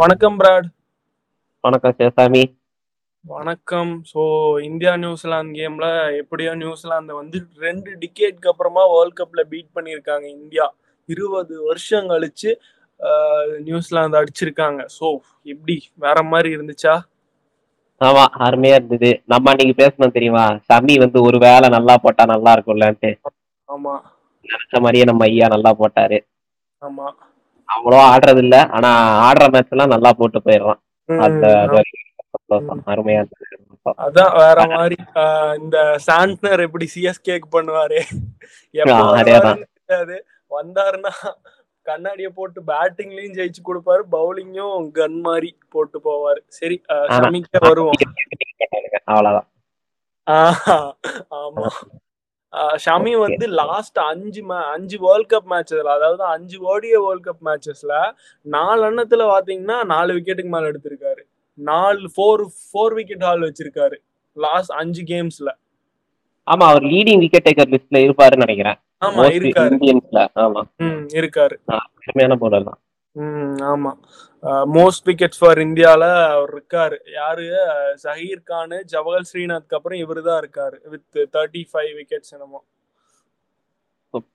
வணக்கம் பிராட். வணக்கம் சிவசாமி வணக்கம். ஸோ இந்தியா நியூசிலாந்து கேம்ல எப்படியோ நியூசிலாந்து வந்து ரெண்டு டிகேட்க்கு அப்புறமா வேர்ல்ட் கப்ல பீட் பண்ணியிருக்காங்க இந்தியா. இருபது வருஷம் கழிச்சு நியூசிலாந்து அடிச்சிருக்காங்க. ஸோ எப்படி? வேற மாதிரி இருந்துச்சா? ஆமா அருமையா இருந்தது. நம்ம அன்னைக்கு பேசணும் தெரியுமா? சமி வந்து ஒரு வேளை நல்லா போட்டா நல்லா இருக்கும்லன்ட்டு. ஆமா. நினைச்ச மாதிரியே நம்ம ஐயா நல்லா போட்டாரு. ஆமா. அவ்வளோ ஆடுறது இல்ல ஆனா ஆடுற மேட்ச் எல்லாம் நல்லா போட்டு போயிடுறான். அருமையா அதான் வேற மாதிரி இந்த சாண்ட்னர் எப்படி சிஎஸ்கேக்கு பண்ணுவாரு? தெரியாது. வந்தாருன்னா கண்ணாடிய போட்டு பேட்டிங்லயும் ஜெயிச்சு கொடுப்பாரு பவுலிங்கும் கன் மாதிரி போட்டு போவாரு. சரி. ஷமிக்கே வருவோம். அவ்வளவுதான். ஆமா. ஷமி. வந்து லாஸ்ட் அஞ்சு அஞ்சு வேர்ல்ட் கப் மேட்சஸ்ல அதாவது அஞ்சு ஓடிய வேர்ல்ட் கப் மேட்சஸ்ல நாலு எண்ணத்துல பாத்தீங்கன்னா நாலு விக்கெட்டுக்கு மேல எடுத்திருக்காரு. நாலு ஃபோர் ஃபோர் விக்கெட் ஹால் வச்சிருக்காரு. லாஸ்ட் அஞ்சு கேம்ஸ்ல ஆமா அவர் லீடிங் விக்கெட் டேக்கர் லிஸ்ட்ல இருப்பாருன்னு நினைக்கிறேன். ஆமா இருக்காரு. ஆமா. இருக்காரு. அருமையான போலர் தான். ம் ஆமா. மோஸ்ட் விக்கெட்ஸ் ஃபார் இந்தியால அவர் இருக்காரு. யாரு? ஜஹீர் கான் ஜவஹர் ஸ்ரீநாத்க்கு அப்புறம் இவரு தான் இருக்காரு. வித் தேர்ட்டி ஃபைவ் விக்கெட்ஸ் என்னமோ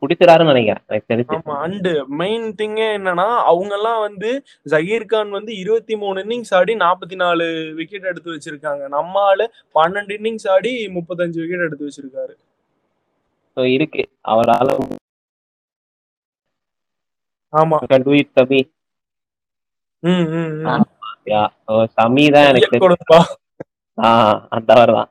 பிடிச்சிடாருன்னு நினைக்கிறேன். ஆமா அண்டு. மெயின் திங்கே என்னன்னா அவங்க எல்லாம் வந்து ஜஹீர் கான் வந்து இருபத்தி மூணு இன்னிங்ஸ் ஆடி நாற்பத்தி நாலு விக்கெட் எடுத்து வச்சிருக்காங்க. நம்ம ஆளு பன்னெண்டு இன்னிங்ஸ் ஆடி முப்பத்தஞ்சு விக்கெட் எடுத்து வச்சிருக்காரு. இருக்கு. அவரால ஆமா. டூ இட் சமி ம் ம் ம். யா சமி தான் எனக்கு தெரிஞ்சு கொடுப்பா. அந்த தான்.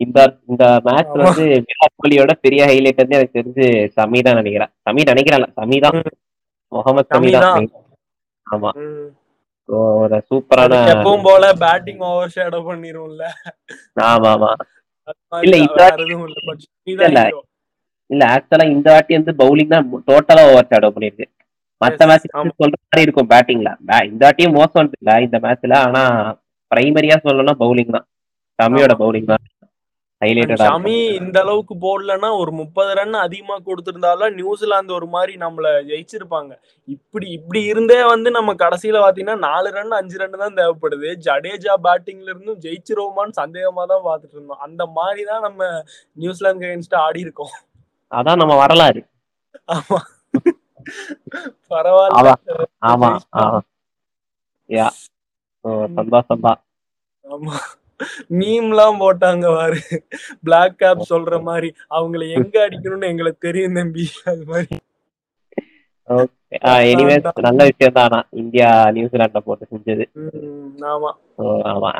இந்த இந்த மேட்ச். வந்து விராட் கோலியோட பெரிய ஹைலைட் வந்து எனக்கு தெரிஞ்சு சமி தான் நினைக்கிறேன். சமி நினைக்கிறேன் சமி தான். ம். முகமது சமி சமி தான் தான். ஆமா. ம். So, ஒரு சூப்பரான அதுக்கு எப்பவும் போல பேட்டிங் ஓவர் ஷேடோ பண்ணிரும்ல ஆமா. ஆமா இல்ல, இந்த வேற எதுவும் இல்ல பட் இல்ல, இல்ல. இல்ல ஆக்சுவலா இந்த வாட்டி வந்து பவுலிங் தான் டோட்டலா ஓவர் ஷேடோ பண்ணிருக்கு. மத்த மேட்ச். சொல்ற மாதிரி இருக்கும் பேட்டிங்ல இந்த வாட்டியும் மோசம் இல்ல. இந்த மேட்ச்ல ஆனா பிரைமரியா சொல்லணும்னா பவுலிங் தான். சமியோட ஆமா. பவுலிங் தான். ஹைலைட்டடா ஷமி இந்த அளவுக்கு போடலன்னா ஒரு முப்பது ரன் அதிகமா கொடுத்திருந்தாலும் நியூசிலாந்து ஒரு மாதிரி நம்மள ஜெயிச்சிருப்பாங்க. இப்படி இப்படி இருந்தே வந்து நம்ம கடைசியில பாத்தீங்கன்னா நாலு ரன் அஞ்சு ரன் தான் தேவைப்படுது. ஜடேஜா பேட்டிங்ல இருந்தும் ஜெயிச்சிருவோமான்னு சந்தேகமா தான் பாத்துட்டு இருந்தோம். அந்த மாதிரி தான் நம்ம நியூசிலாந்து அகைன்ஸ்ட் ஆடி இருக்கோம். அதான் நம்ம வரலாறு. ஆமா. பரவாயில்ல. ஆமா. ஆமா. யா. சந்தோஷம் தான் ஆமா. மீம்லாம் போட்டாங்க பாரு. பிளாக் கேப் சொல்ற மாதிரி. அவங்கள எங்க அடிக்கணும்னு எங்களுக்கு தெரியும் தம்பி. அது மாதிரி. ஓகே எனிவேஸ் நல்ல விஷயம் தான். இந்தியா நியூசிலாண்ட போட்டு செஞ்சது. ஆமா.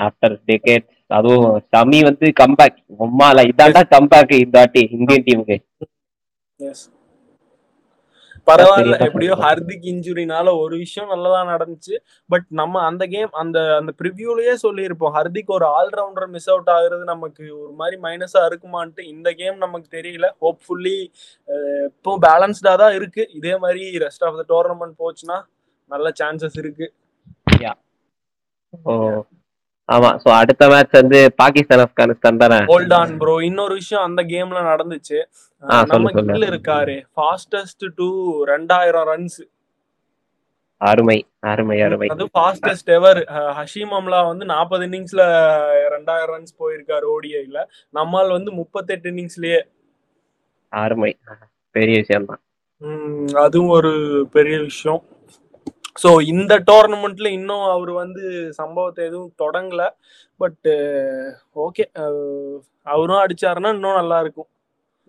ஆஃப்டர் டெக்கேட் அதுவும் ஷமி வந்து கம்பேக் உம்மால இதாண்டா கம்பேக் இந்த வாட்டி இந்தியன் டீமுக்கு எஸ் பரவாயில்ல. எப்படியோ ஹர்திக் இன்ஜுரினால ஒரு விஷயம் நல்லதா நடந்துச்சு. பட் நம்ம அந்த கேம் அந்த அந்த ப்ரிவியூலயே சொல்லியிருப்போம். ஹர்திக் ஒரு ஆல்ரவுண்டர் மிஸ் அவுட் ஆகுறது நமக்கு ஒரு மாதிரி மைனஸா இருக்குமான்ட்டு இந்த கேம் நமக்கு தெரியல. ஹோப்ஃபுல்லி இப்போ பேலன்ஸ்டா தான் இருக்கு. இதே மாதிரி ரெஸ்ட் ஆஃப் த டோர்னமெண்ட் போச்சுன்னா நல்ல சான்சஸ் இருக்கு. ஓ. ஆமா சோ அடுத்த மேட்ச் வந்து பாகிஸ்தான் ஆப்கானிஸ்தான் தானே? ஹோல்ட் ஆன் ப்ரோ இன்னொரு விஷயம் அந்த கேம்ல நடந்துச்சு. நம்ம. கில் இருக்காரு. ஃபாஸ்டஸ்ட் டு ரெண்டாயிரம் ரன்ஸ் அருமை அருமை அருமை. அது ஃபாஸ்டஸ்ட் எவர் ஹஷீம் அம்லா வந்து நாற்பது இன்னிங்ஸ்ல ரெண்டாயிரம் ரன்ஸ் போயிருக்காரு ஓடிஐல. நம்மால் வந்து முப்பத்தெட்டு இன்னிங்ஸ்லயே அருமை. பெரிய விஷயம் தான் அதுவும் ஒரு பெரிய விஷயம். ஸோ இந்த டோர்னமெண்ட்ல இன்னும் அவர் வந்து சம்பவத்தை எதுவும் தொடங்கல. பட் ஓகே அவரும் அடிச்சாருன்னா இன்னும் நல்லா இருக்கும்.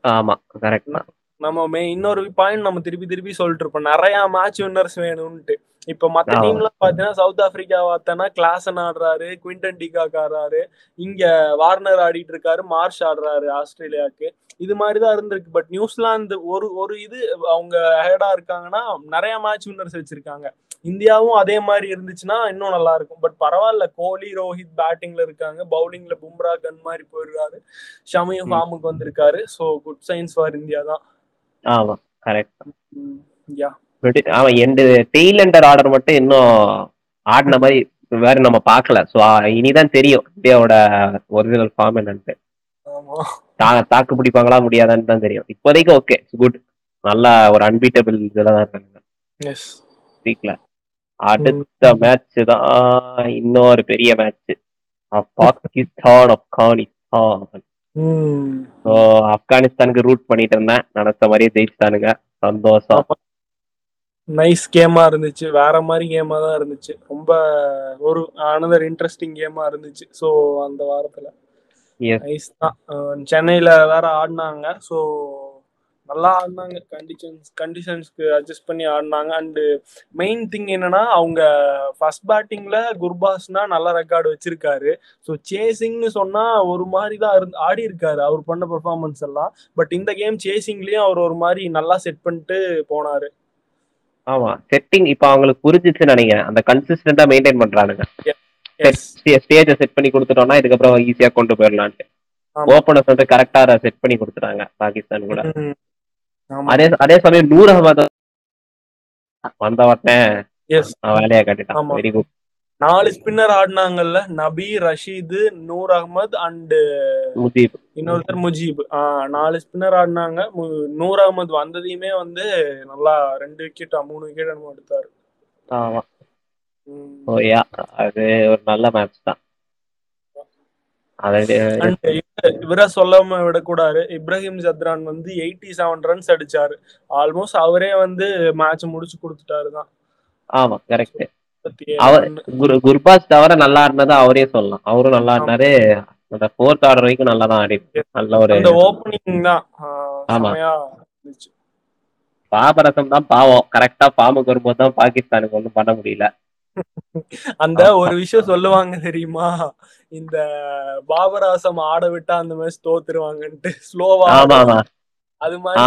ஆமா கரெக்ட் நம்ம மே இன்னொரு பாயிண்ட் நம்ம திருப்பி திருப்பி சொல்லிட்டு இருப்போம். நிறைய மேட்ச் வின்னர்ஸ் வேணும்ட்டு இப்ப மத்த. டீம்ல பாத்தீங்கன்னா சவுத் ஆப்பிரிக்கா பார்த்தனா கிளாசன் ஆடுறாரு குவிண்டன் டிகாக் ஆடுறாரு. இங்க வார்னர் ஆடிட்டு இருக்காரு மார்ஷ் ஆடுறாரு ஆஸ்திரேலியாவுக்கு. இது மாதிரி தான் இருந்திருக்கு. பட் நியூசிலாந்து ஒரு ஒரு இது அவங்க ஹெடா இருக்காங்கன்னா நிறைய மேட்ச் வின்னர்ஸ் வச்சிருக்காங்க. இந்தியாவும் அதே மாதிரி இருந்துச்சுன்னா இன்னும் நல்லா இருக்கும். பட் பரவாயில்ல கோலி ரோஹித் பேட்டிங்ல இருக்காங்க. பவுலிங்ல பும்ரா கன் மாதிரி போயிருக்காரு ஷமியும் ம். ஃபார்முக்கு வந்திருக்காரு. So good signs for India தான். ஆமா கரெக்ட் யா அவன் எண்டு டெய்லண்டர் ஆர்டர் மட்டும் இன்னும் ஆடின மாதிரி வேற நம்ம பார்க்கல. ஸோ இனிதான் தெரியும் இந்தியாவோட ஒரிஜினல் ஃபார்ம் என்னன்ட்டு. ஆமா. தா தாக்கு பிடிப்பாங்களா முடியாதான்னு தான் தெரியும். இப்போதைக்கு ஓகே குட் நல்லா ஒரு அன்பீட்டபிள் இதில் தான் இருக்காங்க அடுத்த மேட்ச் தான் இன்னொரு பெரிய மேட்ச் பாகிஸ்தான் ஆப்கானிஸ்தான். ஸோ ஆப்கானிஸ்தானுக்கு ரூட் பண்ணிட்டு இருந்தேன். நினைச்ச மாதிரியே ஜெயிச்சிட்டானுங்க. சந்தோஷம். நைஸ் கேமா இருந்துச்சு. வேற மாதிரி கேமா தான் இருந்துச்சு. ரொம்ப ஒரு அனதர் இன்ட்ரெஸ்டிங் கேமா இருந்துச்சு. ஸோ அந்த வாரத்துல. நைஸ் தான். சென்னையில வேற ஆடினாங்க. ஸோ நல்லா ஆடினாங்க. கண்டிஷன்ஸ் கண்டிஷன்ஸ்க்கு அட்ஜஸ்ட் பண்ணி ஆடினாங்க. அண்டு மெயின் திங் என்னன்னா அவங்க ஃபர்ஸ்ட் பேட்டிங்ல குர்பாஸ்னா நல்ல ரெக்கார்டு வச்சிருக்காரு. ஸோ சேசிங்னு சொன்னா ஒரு மாதிரி தான் இருந்து ஆடி இருக்காரு அவர் பண்ண பெர்ஃபார்மன்ஸ் எல்லாம். பட் இந்த கேம் சேசிங்லயும் அவர் ஒரு மாதிரி நல்லா செட் பண்ணிட்டு போனாரு. ஆமா. செட்டிங் இப்ப அவங்களுக்கு புரிஞ்சிச்சுன்னு நினைக்கிறேன். அந்த கன்சிஸ்டன்டா மெயின்டைன் பண்றானுங்க. ஸ்டேஜ செட் பண்ணி கொடுத்துட்டோம்னா இதுக்கப்புறம் ஈஸியா கொண்டு போயிடலான்ட்டு. ஓப்பனர்ஸ் வந்து கரெக்டா செட் பண்ணி கொடுத்துட்டாங்க பாகிஸ்தான் கூட. அதே அதே சமயம் நூர் அகமது வந்த. அவன் வேலையை கட்டிட்டான். வெரி குட் நாலு ஸ்பின்னர் ஆடினாங்கல்ல நபி ரஷீது நூர் அகமது அண்ட் முஜீப். இன்னொருத்தர் முஜீப். நாலு ஸ்பின்னர் ஆடினாங்க. நூர் அகமது வந்ததையுமே வந்து நல்லா ரெண்டு விக்கெட் மூணு விக்கெட் என்னமோ எடுத்தாரு. ஆமா. அது ஒரு நல்ல மேட்ச் தான். இவர- சொல்லாம விடக்கூடாது. இப்ராஹிம் ஜத்ரான் வந்து எயிட்டி செவன் ரன்ஸ் அடிச்சாரு. ஆல்மோஸ்ட் அவரே வந்து மேட்ச் முடிச்சு கொடுத்துட்டாரு தான். ஆமா கரெக்ட் அவர். குரு குர்பாஸ் தவிர நல்லா ஆடினதா அவரே சொல்லலாம். அவரும் நல்லா ஆடினாரு. அந்த ஃபோர்த் ஆர்டர் வரைக்கும் நல்லா தான் ஆடி நல்ல ஒரு அந்த ஓப்பனிங் தான். ஆமா. பாபரசம் தான் பாவம். கரெக்டா ஃபார்முக்கு வரும்போது தான் பாகிஸ்தானுக்கு ஒன்றும் பண்ண முடியல. அந்த ஒரு விஷயம் சொல்லுவாங்க தெரியுமா? இந்த பாபராசம் ஆட விட்டா அந்த மாதிரி தோத்துருவாங்கன்ட்டு ஸ்லோவா அது மாதிரி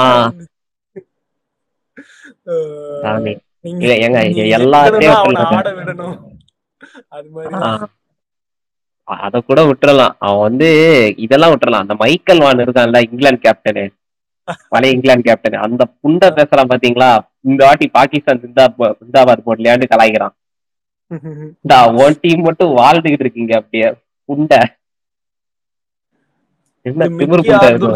நீங்க. ஆட விடணும்? அது மாதிரி. தான். அத கூட விட்டுறலாம். அவன் வந்து இதெல்லாம் விட்டுறலாம். அந்த மைக்கேல் வான் இருக்கான்ல இங்கிலாந்து கேப்டனு பழைய இங்கிலாந்து கேப்டன் அந்த புண்டை பேசுறான் பாத்தீங்களா? இந்த வாட்டி பாகிஸ்தான் ஜிந்தா ஜிந்தாபாத் போடலையான்னு கலாய்க்கிறான். உன் டீம் மட்டும் வாழ்ந்துகிட்டு இருக்கீங்க அப்படியே.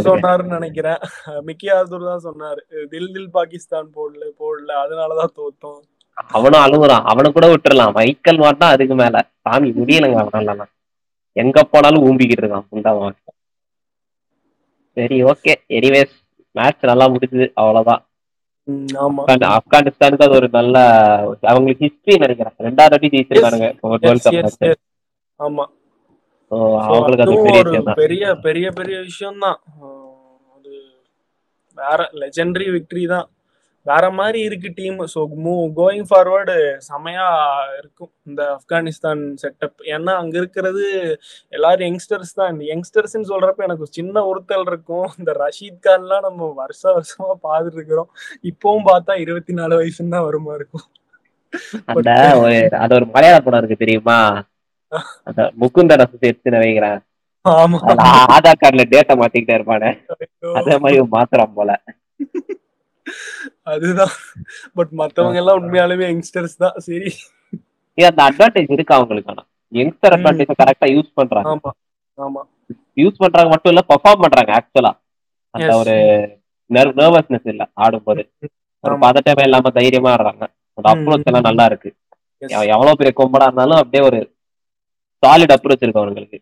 சொன்னாருன்னு நினைக்கிறேன். மிக்கி ஆர்தூர் தான் சொன்னாரு. தில் தில் பாகிஸ்தான் போடல போடல அதனாலதான் தோத்தோம். அவனும் அழுகுறான். அவனை கூட விட்டுறலாம். மைக்கேல் தான் அதுக்கு மேல. சாமி முடியலங்க அவனால எங்க போனாலும் ஊம்பிக்கிட்டு இருக்கான் புண்டா வான் சரி ஓகே. எனிவேஸ் மேட்ச் நல்லா முடிஞ்சது அவ்வளவுதான். ஆப்கானிஸ்தானுக்கு அது ஒரு நல்ல அவங்களுக்கு ஹிஸ்டரி நினைக்கிறேன். ரெண்டாவது கப் yes. ஆமா. அவங்களுக்கு அது பெரிய பெரிய பெரிய பெரிய விஷயம் தான் அது வேற லெஜெண்டரி விக்டரி தான். வேற மாதிரி இருக்கு டீம் ஸோ மூ கோயிங் ஃபார்வர்டு செமையா இருக்கும் இந்த ஆப்கானிஸ்தான் செட்டப் ஏன்னா அங்க இருக்கிறது எல்லாரும் யங்ஸ்டர்ஸ் தான். இந்த யங்ஸ்டர்ஸ்னு சொல்றப்ப எனக்கு சின்ன உறுத்தல் இருக்கும். இந்த ரஷீத் கான்லாம் நம்ம வருஷ வருஷமா பார்த்துட்டு இருக்கிறோம் இப்பவும் பார்த்தா இருபத்தி நாலு வயசுன்னு தான் வருமா இருக்கும். அது ஒரு மலையாள படம் இருக்கு தெரியுமா? முகுந்தன் அசோசியேட்ஸ் நினைக்கிறேன் ஆதார் கார்டுல டேட்டா மாத்திக்கிட்டே இருப்பானே. அதே மாதிரி மாத்திரம் போல. அதுதான். பட் மத்தவங்க எல்லாம் உண்மையாலுமே யங்ஸ்டர்ஸ் தான். சரி. அந்த அட்வான்டேஜ் இருக்கு அவங்களுக்கு ஆனா? யங்ஸ்டர் அட்வான்டேஜ் கரெக்டா யூஸ் பண்றாங்க. ஆமா. ஆமா. யூஸ் பண்றாங்க மட்டும் இல்ல பெர்ஃபார்ம் பண்றாங்க ஆக்சுவலா அந்த. ஒரு நர்வஸ்னஸ் இல்ல ஆடும்போது. ஒரு. பதட்டமே இல்லாம தைரியமா ஆடுறாங்க. அந்த அப்ரோச் எல்லாம். நல்லா இருக்கு. எவ்வளவு பெரிய கொம்படா இருந்தாலும் அப்படியே ஒரு சாலிட் அப்ரோச் இருக்கு அவங்களுக்கு.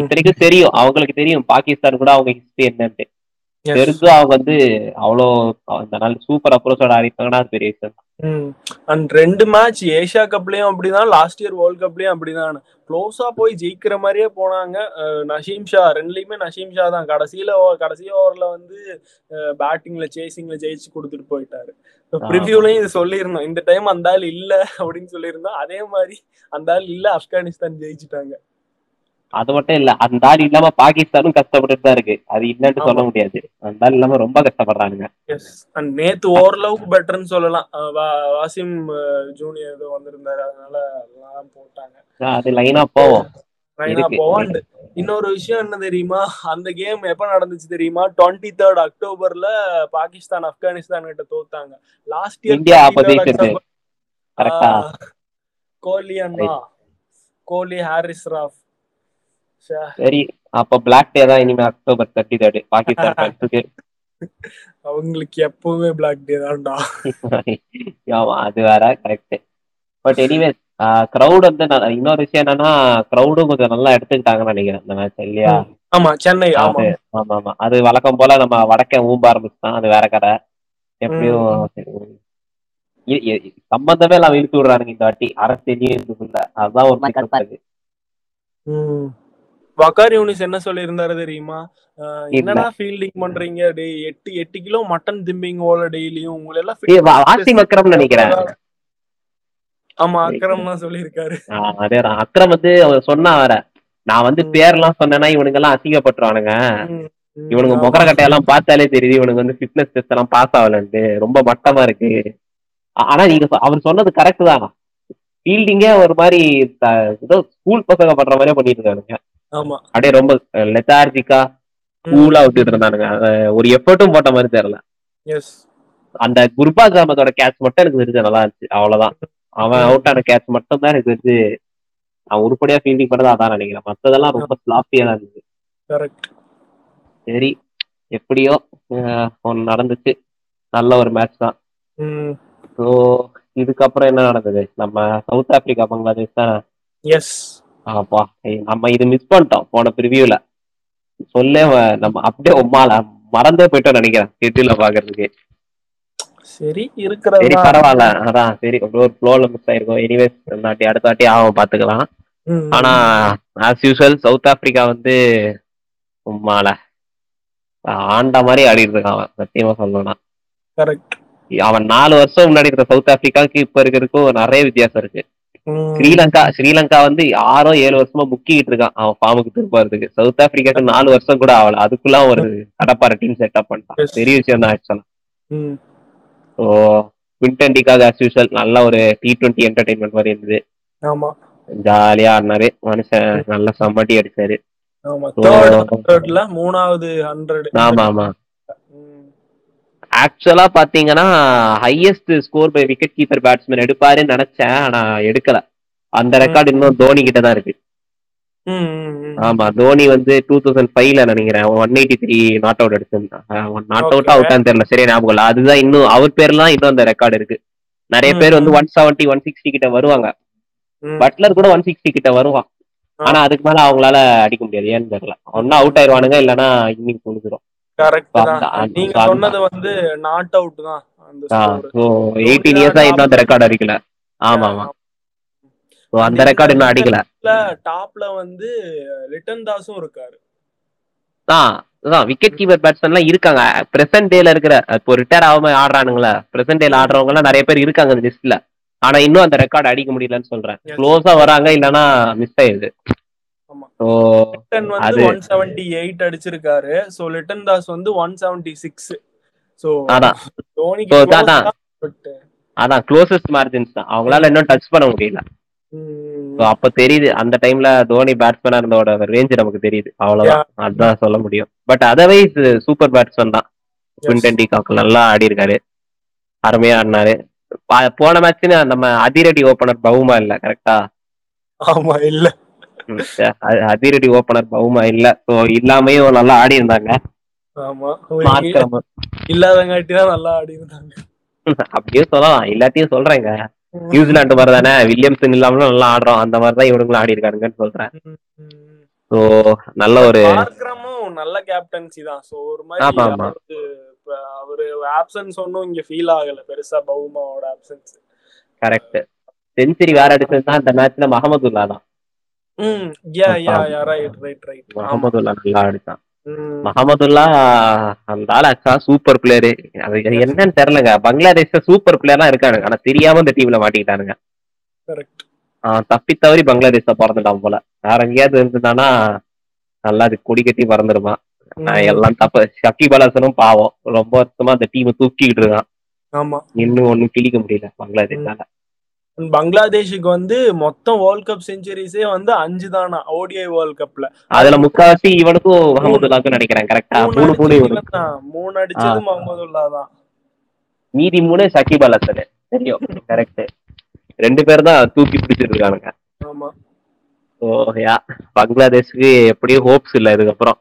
இத்தனைக்கும் தெரியும். அவங்களுக்கு தெரியும். பாகிஸ்தான் கூட அவங்க ஹிஸ்டரி என்னன்ட்டு. தெரிஞ்சும் அவங்க வந்து அவ்வளோ அந்த நல்ல சூப்பர் அப்ரோச்சோட ஆடிட்டாங்கன்னா அது பெரிய விஷயம். அண்ட் ரெண்டு மேட்ச் ஏஷியா கப்லயும் அப்படிதான் லாஸ்ட் இயர் வேர்ல்ட் கப்லயும் அப்படிதான். க்ளோஸா போய் ஜெயிக்கிற மாதிரியே போனாங்க. நசீம் ஷா ரெண்டுலயுமே நசீம் ஷா தான். கடைசியில கடைசி ஓவர்ல வந்து பேட்டிங்ல சேசிங்ல ஜெயிச்சு கொடுத்துட்டு போயிட்டாரு. ப்ரிவியூலையும் இது சொல்லியிருந்தோம். இந்த டைம் அந்த ஆள் இல்ல அப்படின்னு சொல்லியிருந்தோம். அதே மாதிரி அந்த ஆள் இல்ல ஆப்கானிஸ்தான் ஜெயிச்சுட்டாங்க. அது மட்டும் இல்ல அந்த ஆள் இல்லாம பாகிஸ்தானும் கஷ்டப்பட்டுட்டு தான் இருக்கு. அது இல்லைன்னு சொல்ல. முடியாது. அந்த ஆள் இல்லாம ரொம்ப அண்ட் நேத்து ஓரளவுக்கு பெட்டர்னு சொல்லலாம். வாசிம் ஜூனியர் ஏதோ வந்திருந்தாரு. அதனால போட்டாங்க. அது லைனா போவோம். இருக்கு. போவோம். இன்னொரு விஷயம் என்ன தெரியுமா? அந்த கேம் எப்ப நடந்துச்சு தெரியுமா? டுவெண்ட்டி தேர்ட் அக்டோபர்ல பாகிஸ்தான் ஆப்கானிஸ்தான் கிட்ட தோத்தாங்க லாஸ்ட் இயர் கோலி அண்ணா. கோலி ஹாரிஸ் ராஃப். சரி அப்ப பிளாக் டே தான் இனிமே அக்டோபர் தேர்ட்டி தேர்ட் பாகிஸ்தான் அவங்களுக்கு எப்பவுமே பிளாக் டே தான்டா. அது வேற கரெக்ட் பட் எனிவே கிரௌட் வந்து நான் இன்னொரு விஷயம் என்னன்னா கிரௌடும் கொஞ்சம் நல்லா எடுத்துக்கிட்டாங்கன்னு நினைக்கிறேன் இந்த மேட்ச் இல்லையா? ஆமா சென்னை ஆமா அது ஆமா. ஆமா அது வழக்கம் போல நம்ம வடக்கே ஊம்ப ஆரம்பிச்சுட்டான் அது வேற கதை. எப்படியும் இ- இ- சம்பந்தமே எல்லாம் இழுத்து விடுறானுங்க இந்த வாட்டி. அரசியலையும் இருக்குல்ல அதுதான் ஒரு. வக்கார் யூனிஸ் என்ன சொல்லியிருந்தாரு தெரியுமா. என்னடா ஃபீல்டிங் பண்றீங்க? டேய் எட்டு எட்டு கிலோ மட்டன் திம்பிங்க ஓல டெய்லியும். உங்களை எல்லாம் நினைக்கிறேன். ஆமா அக்கரம் தான் சொல்லியிருக்காரு. அதேதான். அக்ரம் வந்து அவன் சொன்னா வேற. நான் வந்து ம். பேர்லாம் சொன்னேன்னா இவனுங்க எல்லாம் அசிங்கப்பட்டுருவானுங்க இவனுங்க. முகர கட்டையெல்லாம் பார்த்தாலே தெரியுது இவனுக்கு வந்து ஃபிட்னஸ் டெஸ்ட் எல்லாம் பாஸ் ஆகலன்ட்டு. ரொம்ப மட்டமா இருக்கு. ஆனா நீங்க அவர் சொன்னது கரெக்ட் தான். ஃபீல்டிங்கே ஒரு மாதிரி ஏதோ ஸ்கூல் பசங்க பண்ற மாதிரியே பண்ணிட்டு இருக்கானுங்க அப்படியே ரொம்ப லெத்தார்ஜிக்கா கூலா விட்டுட்டு இருந்தானுங்க. ஒரு எஃபர்ட்டும் போட்ட மாதிரி தெரியல. அந்த குர்பாஸ் அகமதோட கேட்ச் மட்டும் எனக்கு தெரிஞ்சு நல்லா இருந்துச்சு. அவ்வளவுதான். அவன். அவுட் ஆன கேட்ச் மட்டும் தான் எனக்கு தெரிஞ்சு அவன் உருப்படியா ஃபீல்டிங் பண்ணது அதான் நினைக்கிறேன். மத்ததெல்லாம் ரொம்ப ஸ்லாப்பியா தான் கரெக்ட் சரி எப்படியோ ஒண்ணு நடந்துச்சு. நல்ல ஒரு மேட்ச் தான். ஸோ இதுக்கப்புறம் என்ன நடந்தது? நம்ம சவுத் ஆப்பிரிக்கா பங்களாதேஷ் தான். எஸ் ஆப்பா நம்ம இது மிஸ் பண்ணிட்டோம் போன ப்ரிவியூல சொல்லே நம்ம அப்படியே உம்மால மறந்தே போயிட்டோம் நினைக்கிறேன். ஷெட்யூல பாக்குறதுக்கு. சரி சரி இருக்கிறதா பரவாயில்ல. அதான் சரி ஒரு ஃப்ளோல மிஸ் ஆயிருக்கும். எனிவேஸ் நாட்டி அடுத்த வாட்டி ஆகும் பாத்துக்கலாம் ஆனா ஆஸ் யூஸ்வல் சவுத் ஆப்பிரிக்கா வந்து உம்மால ஆண்ட மாதிரி ஆடிட்டு இருக்கான் அவன் சத்தியமா சொல்லணும்னா. கரெக்ட் அவன் நாலு வருஷம் முன்னாடி இருக்க சவுத் ஆப்பிரிக்காவுக்கு இப்ப இருக்கிறதுக்கும் நிறைய வித்தியாசம் இருக்கு. ஸ்ரீலங்கா ஸ்ரீலங்கா வந்து ஆறோ ஏழு வருஷமா முக்கிட்டு இருக்கான் அவன் ஃபார்முக்கு திருப்பாறதுக்கு சவுத் ஆப்பிரிக்காக்கு நாலு வருஷம் கூட ஆகல. அதுக்குள்ள ஒரு கடப்பார டீம் செட்டப் பண்ணிட்டான். பெரிய விஷயம் தான் ஆக்சுவலா ஸோ குவிண்டன்டிக்காக ஆஸ் யூஸ்வல் நல்ல ஒரு டி டுவெண்ட்டி என்டர்டைன்மெண்ட் மாதிரி இருந்தது. ஆமா. ஜாலியா ஆடினாரு. மனுஷன் நல்ல சம்மட்டி அடிச்சாரு. மூணாவது ஹண்ட்ரட் ஆமா ஆமா. ஆக்சுவலா பாத்தீங்கன்னா highest score by wicket keeper batsman எடுப்பாருன்னு நினைச்சேன். ஆனா எடுக்கல. அந்த ரெக்கார்டு இன்னும் தோனி கிட்ட தான் இருக்கு. ஆமா தோனி வந்து டூ தௌசண்ட் ஃபைவ்ல நினைக்கிறேன். One eighty three not out எடுத்திருந்தான். Not out. அவுட்டான்னு தெரியல. சரியா ஞாபகம் இல்ல. அதுதான் இன்னும் அவர் பேர்லாம் இன்னும் அந்த ரெக்கார்டு இருக்கு. நிறைய பேர் வந்து ஒன் செவன்ட்டி ஒன் சிக்ஸ்டி கிட்ட வருவாங்க. பட்லர் கூட ஒன் சிக்ஸ்டி கிட்ட வருவான். ஆனா அதுக்கு மேல அவங்களால அடிக்க முடியாது. ஏன்னு தெரியல. ஒன்னா அவுட் ஆயிருவானுங்க இல்லைன்னா இன்னிங் முடிஞ்சிடும் நீங்க சொன்னது வந்து நாட் அவுட் தான் அந்த இயர்ஸா இன்னும் ரெக்கார்டு அடிக்கல. ஆமா. ஆமா. அந்த ரெக்கார்டு இன்னும் அடிக்கல. டாப்ல வந்து ரிட்டன் தாஸும் இருக்காரு. அதான் விக்கெட் கீப்பர் பேட்ஸ்மேன்லாம் இருக்காங்க. பிரசன்ட் டேல இருக்கிற இப்போ ரிட்டையர் ஆகாம ஆடுறானுங்களா. பிரசன்ட் டேல ஆடுறவங்க எல்லாம் நிறைய பேர் இருக்காங்க அந்த லிஸ்ட்ல ஆனா இன்னும் அந்த ரெக்கார்டு அடிக்க முடியலன்னு சொல்றேன். க்ளோஸா வராங்க இல்லனா மிஸ் ஆயிடுது. அது- ஒன் செவன்டி எயிட் அடிச்சிருக்காரு. சோ லிட்டன் தாஸ் வந்து ஒன் செவன்டி சிக்ஸ் சோ அதான் அதான். க்ளோசஸ்ட் மார்ஜின்ஸ் தான். அவங்களால இன்னும் டச் பண்ண முடியல. அப்ப தெரியுது. அந்த டைம்ல தோனி பேட்ஸ்மேனா இருந்தோட ரேஞ்ச் நமக்கு தெரியுது. அவ்வளவுதான். அதுதான் சொல்ல முடியும். பட் அதர்வைஸ் சூப்பர் பேட்ஸ்மேன் தான். குவிண்டன் டி காக்கு நல்லா ஆடி இருக்காரு அருமையா ஆடினாரு. போன மேட்ச் நம்ம அதிரடி ஓபனர் பவுமா இல்ல கரெக்டா ஆமா இல்ல. அதிரடி ஓபனர் பவுமா இல்ல. சோ இல்லாமையும் நல்லா ஆடி இருந்தாங்க இல்லாதங்காட்டி தான் நல்லா ஆடி இருந்தாங்க அப்படியே சொல்லலாம். எல்லாத்தையும் சொல்றேங்க. நியூசிலாந்து மாதிரி தானே வில்லியம்சன் இல்லாமலும் நல்லா ஆடுறோம் அந்த மாதிரி தான் இவனுங்களும் ஆடி இருக்கானுங்கன்னு சொல்றேன். சோ நல்ல ஒரு நல்ல கேப்டன்சி தான். சோ ஒரு மாதிரி அவரு ஆப்சன்ஸ் ஒன்னும் இங்க ஃபீல் ஆகல. பெருசா பவுமாவோட ஆப்சன்ஸ் கரெக்ட் செஞ்சுரி வேற அடிச்சதுதான் இந்த மேட்ச்ல மஹமதுல்லா தான். ம் yeah yeah yeah right right right Mahmudullah நல்லா அடிச்சான் மஹமதுல்லா அந்த ஆள் ஆக்சுவலா சூப்பர் பிளேயரு அது என்னன்னு தெரியலங்க. பங்களாதேஷ்ல சூப்பர் பிளேயர்லாம் இருக்கானுங்க ஆனா தெரியாம இந்த டீம்ல மாட்டிக்கிட்டானுங்க. தப்பி தவறி பங்களாதேஷ்ல பிறந்துட்டான் போல. வேற எங்கேயாவது இருந்துட்டானா நல்லா அது கொடி கட்டி பறந்துருப்பான் ஆஹ் எல்லாம் தப்பு. ஷக்கீப் அலாசனும் பாவம். ரொம்ப வருஷமா அந்த டீம் தூக்கிட்டு இருக்கான். இன்னும் ஒண்ணும் கிழிக்க முடியல பங்களாதேஷால பங்களாதேஷுக்கு வந்து மொத்தம் வேர்ல்ட் கப் செஞ்சுரிஸே வந்து அஞ்சு தானா ஓடிஐ வேர்ல்ட் கப்ல அதுல முக்காவாசி இவனுக்கும் மஹமதுல்லாக்கும் நினைக்கிறேன் கரெக்டா மூணு மூணு. மூணு அடிச்சது முகமதுல்லா தான் மீதி மூணு ஷக்கீப் அலாசனு தெரியும். கரெக்ட் ரெண்டு பேர் தான் தூக்கி பிடிச்சிட்டு இருக்கானுங்க. ஆமா. So yeah. பங்களாதேஷ்க்கு எப்படியும் ஹோப்ஸ் இல்லை இதுக்கப்புறம்.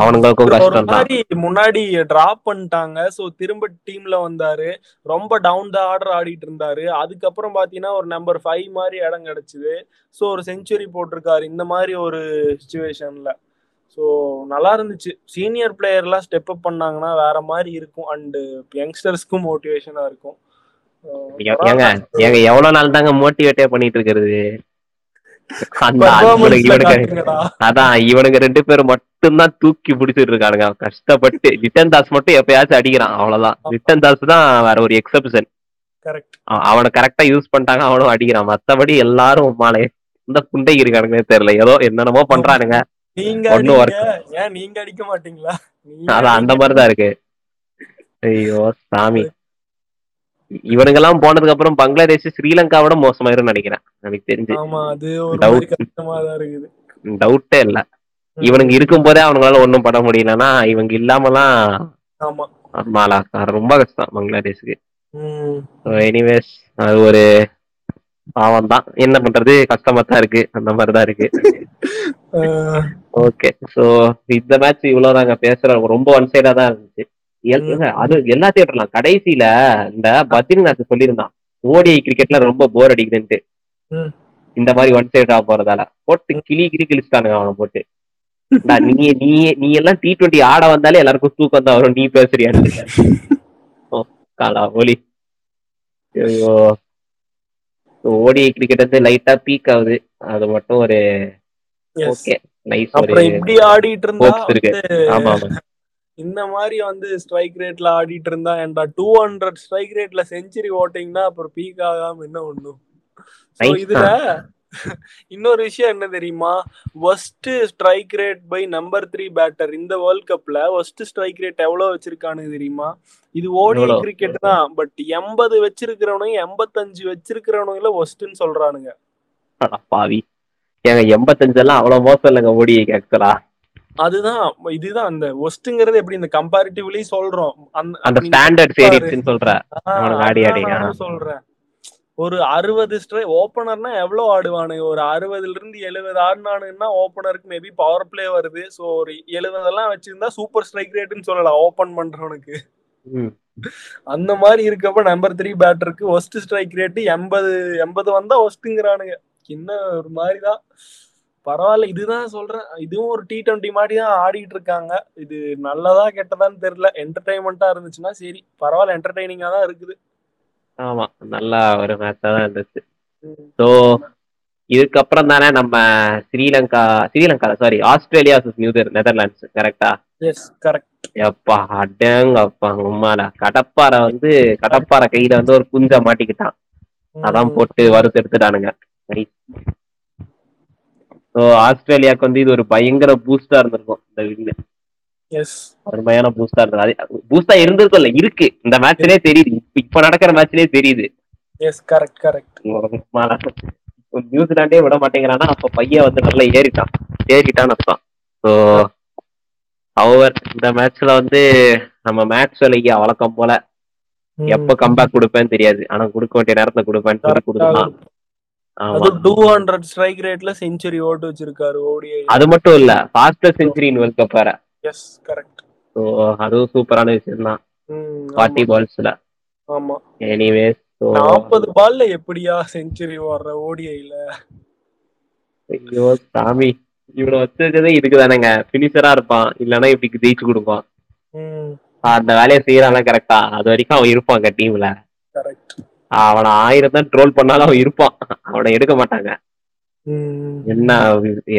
அவனுங்களுக்கும் கஷ்டம் தான் முன்னாடி டிராப் பண்ணிட்டாங்க. சோ திரும்ப டீம்ல வந்தாரு. ரொம்ப டவுன் த ஆர்டர் ஆடிட்டு இருந்தாரு. அதுக்கப்புறம் பாத்தீங்கன்னா ஒரு நம்பர் ஃபைவ் மாதிரி இடம் கிடைச்சது. சோ ஒரு செஞ்சுரி போட்டிருக்காரு. இந்த மாதிரி ஒரு சுச்சுவேஷன்ல ஸோ நல்லா இருந்துச்சு. சீனியர் பிளேயர்லாம் ஸ்டெப் அப் பண்ணாங்கன்னா வேற மாதிரி இருக்கும். அண்ட் யங்ஸ்டர்ஸ்க்கும் மோட்டிவேஷனா இருக்கும். ஏங்க எவ்வளவு நாள் தாங்க மோட்டிவேட்டே பண்ணிட்டு இருக்கிறது அந்த இவனுக்கு performanceல இவனுக்கு காட்டுங்கடா. அதான் இவனுங்க ரெண்டு பேரும் மட்டும்தான் தூக்கி பிடிச்சிட்டு இருக்கானுங்க கஷ்டப்பட்டு லிட்டன் தாஸ் மட்டும் எப்பயாச்சும் அடிக்கிறான். அவ்வளவுதான். லிட்டன் தாஸ் தான் வேற ஒரு எக்ஸப்ஷன் அவனை கரெக்டா யூஸ் பண்ணிட்டாங்க அவனும் அடிக்கிறான். மத்தபடி எல்லாரும் மாலை இந்த புண்டை இருக்கானுங்க தெரியல. ஏதோ என்னென்னமோ பண்றானுங்க. நீங்க அடிக்க மாட்டீங்களா? அதான் அந்த. மாதிரிதான் இருக்கு. ஐயோ சாமி. இவனுங்கெல்லாம் போனதுக்கு அப்புறம் பங்களாதேஷ் ஸ்ரீலங்காவோட மோசமாயிரும்னு நினைக்கிறேன். எனக்கு தெரிஞ்சு. டவுட்டே இல்ல. இவனுங்க இருக்கும் போதே அவனுங்களால ஒண்ணும் பண்ண முடியலன்னா இவங்க இல்லாமலாம் ரொம்ப கஷ்டம் பங்களாதேஷுக்கு. எனிவேஸ் அது ஒரு பாவம் தான் என்ன பண்றது? கஷ்டமா தான் இருக்கு. அந்த மாதிரிதான் இருக்கு. ஓகே சோ இந்த மேட்ச் இவ்வளவு நாங்க பேசுறோம் ரொம்ப ஒன் சைடா தான் இருந்துச்சு. அது எல்லாத்தையும் விட்டுறலாம் கடைசியில இந்த பத்ரிநாத் சொல்லியிருந்தான். ஓடிஐ கிரிக்கெட்ல ரொம்ப போர் அடிக்குதுன்ட்டு. இந்த மாதிரி ஒன் சைடா போறதால. போட்டு கிளி கிளி கிழிச்சிட்டானுங்க அவனை போட்டு. நீ நீ நீ எல்லாம் டி டுவெண்ட்டி ஆட வந்தாலே எல்லாருக்கும் தூக்கம் தான் வரும். நீ பேசுறியா? காலா ஒலி. ஐயோ. ஓடிஐ கிரிக்கெட் வந்து லைட்டா பீக் ஆகுது. அது மட்டும் ஒரு. ஓகே நைஸ் இப்படி ஆடிட்டு இருந்தா ஆமா ஆமா. இந்த மாதிரி வந்து ஸ்ட்ரைக் ரேட்ல ஆடிட்டு இருந்தா ஏன்டா டூ ஹண்ட்ரட் ஸ்ட்ரைக் ரேட்ல செஞ்சுரி ஓட்டிங்கன்னா அப்புறம் பீக் ஆகாம என்ன ஒண்ணும்? இதுல இன்னொரு விஷயம் என்ன தெரியுமா? Worst strike rate by number three batter இந்த வேர்ல்ட் கப்ல ஒஸ்ட் ஸ்ட்ரைக் ரேட் எவ்வளவு வச்சிருக்கானு தெரியுமா? இது ஓடி? கிரிக்கெட் தான். பட் எண்பது வச்சிருக்கிறவனுங்க எண்பத்தஞ்சு வச்சிருக்கிறவனுங்கள ஒஸ்ட்னு சொல்றானுங்க. பாவி ஏங்க எண்பத்தஞ்சு எல்லாம் அவ்வளவு மோசம் இல்லைங்க ஓடி ஆக்சுவலா அதுதான் இதுதான் அந்த ஒஸ்ட்ங்கிறது எப்படி இந்த கம்பேரிட்டிவ்லி சொல்றோம். அந்த ஸ்டாண்டர்ட் பாரு. சேரிட்ஸ்னு சொல்ற ஆடி ஆடி, சொல்றேன். ஒரு அறுபது ஸ்ட்ரை ஓப்பனர்னா எவ்வளவு ஆடுவானுங்க ஒரு அறுபதுல இருந்து எழுபது ஆடினானுங்கன்னா ஓப்பனருக்கு மேபி பவர் பிளே வருது. ஸோ ஒரு எழுபதெல்லாம் வச்சிருந்தா சூப்பர் ஸ்ட்ரைக் ரேட்னு சொல்லலாம் ஓப்பன் பண்றவனுக்கு. அந்த மாதிரி இருக்கப்ப நம்பர் த்ரீ பேட்டருக்கு ஒஸ்ட் ஸ்ட்ரைக் ரேட்டு எண்பது எண்பது வந்தா ஒஸ்ட்டுங்கிறானுங்க என்ன ஒரு மாதிரிதான். பரவாயில்ல இதுதான் சொல்றேன். இதுவும் ஒரு டி டுவெண்ட்டி மாதிரி தான் ஆடிட்டு இருக்காங்க. இது நல்லதா கெட்டதான்னு தெரியல. என்டர்டைன்மெண்ட்டா இருந்துச்சுன்னா சரி பரவாயில்ல என்டர்டைனிங்கா தான் இருக்குது. ஆமா நல்லா ஒரு மேட்சா தான் இருந்துச்சு. ஸோ இதுக்கப்புறம் தானே நம்ம Sri Lanka Sri Lanka sorry Australia new Netherlands கரெக்டா எஸ் கரெக்ட் எப்பா அடங்கப்பா உம்மாடா. கடப்பாறை வந்து கடப்பாறை கையில வந்து ஒரு குஞ்ச மாட்டிக்கிட்டான். அதான் போட்டு வறுத்து எடுத்துட்டானுங்க. ஸோ ஆஸ்திரேலியாவுக்கு வந்து இது ஒரு பயங்கர பூஸ்டா இருந்திருக்கும் இந்த வின்னு அருமையான பூஸ்டா இருந்தது. அது பூஸ்டா இருந்திருக்கும் இல்ல இருக்கு. இந்த மேட்ச்லயே தெரியுது. இப்ப நடக்கிற மேட்ச்லயே தெரியுது. எஸ் கரெக்ட் கரெக்ட் நியூசிலாண்டே விட மாட்டேங்கிறானா அப்ப பையன் வந்து நல்லா ஏறிட்டான். ஏறிட்டான்னு அர்த்தம். ஸோ அவர் இந்த மேட்ச்ல வந்து நம்ம மேட்ச் விலையா வழக்கம் போல எப்ப கம்பேக் கொடுப்பேன்னு தெரியாது. ஆனா கொடுக்க வேண்டிய நேரத்துல கொடுப்பேன்னு சொல்லி கொடுக்கலாம். டூ ஹண்ட்ரட் ஸ்ட்ரைக் ரேட்ல செஞ்சுரி ஓட்டு வச்சிருக்காரு ஓடிஐ. அது மட்டும் இல்ல ஃபாஸ்டஸ்ட் செஞ்சுரின் வேர்ல்ட் கப் வேற. எஸ் கரெக்ட் அதுவும் சூப்பரான விஷயம் தான் ஃபார்ட்டி பால்ஸ்ல. ஆமா. எனிவேஸ் நாற்பது பால்ல எப்படியா செஞ்சுரி ஓடுற ஓடிஐல? ஐயோ சாமி. இவனை வச்சிருக்கதே இதுக்கு தானேங்க. பினிஷரா இருப்பான். இல்லைன்னா இப்படி ஜெயிச்சு கொடுப்பான். அந்த வேலையை செய்யறான்ல கரெக்டா அது வரைக்கும் அவன் இருப்பாங்க டீம்ல கரெக்ட் அவனை ஆயிரம் தான் ட்ரோல் பண்ணாலும் அவன் இருப்பான். அவனை எடுக்க மாட்டாங்க. என்ன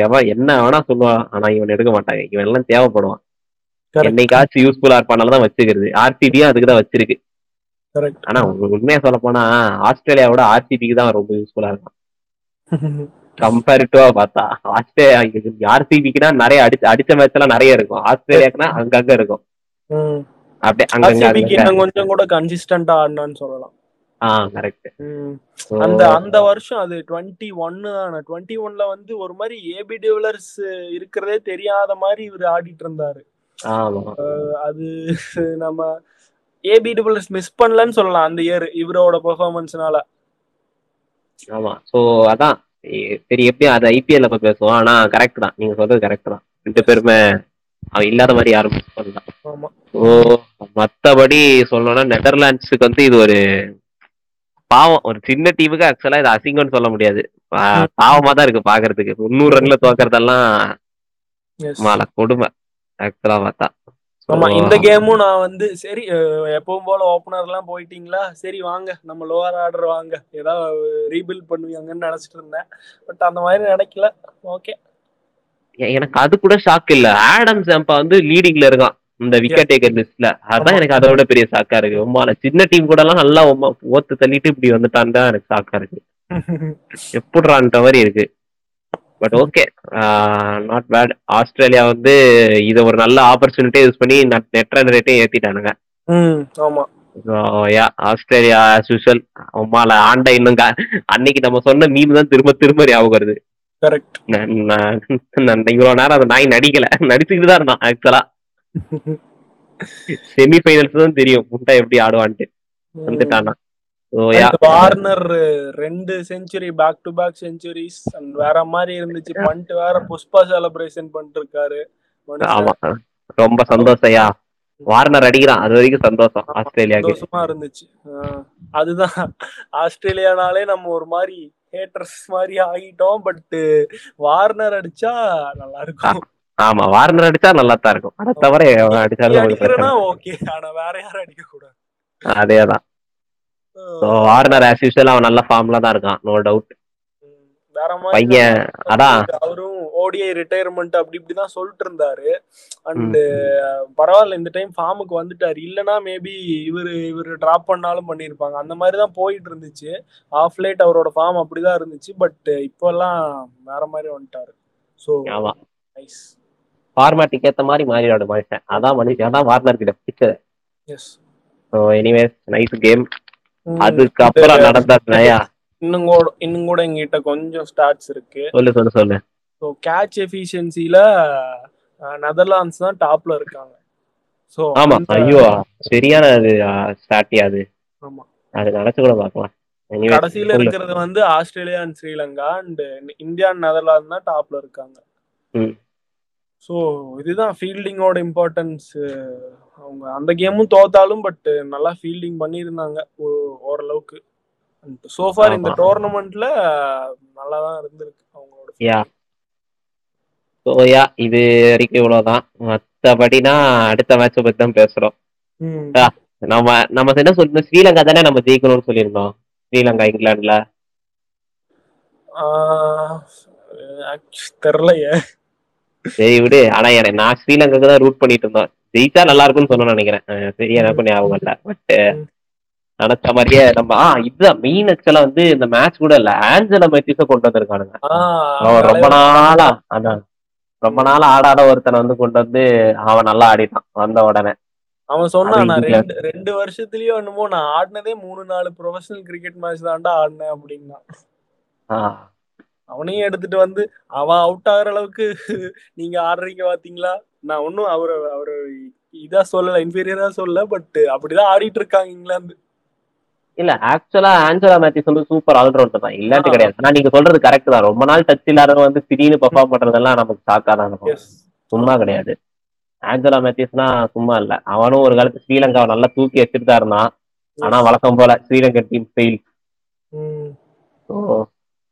எவன் என்ன வேணா சொல்லுவான் ஆனா இவன் எடுக்க மாட்டாங்க. இவன் எல்லாம் தேவைப்படுவான். என்னைக்காச்சும் யூஸ்ஃபுல்லா இருப்பானால தான் வச்சுக்கிறது. ஆர்சிபியும் அதுக்கு தான் வச்சிருக்கு. ஆனா உங்களுக்கு உண்மையா சொல்ல போனா ஆஸ்திரேலியாவோட ஆர்சிபிக்கு தான் ரொம்ப யூஸ்ஃபுல்லா இருக்கும். கம்பேரிட்டிவா பார்த்தா ஆஸ்திரேலியா ஆர்சிபிக்குனா நிறைய அடிச்ச அடிச்ச மேட்ச் எல்லாம் நிறைய இருக்கும். ஆஸ்திரேலியாக்குனா அங்கங்க இருக்கும். அப்படியே அங்கங்க. இன்னும் கொஞ்சம் கூட கன்சிஸ்டன்டா ஆடினான்னு சொல்லலாம். கரெக்ட். அந்த அந்த வருஷம் அது டுவெண்ட்டி ஒன்னு தானே. டுவெண்ட்டி ஒன்ல வந்து ஒரு மாதிரி ஏபி டிவிலர்ஸ் இருக்கிறதே தெரியாத மாதிரி இவர் ஆடிட்டு இருந்தாரு. ஆமா. அது நம்ம ஏபி டிவிலர்ஸ் மிஸ் பண்ணலன்னு சொல்லலாம் அந்த இயர் இவரோட பெர்ஃபார்மன்ஸ்னால ஆமா. சோ அதான். சரி எப்படியும் அது ஐபிஎல்ல போய் பேசுவோம். ஆனா கரெக்ட் தான். நீங்க சொல்றது கரெக்ட் தான். ரெண்டு பேருமே அவன் இல்லாத மாதிரி யாரும் ஓ மத்தபடி சொல்லணும்னா நெதர்லாண்ட்ஸுக்கு வந்து இது ஒரு பாவம் ஒரு சின்ன டீமுக்கு ஆக்சுவலா இது அசிங்கம்னு சொல்ல முடியாது. பாவமா தான் இருக்கு பாக்குறதுக்கு. முந்நூறு ரன்ல தோக்கறதெல்லாம் கொடுமை. ஆக்சுவலா பார்த்தா. ஆமா இந்த கேமும் நான் வந்து சரி எப்பவும் போல ஓப்பனர் எல்லாம் போயிட்டீங்களா? சரி வாங்க. நம்ம லோவர் ஆர்டர் வாங்க. ஏதாவது ரீபில்ட் பண்ணுவீங்கன்னு நினைச்சிட்டு இருந்தேன். பட் அந்த மாதிரி நினைக்கல ஓகே எனக்கு அது கூட ஷாக் இல்ல. ஆடம் சாம்பா வந்து லீடிங்ல இருக்கான். இந்த விக்கெட் டேக்கர் லிஸ்ட்ல அதான். எனக்கு அதை விட பெரிய ஷாக்கா இருக்கு. உமால சின்ன டீம் கூட எல்லாம் நல்லா ஓத்து தள்ளிட்டு இப்படி வந்துட்டான் தான் எனக்கு ஷாக்கா இருக்கு. எப்படிறான்ற மாதிரி இருக்கு. But okay not bad Australia வந்து இதை ஒரு நல்ல ஆப்பர்ச்சுனிட்டி யூஸ் பண்ணி நெட் ரன் ரேட்டையும் ஏத்திட்டானுங்க. ஆமா. Australia as usual. உமால ஆண்ட இன்னும் அன்னைக்கு நம்ம சொன்ன மீன் தான் திரும்ப திரும்ப ஞாபகம் வருது. இவ்வளவு நேரம் அந்த நாய் நடிக்கல. நடிச்சுக்கிட்டு தான் இருந்தான் ஆக்சுவலா செமிஃபைனல்ஸ் தான் தெரியும் முட்டை எப்படி ஆடுவான்ட்டு. வந்துட்டானா. வார்னர் ரெண்டு century back to back centuries and வேற மாதிரி இருந்துச்சு. பண்ணிட்டு வேற புஷ்பா செலிப்ரேஷன் பண்ணிட்டு இருக்காரு. ஆமா. ரொம்ப சந்தோஷம்யா. வார்னர் அடிக்கிறான். அது வரைக்கும் சந்தோஷம் ஆஸ்திரேலியாக்கு சந்தோஷமா இருந்துச்சு. ஆஹ் அதுதான். ஆஸ்திரேலியானாலே நம்ம ஒரு மாதிரி ஹேட்டர்ஸ் மாதிரி ஆகிட்டோம் பட் வார்னர் அடிச்சா நல்லா இருக்கும். ஆமா வார்னர் அடிச்சா நல்லா தான் இருக்கும். அதை தவிர அடிச்சாலும். ஓகே ஆனா வேற யாரும் அடிக்க கூடாது அதேதான் வார்னர் ஆஸ் யூஸ்வல் அவன் நல்ல ஃபார்ம்ல தான் இருக்கான் நோ டவுட் பையன் அதான். அவரும் ஓடிஐ ரிட்டையர்மெண்ட் அப்படி இப்படிதான் சொல்லிட்டு இருந்தாரு. அண்ட் பரவாயில்ல இந்த டைம் ஃபார்முக்கு வந்துட்டாரு. இல்லனா மேபி இவரு இவரு டிராப் பண்ணாலும் பண்ணிருப்பாங்க அந்த மாதிரி தான் போயிட்டு இருந்துச்சு. ஆஃப் லைட் அவரோட ஃபார்ம் அப்படிதான் இருந்துச்சு. பட் இப்போல்லாம் வேற மாதிரி வந்துட்டாரு. ஸோ நைஸ் ஃபார்மேட்டுக்கு ஏத்த மாதிரி மாறிடாடு மனுஷன். அதான் மனுஷன். அதான் வார்னர் கிட்ட பிடிச்சது. ஸோ எனிவேஸ் நைஸ் கேம் அதுக்கப்புறம் நடந்த நயா. இன்னும் கூட இன்னும் கூட எங்கிட்ட கொஞ்சம் ஸ்டாட்ஸ் இருக்கு. சொல்லு சொல்லு சொல்லு. ஸோ கேட்ச் எஃபிஷியன்சில நெதர்லாண்ட்ஸ் தான் டாப்ல இருக்காங்க. ஸோ ஆமா. ஐயோ சரியான அது ஸ்டார்டியா அது. ஆமா. அது நினைச்சு கூட பார்க்கலாம். கடைசியில. இருக்கிறது வந்து Australia and Sri Lanka and India and Netherlands தான் டாப்ல இருக்காங்க. ஸோ இதுதான் ஃபீல்டிங்கோட இம்பார்ட்டன்ஸ் அவங்க அந்த கேமும் தோத்தாலும் பட் நல்லா ஃபீல்டிங் பண்ணியிருந்தாங்க ஓரளவுக்கு சோஃபார் இந்த. டோர்னமெண்ட்ல நல்லா தான் இருந்திருக்கு அவங்களோட. ஸோ யா இது வரைக்கும் இவ்வளவுதான் மற்றபடினா அடுத்த மேட்ச் பத்தி தான் பேசுறோம் ம். நம்ம நம்ம என்ன சொல்லிருந்தோம் ஸ்ரீலங்கா தானே நம்ம ஜெயிக்கணும்னு சொல்லியிருந்தோம் ஸ்ரீலங்கா இங்கிலாந்துல தெரியலையே சரி விடு. ஆனா எனக்கு நான் ஸ்ரீலங்காக்கு தான் ரூட் பண்ணிட்டு இருந்தோம். ஜெயிச்சா நல்லா இருக்கும்னு சொன்னோம்னு நினைக்கிறேன். அஹ் சரியா எனக்கும் ஞாபகம் இல்ல. பட். நினைச்ச மாதிரியே நம்ம ஆ இதுதான் மெயின் ஆக்சுவலா வந்து இந்த மேட்ச் கூட இல்ல. ஆஞ்சலா மேத்யூஸ கொண்டு வந்திருக்கானுங்க. அவன் ரொம்ப நாளா அதான் ரொம்ப நாளா ஆடாத ஒருத்தனை வந்து கொண்டு வந்து அவன் நல்லா ஆடிட்டான் வந்த உடனே. அவன் சொன்னான் ரெண்டு ரெண்டு வருஷத்துலயோ என்னமோ நான் ஆடினதே மூணு நாலு ப்ரொஃபஷனல் கிரிக்கெட் மேட்ச் தான்டா ஆடினேன் அப்படின்னா அவனையும் எடுத்துட்டு வந்து அவன் அவுட் ஆகுற அளவுக்கு நீங்க ஆடுறீங்க பாத்தீங்களா? நான் ஒன்னும் அவரு அவரு இதா சொல்லல இன்ஃபீரியரா சொல்லல பட் அப்படிதான் ஆடிட்டு இருக்காங்க இங்கிலாந்து. இல்ல ஆக்சுவலா ஆஞ்சலா மேத்யூஸ் வந்து சூப்பர் ஆல்ரவுண்டர் தான். இல்லாட்டி. கிடையாது. ஆனா நீங்க சொல்றது கரெக்ட் தான். ரொம்ப நாள் டச் இல்லாதவன் வந்து திடீர்னு பெர்ஃபார்ம் பண்றதெல்லாம் நமக்கு ஷாக்கா தான் இருக்கும். சும்மா கிடையாது. ஆஞ்சலா மேத்யூஸ்னா சும்மா இல்ல. அவனும் ஒரு காலத்து ஸ்ரீலங்காவை நல்லா தூக்கி வச்சுட்டு தான் இருந்தான். ஆனா வழக்கம் போல ஸ்ரீலங்கா டீம் ஃபெயில்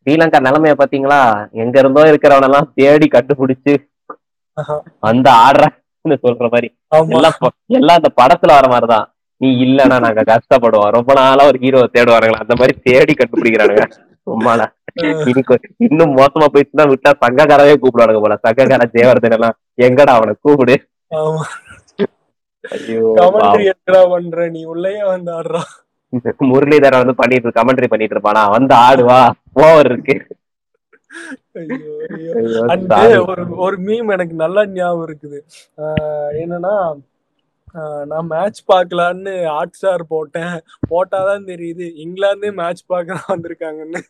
ஸ்ரீலங்கா நிலைமைய பாத்தீங்களா எங்க இருந்தோ இருக்கிறவனெல்லாம் தேடி கண்டுபிடிச்சு வந்து ஆடுறன்னு சொல்ற மாதிரி. எல்லாம் எல்லாம் அந்த படத்துல வர மாதிரிதான். நீ இல்லன்னா நாங்க கஷ்டப்படுவோம். ரொம்ப நாளா ஒரு ஹீரோ தேடுவாருங்களா அந்த மாதிரி தேடி கண்டுபிடிக்கிறானுங்க. இன்னைக்கு இன்னும் மோசமா போயிட்டுனா விட்டா சங்கக்காரவே கூப்பிடுவானுங்க போல. சங்கக்கார ஜெயவர்தன் எல்லாம் எங்கடா அவனை கூப்பிடு. முரளிதரன் வந்து பண்ணிட்டு கமெண்ட்ரி பண்ணிட்டு இருப்பானா. வந்து ஆடுவா. ஓவர் இருக்கு. ஒரு ஒரு மீம் எனக்கு நல்லா ஞாபகம் இருக்குது. என்னன்னா நான் மேட்ச் பார்க்கலான்னு ஹாட் ஸ்டார் போட்டேன். போட்டாதான் தெரியுது இங்கிலாந்தே மேட்ச் பார்க்க வந்திருக்காங்கன்னு.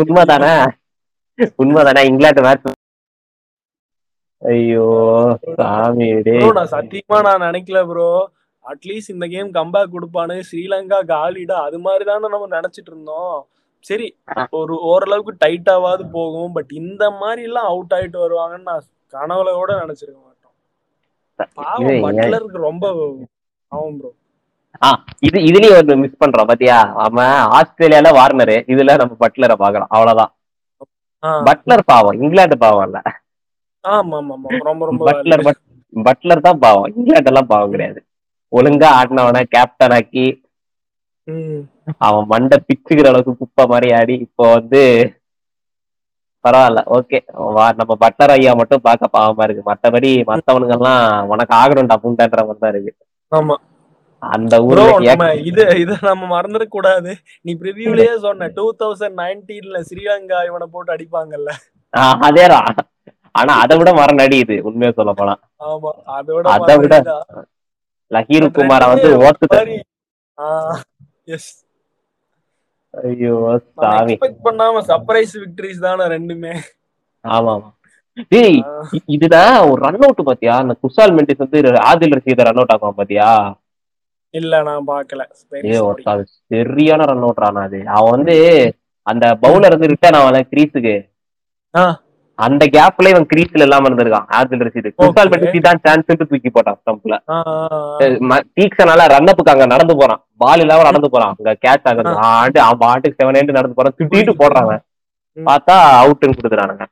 உண்மைதானே உண்மைதானே இங்கிலாந்து மேட்ச் ஐயோ சாமி நான் சத்தியமா நான் நினைக்கல ப்ரோ அட்லீஸ்ட் இந்த கேம் கம்பேக் கொடுப்பானு ஸ்ரீலங்கா காலிடா அது மாதிரி தானே நம்ம நினைச்சிட்டு இருந்தோம். சரி ஒரு ஓரளவுக்கு டைட்டாவாவது போகும் பட் இந்த மாதிரி எல்லாம் அவுட் ஆயிட்டு வருவாங்கன்னு நான் கனவுல கூட நினைச்சிருக்க மாட்டோம். பாவம் பட்லருக்கு ரொம்ப பாவம் ப்ரோ இது இதுலயும் ஒரு மிஸ் பண்றோம் பாத்தியா? அவன் ஆஸ்திரேலியால வார்னரு இதுல நம்ம பட்லரை பாக்கலாம் அவ்வளவுதான். பட்லர் பாவம் இங்கிலாந்து பாவம் இல்ல. ஆமா ஆமா ரொம்ப ரொம்ப பட்லர் பட் பட்லர் தான் பாவம் இங்கிலாந்து எல்லாம் பாவம் கிடையாது. ஒழுங்கா ஆடினவன கேப்டன் ஆக்கி. அவன் மண்டை பிச்சுக்கிற அளவுக்கு குப்பை மாதிரி ஆடி இப்போ வந்து பரவாயில்ல ஓகே நம்ம பட்லர் ஐயா மட்டும் பார்க்க பாவமா இருக்கு. மத்தபடி மத்தவனுங்க எல்லாம் உனக்கு ஆகணும்டா புண்டன்ற மாதிரி தான் இருக்கு. ஆமா. அந்த ஊர்ல இது இத நம்ம மறந்துட கூடாது. நீ ப்ரிவியூலயே சொன்ன டூ தௌசண்ட் நைன்டீன்ல ஸ்ரீலங்கா இவனை போட்டு அடிப்பாங்கல்ல. அதேதான். ஆனா அதை விட மரம் அடியுது உண்மையா சொல்ல போனா. ஆமா அதோட அதை விட லஹீரு குமார வந்து எஸ் ஐயோ சாமி. எக்ஸ்பெக்ட் பண்ணாம சர்ப்ரைஸ் விக்டரிஸ் தானே ரெண்டுமே. ஆமா ஆமா டேய் இதுதான் ஒரு ரன் அவுட் பாத்தியா? அந்த குஷால் மெண்டிஸ் வந்து ஆதில் ரசீத ரன் அவுட் ஆகும் பாத்தியா? இல்ல நான் பாக்கல சரியான ரன் அவுட் ஆனா அது. அவன் வந்து அந்த பவுலர் வந்து ரிட்டர்ன் ஆகல கிரீஸுக்கு. ஆ. அந்த கேப்ல இவன் கிரீஸ்ல இல்லாம இருந்திருக்கான். ஆதில் ரசீது குஷால் Okay. மெண்டிஸ் தான் சான்ஸ் தூக்கி போட்டான் ஸ்டம்ப்ல. தீக்ஷனால ரன் அப்புக்கு அங்க நடந்து போறான். பால் இல்லாம நடந்து போறான். அங்க கேட்ச் ஆகுது. ஆண்டு அவன் பாட்டுக்கு செவன் எண்டு நடந்து போறான். திட்டிட்டு போடுறாங்க. பார்த்தா அவுட்னு கொடுக்குறானுங்க.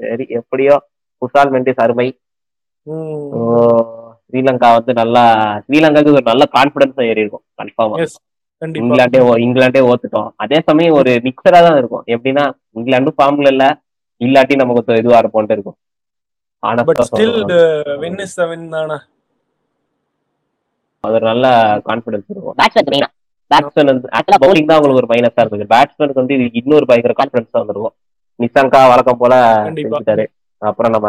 சரி எப்படியோ குஷால் மெண்டிஸ் அருமை. ஸ்ரீலங்கா வந்து நல்லா ஸ்ரீலங்காக்கு ஒரு நல்ல கான்பிடன்ஸ் ஏறி இருக்கும் கன்ஃபார்மா இங்கிலாண்டே ஓ- இங்கிலாண்டே ஓத்துட்டோம். அதே சமயம் ஒரு மிக்சரா தான் இருக்கும். எப்படின்னா இங்கிலாண்டும் ஃபார்ம்ல இல்ல இல்லாட்டி நமக்கு ஒரு இதுவா இருப்போம்ட்டு இருக்கும். ஆனா but still win is the win தானே? அது நல்ல கான்பிடன்ஸ் இருக்கும். பேட்ஸ்மேன் மெயினா பேட்ஸ்மேன் வந்து ஆக்சுவலா பவுலிங் தான் உங்களுக்கு ஒரு மைனஸா இருக்குது பேட்ஸ்மேனுக்கு வந்து இது இன்னொரு பயங்கர கான்பிடன்ஸ் தான் வந்துருக்கும். நிசங்கா வழக்கம் போல. செஞ்சுட்டாரு. அப்புறம் நம்ம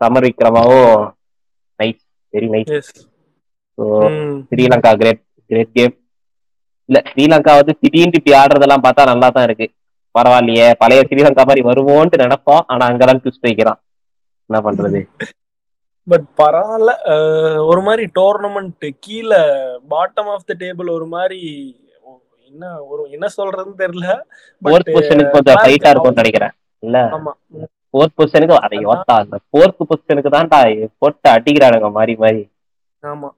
சமர் விக்ரமாவும் nice very nice yes so Sri Lanka great great game இல்ல ஸ்ரீலங்கா வந்து திடீர்னு இப்படி ஆடுறதெல்லாம் பார்த்தா நல்லா தான் இருக்கு. பரவாயில்லையே பழைய ஸ்ரீலங்கா மாதிரி வருவோன்ட்டு நினைப்போம். ஆனா அங்கதான் ட்விஸ்ட் வைக்கிறான். என்ன பண்றது? பட் பரவாயில்ல ஒரு மாதிரி டோர்னமெண்ட் கீழே பாட்டம் ஆஃப் த டேபிள் ஒரு மாதிரி என்ன ஒரு என்ன சொல்றதுன்னு தெரியல. ஃபோர்த் பொசிஷனுக்கு கொஞ்சம் ஃபைட்டா இருக்கும்னு நினைக்கிறேன். இல்ல? ஆமா. ஃபோர்த் பொசிஷனுக்கு அதை யோத்தா அந்த ஃபோர்த் பொசிஷனுக்கு தான்டா போட்டு அடிக்கிறானுங்க மாறி மாறி. ஆமா.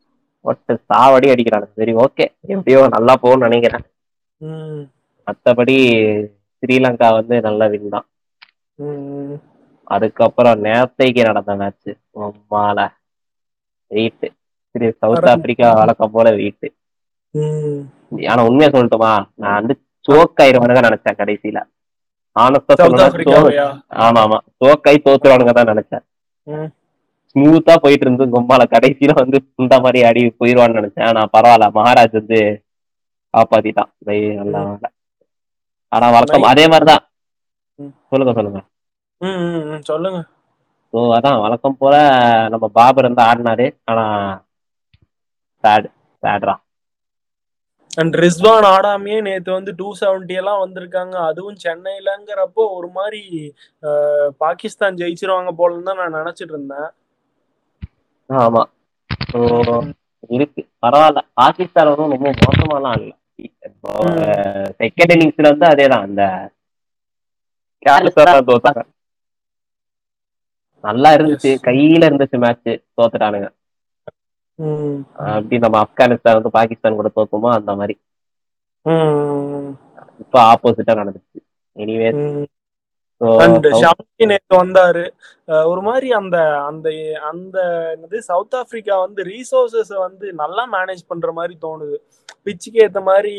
போட்டு சாவடி அடிக்கிறானுங்க சரி ஓகே. எப்படியோ நல்லா போகும்னு நினைக்கிறேன். ம். மத்தபடி ஸ்ரீலங்கா வந்து நல்ல வின் தான். அதுக்கப்புறம் நேத்தைக்கு நடந்த மேட்ச் ரொம்பால வெயிட் சரி சவுத் ஆப்பிரிக்கா வழக்கம் போல வெயிட் ம். ஆனா உண்மையா சொல்லட்டுமா? நான் வந்து சோக்காயிருவானுங்க நினைச்சேன் கடைசியில. ஆனஸ்டா சொல்லணும் ஆமா ஆமா. சோக்காய் தோத்துருவானுங்க தான் நினைச்சேன். ஸ்மூத்தா போயிட்டு இருந்து கும்பால கடைசியில வந்து இந்த மாதிரி அடி போயிருவான்னு நினைச்சேன். ஆனா பரவாயில்ல. மகாராஜ் வந்து காப்பாத்திட்டான். நல்லா. ஆனா வழக்கம் அதே மாதிரிதான். சொல்லுங்க சொல்லுங்க. சொல்லுங்க. ஸோ அதான். வழக்கம் போல நம்ம பாபர் வந்து ஆடினாரு. ஆனா சேட் சேட்ரா அண்ட் ரிஸ்வான் ஆடாமையே நேத்து வந்து டூ செவன்டி எல்லாம் வந்திருக்காங்க. அதுவும் சென்னையிலங்கிறப்போ ஒரு மாதிரி பாகிஸ்தான் ஜெயிச்சிருவாங்க போலன்னு தான் நான் நினைச்சிட்டு இருந்தேன். ஆமா. ஸோ இருக்கு. பரவாயில்ல. பாகிஸ்தான் வந்து ரொம்ப மோசமாலாம் இல்ல. இப்போ செகண்ட் இன்னிங்ஸ்ல வந்து அதேதான். அந்த தோத்தாங்க நல்லா இருந்துச்சு. கையில இருந்துச்சு மேட்ச் தோத்துட்டானுங்க. அப்படி நம்ம ஆப்கானிஸ்தான் வந்து பாகிஸ்தான் கூட தோத்துமோ அந்த மாதிரி. இப்போ ஆப்போசிட்டா நடந்துச்சு. எனிவே. அண்ட் ஷாமி நேத்து வந்தாரு. ஒரு மாதிரி அந்த அந்த அந்த என்னது சவுத் ஆப்பிரிக்கா வந்து ரீசோர்சஸ் வந்து நல்லா மேனேஜ் பண்ற மாதிரி தோணுது. பிச்சுக்கு ஏத்த மாதிரி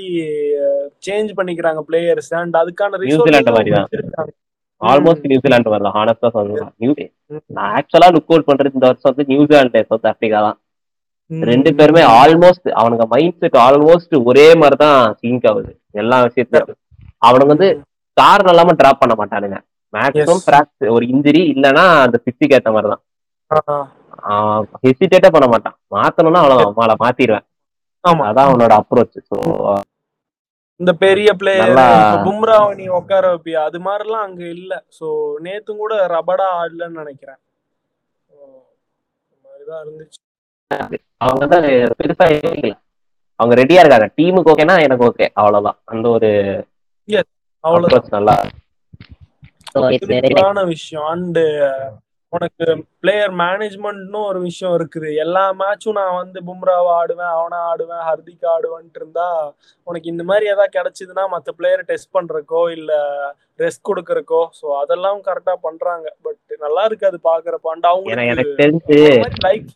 சேஞ்ச் பண்ணிக்கிறாங்க பிளேயர்ஸ் அண்ட் அதுக்கான நியூசிலாந்து மாதிரி தான். ஆல்மோஸ்ட் நியூசிலாந்து வரலாம். ஹானஸ்டா சொல்லலாம். நான் ஆக்சுவலா லுக் அவுட் பண்றது இந்த வருஷம் வந்து நியூசிலாந்து சவுத் ஆப்பிரிக்கா தான். ரெண்டு பேருமே ஆல்மோஸ்ட் அவனுங்க மைண்ட் செட் ஆல்மோஸ்ட் ஒரே மாதிரி தான் சிங்க் ஆகுது. எல்லா விஷயத்தையும் அவனுங்க வந்து காரணம் இல்லாம டிராப் பண்ண மாட்டானுங்க. மேக்ஸிமம். பிராக்டிஸ் ஒரு இன்ஜுரி இல்லைன்னா அந்த பிச்சுக்கு ஏத்த மாதிரி தான் ஹெசிடேட்டே பண்ண மாட்டான். மாத்தணும்னா அவ்வளவுதான். மாலை மாத்திடுவேன் ஆமா. அதான் அவனோட அப்ரோச் ஸோ இந்த பெரிய பிளேயர் பும்ராவை நீ உட்கார வைப்பியா? அது மாதிரிலாம் அங்க இல்ல. சோ நேத்தும் கூட ரபடா ஆடலன்னு நினைக்கிறேன். மாதிரிதான் இருந்துச்சு. அவங்க தான் பெருசா அவங்க ரெடியா இருக்காங்க. டீமுக்கு ஓகேனா எனக்கு ஓகே அவ்வளவுதான். அந்த ஒரு அவ்வளவுதான். விஷயம். அண்ட் உனக்கு பிளேயர் மேனேஜ்மெண்ட்னு ஒரு விஷயம் இருக்குது. எல்லா மேட்சும் நான் வந்து பும்ராவை ஆடுவேன் அவனை ஆடுவேன் ஹர்திக் ஆடுவேன்ட்டு இருந்தா உனக்கு இந்த மாதிரி ஏதாவது கிடைச்சதுன்னா மற்ற பிளேயரை டெஸ்ட் பண்றக்கோ இல்ல ரெஸ்ட் கொடுக்கறக்கோ ஸோ அதெல்லாம் கரெக்டா பண்றாங்க. பட் நல்லா இருக்கு அது பாக்குறப்ப அண்ட் அவங்க எனக்கு தெரிஞ்சு லைக்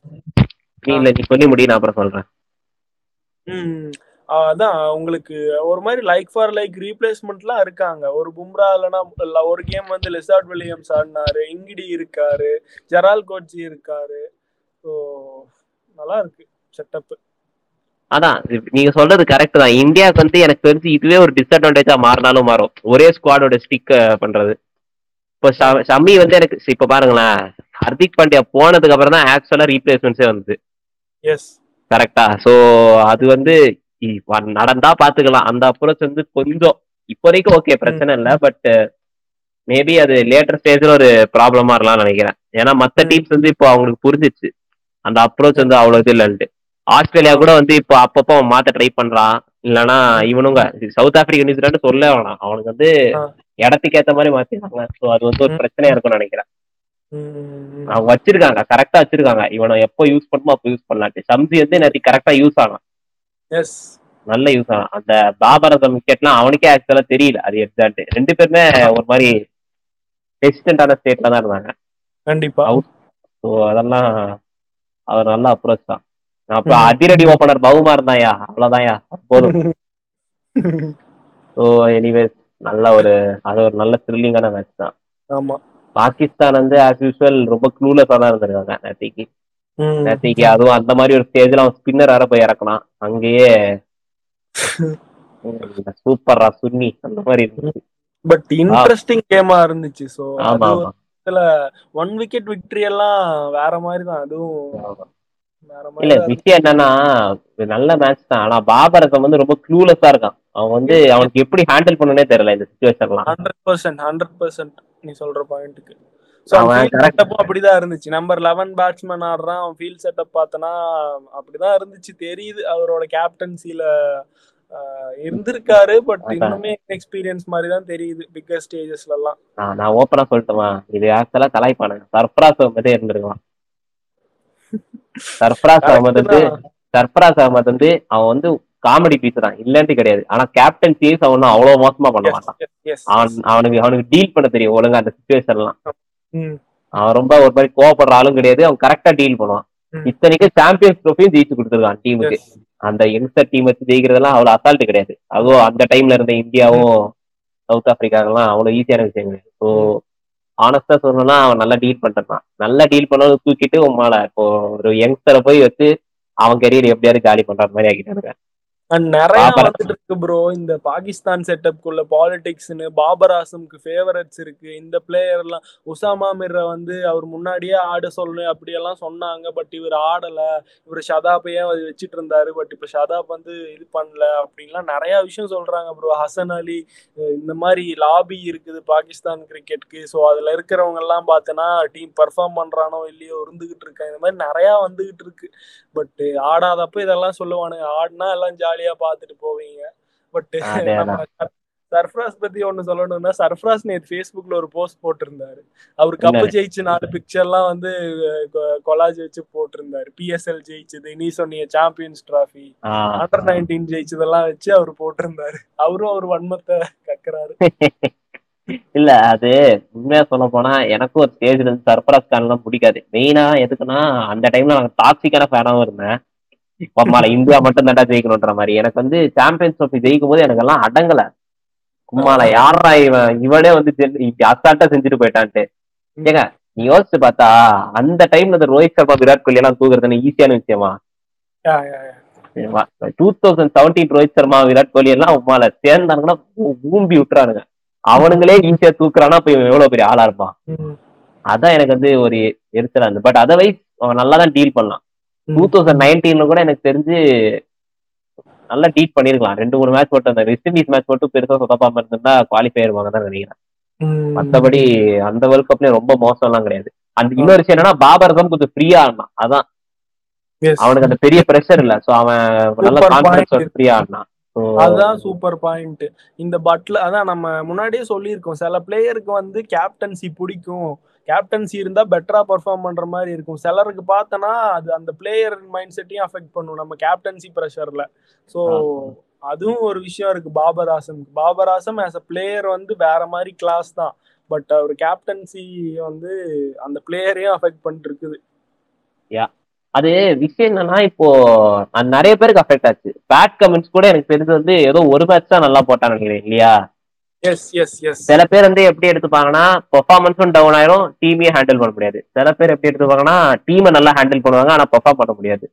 நீ சொல்லி முடி நான் அப்புறம் சொல்றேன். ம். அதான் உங்களுக்கு ஒரு மாதிரி லைக் ஃபார் லைக் ரீப்ளேஸ்மெண்ட்லாம் இருக்காங்க. ஒரு பும்ரா இல்லைன்னா இல்ல ஒரு கேம் வந்து லெசார்ட் வில்லியம்ஸ் ஆடினாரு இங்கிடி இருக்காரு ஜெரால் கோச்சி இருக்காரு. ஸோ நல்லா இருக்கு செட்டப் அதான் நீங்க சொல்றது கரெக்ட் தான். இந்தியாவுக்கு வந்து எனக்கு தெரிஞ்சு இதுவே ஒரு டிஸ்அட்வான்டேஜா மாறினாலும் மாறும். ஒரே ஸ்குவாடோட ஸ்டிக் பண்றது. இப்போ ஷமி வந்து எனக்கு இப்ப பாருங்களேன். ஹர்திக் பாண்டியா போனதுக்கு அப்புறம் தான் ஆக்சுவலா ரீப்ளேஸ்மெண்ட்ஸே வந்தது. எஸ் கரெக்டா சோ அது வந்து நடந்தா பாத்துக்கலாம். அந்த அப்ரோச் வந்து கொஞ்சம் இப்போ வரைக்கும் ஓகே பிரச்சனை இல்ல பட் மேபி அது லேட்டர் ஸ்டேஜ்ல ஒரு ப்ராப்ளமா இருக்கலாம்னு நினைக்கிறேன். ஏன்னா மத்த. டீம்ஸ் வந்து இப்போ அவங்களுக்கு புரிஞ்சிச்சு. அந்த அப்ரோச் வந்து அவ்வளவு இது இல்லைன்ட்டு. ஆஸ்திரேலியா கூட வந்து இப்போ அப்பப்போ அவன் மாத்த ட்ரை பண்றான். இல்லனா இவனுங்க சவுத் ஆப்பிரிக்கா நியூசிலாந்து சொல்ல வேணாம். அவனுக்கு வந்து. இடத்துக்கு ஏத்த மாதிரி மாத்திருக்காங்க ஸோ அது வந்து ஒரு. பிரச்சனையா இருக்கும்னு நினைக்கிறேன். அவங்க வச்சிருக்காங்க. கரெக்டா வச்சிருக்காங்க. இவனை எப்போ யூஸ் பண்ணுமோ அப்போ யூஸ் பண்ணலாட்டு சம்சி வந்து நேற்று கரெக்டா யூஸ் எஸ் நல்ல யூஸ் ஆகும் அந்த பாபரதம் விக்கெட்லாம் அவனுக்கே ஆக்சுவலா தெரியல. அது எக்ஸாக்ட் ரெண்டு பேருமே ஒரு மாதிரி ஹெசிடண்டான ஸ்டேட்ல தான் இருந்தாங்க. கண்டிப்பா. ஸோ அதெல்லாம் அவர் நல்ல அப்ரோச் தான். அப்புறம். அதிரடி ஓப்பனர் பவுமா இருந்தாயா? அவ்வளவுதான்யா போதும். ஸோ எனிவேஸ் நல்ல ஒரு அது ஒரு நல்ல த்ரில்லிங்கான மேட்ச் தான். ஆமா. பாகிஸ்தான் வந்து ஆஸ் யூஸ்வல் ரொம்ப க்ளூலஸா தான் இருந்திருக்காங்க நேற்றுக்கு ம். நேற்றுக்கு அதுவும் அந்த மாதிரி ஒரு ஸ்டேஜ்ல அவன் ஸ்பின்னர் வேற போய் இறக்கலாம் அங்கேயே சூப்பர்ரா சுன்னி அந்த மாதிரி இருந்துச்சு. பட் இன்ட்ரெஸ்டிங் கேமா இருந்துச்சு. ஸோ ஆமா இதுல ஒன் விக்கெட் விக்டரி எல்லாம் வேற மாதிரி தான். அதுவும் இல்ல விஷயம் என்னன்னா நல்ல மேட்ச் தான். ஆனா பாபரகம் வந்து ரொம்ப க்ளூலெஸ்ஸா இருக்கான். அவன் வந்து அவனுக்கு எப்படி ஹேண்டில் பண்ணனே தெரியல இந்த சுச்சுவேஷன்லாம் ஹண்ட்ரட் பர்சன்ட் ஹண்ட்ரட் பர்சன்ட் நீ சொல்ற பாயிண்ட்டுக்கு செட்டப்பும் அப்படிதான் இருந்துச்சு. நம்பர் லெவன் பேட்ஸ்மேன் ஆடுறான். அவன் ஃபீல்ட் செட்டப் பார்த்தனா அப்படிதான் இருந்துச்சு. தெரியுது அவரோட கேப்டன்சில இருந்திருக்காரு. பட். இன்னுமே எக்ஸ்பீரியன்ஸ் மாதிரி தான் தெரியுது பிக்கர் ஸ்டேஜஸ்ல எல்லாம் நான் ஓப்பனா சொல்லட்டுமா? இது ஆக்சுவலா கலாய்ப்பானுங்க சர்ஃப்ராஸ் அகமதே இருந்திருக்கலாம் சர்ஃப்ராஸ் அகமது வந்து சர்ஃப்ராஸ் அகமது வந்து அவன் வந்து காமெடி பீஸ் தான். இல்லன்ட்டு கிடையாது. ஆனா கேப்டன் சீஸ் அவன் அவ்வளவு மோசமா பண்ண மாட்டான். அவன் அவனுக்கு அவனுக்கு டீல் பண்ண தெரியும் ஒழுங்கா அந்த சுச்சுவேஷன்லாம் அவன் ரொம்ப ஒரு மாதிரி கோவப்படுற ஆளும் கிடையாது. அவன் கரெக்டா டீல் பண்ணுவான். ம். இத்தனைக்கும் சாம்பியன்ஸ் ட்ரோஃபியும் ஜெயிச்சு கொடுத்துருக்கான் டீமுக்கு. அந்த யங்ஸ்டர் டீம் வச்சு ஜெயிக்கிறதெல்லாம் அவ்வளவு அசால்ட் கிடையாது. அதுவும் அந்த டைம்ல இருந்த இந்தியாவும் சவுத் ஆப்பிரிக்காக்கெல்லாம் அவ்வளவு ஈஸியான விஷயம் கிடையாது ஸோ ஆனஸ்டா சொல்லணும்னா அவன் நல்லா டீல் பண்ணிட்டான். நல்லா டீல் பண்ணது தூக்கிட்டு உமால இப்போ ஒரு யங்ஸ்டரை போய் வச்சு அவன் கெரியர் எப்படியாவது காலி பண்ற மாதிரி ஆகிட்டாங்க அண்ட் நிறைய. வந்துட்டு இருக்கு ப்ரோ இந்த பாகிஸ்தான் செட்டப்குள்ள பாலிடிக்ஸ்னு பாபர் ஆசம்க்கு ஃபேவரட்ஸ் இருக்கு. இந்த பிளேயர் எல்லாம் உசாமா மிர்ர வந்து அவர் முன்னாடியே ஆட சொல்லணும் அப்படியெல்லாம் சொன்னாங்க. பட் இவர் ஆடல. இவர் ஷதாப்பையே வச்சுட்டு இருந்தாரு பட் இப்ப ஷதாப் வந்து இது பண்ணல அப்படின்லாம் நிறைய விஷயம் சொல்றாங்க ப்ரோ ஹசன் அலி இந்த மாதிரி லாபி இருக்குது பாகிஸ்தான் கிரிக்கெட்க்கு ஸோ அதுல இருக்கிறவங்க எல்லாம் பார்த்தனா டீம் பெர்ஃபார்ம் பண்றானோ இல்லையோ இருந்துகிட்டு இருக்காங்க. இந்த மாதிரி நிறைய வந்துகிட்டு இருக்கு. பட் ஆடாதப்ப இதெல்லாம் சொல்லுவானுங்க. ஆடினா எல்லாம் ஜாலியா பார்த்துட்டு போவீங்க. பட் சர்ஃப்ராஸ் பத்தி ஒண்ணு சொல்லணும்னா சர்ஃப்ராஸ் நேத்து ஃபேஸ்புக்ல ஒரு போஸ்ட் போட்டிருந்தாரு. அவர் கப்பு? ஜெயிச்சு நாலு பிக்சர்லாம் வந்து கொலாஜ் வச்சு போட்டிருந்தாரு. பிஎஸ்எல் ஜெயிச்சது நீ சொன்னீங்க சாம்பியன்ஸ் டிராஃபி அண்டர் நைன்டீன் ஜெயிச்சதெல்லாம் வச்சு அவர் போட்டிருந்தாரு. அவரும் அவர் வன்மத்தை கக்குறாரு. இல்ல அது உண்மையா சொல்ல போனா எனக்கும் ஒரு ஸ்டேஜ்ல இருந்து சர்பராஸ் கான்லாம் பிடிக்காது. மெயினா எதுக்குன்னா அந்த டைம்ல நான் டாக்ஸிக்கான ஃபேனாவும் இருந்தேன். பம்மால இந்தியா மட்டும் தாண்டா ஜெயிக்கணுன்ற மாதிரி. எனக்கு வந்து சாம்பியன்ஸ் ட்ரோஃபி ஜெயிக்கும் போது எனக்கு எல்லாம் அடங்கல. கும்மால யாரா இவன்? இவனே வந்து அசால்ட்டா செஞ்சுட்டு போயிட்டான்ட்டு. ஏங்க நீ யோசிச்சு பார்த்தா அந்த டைம்ல இந்த ரோஹித் சர்மா விராட் கோலி எல்லாம் தூக்குறது ஈஸியான விஷயமா. Two thousand seventeen Rohit Sharma Virat Kohli எல்லாம் உமால சேர்ந்தானுங்கன்னா ஊம்பி விட்டுறானுங்க. அவனுங்களே ஈஸியா தூக்குறானா இப்ப இவன் எவ்வளவு பெரிய ஆளா இருப்பான். அதான் எனக்கு வந்து ஒரு எரிச்சலா இருந்து பட் அதர்வைஸ் அவன் நல்லா தான் டீல் பண்ணலாம் டூ தௌசண்ட் நைன்டீன்ல கூட எனக்கு தெரிஞ்சு நல்லா டீல் பண்ணிருக்கலாம். ரெண்டு மூணு மேட்ச் மட்டும் அந்த வெஸ்ட் இண்டீஸ் மேட்ச் மட்டும் பெருசா சொதப்பாம இருந்திருந்தா குவாலிஃபை ஆயிருவாங்க தான் நினைக்கிறேன். மத்தபடி அந்த வேர்ல்ட் கப்லயும் ரொம்ப மோசம் எல்லாம் கிடையாது. அந்த இன்னொரு விஷயம் என்னன்னா பாபரகம் கொஞ்சம் ஃப்ரீயா ஆடினான் அதான். அவனுக்கு அந்த பெரிய பிரஷர் இல்ல. சோ அவன் நல்ல கான்பிடன்ஸ். ஃப்ரீயா ஆடினான் அதுதான் சூப்பர் பாயிண்ட் இந்த பட்ல அதான் நம்ம முன்னாடியே சொல்லியிருக்கோம். சில பிளேயருக்கு வந்து கேப்டன்சி பிடிக்கும். கேப்டன்சி இருந்தா பெட்டரா பெர்ஃபார்ம் பண்ற மாதிரி இருக்கும். சிலருக்கு பார்த்தனா அது அந்த பிளேயர் மைண்ட் செட்டையும் அஃபெக்ட் பண்ணும். நம்ம கேப்டன்சி ப்ரெஷர்ல ஸோ அதுவும் ஒரு விஷயம் இருக்கு. Babar Azam Babar Azam as a player வந்து வேற மாதிரி கிளாஸ் தான். பட் அவர் கேப்டன்சி வந்து அந்த பிளேயரையும் அஃபெக்ட் பண்ணிட்டு இருக்குது. அது விஷயம் என்னன்னா இப்போ நிறைய பேருக்கு அஃபெக்ட் ஆச்சு. பேட் கமெண்ட்ஸ் கூட எனக்கு தெரிஞ்சு வந்து ஏதோ ஒரு மேட்ச் தான் நல்லா போட்டான்னு நினைக்கிறேன் இல்லையா? சில பேர் வந்து எப்படி எடுத்துப்பாங்கன்னா பெர்ஃபார்மன்ஸும் டவுன் ஆயிரும் டீமையும் ஹேண்டில் பண்ண முடியாது. சில பேர் எப்படி எடுத்துப்பாங்கன்னா டீமை நல்லா ஹேண்டில் பண்ணுவாங்க ஆனா பெர்ஃபார்ம் பண்ண முடியாது.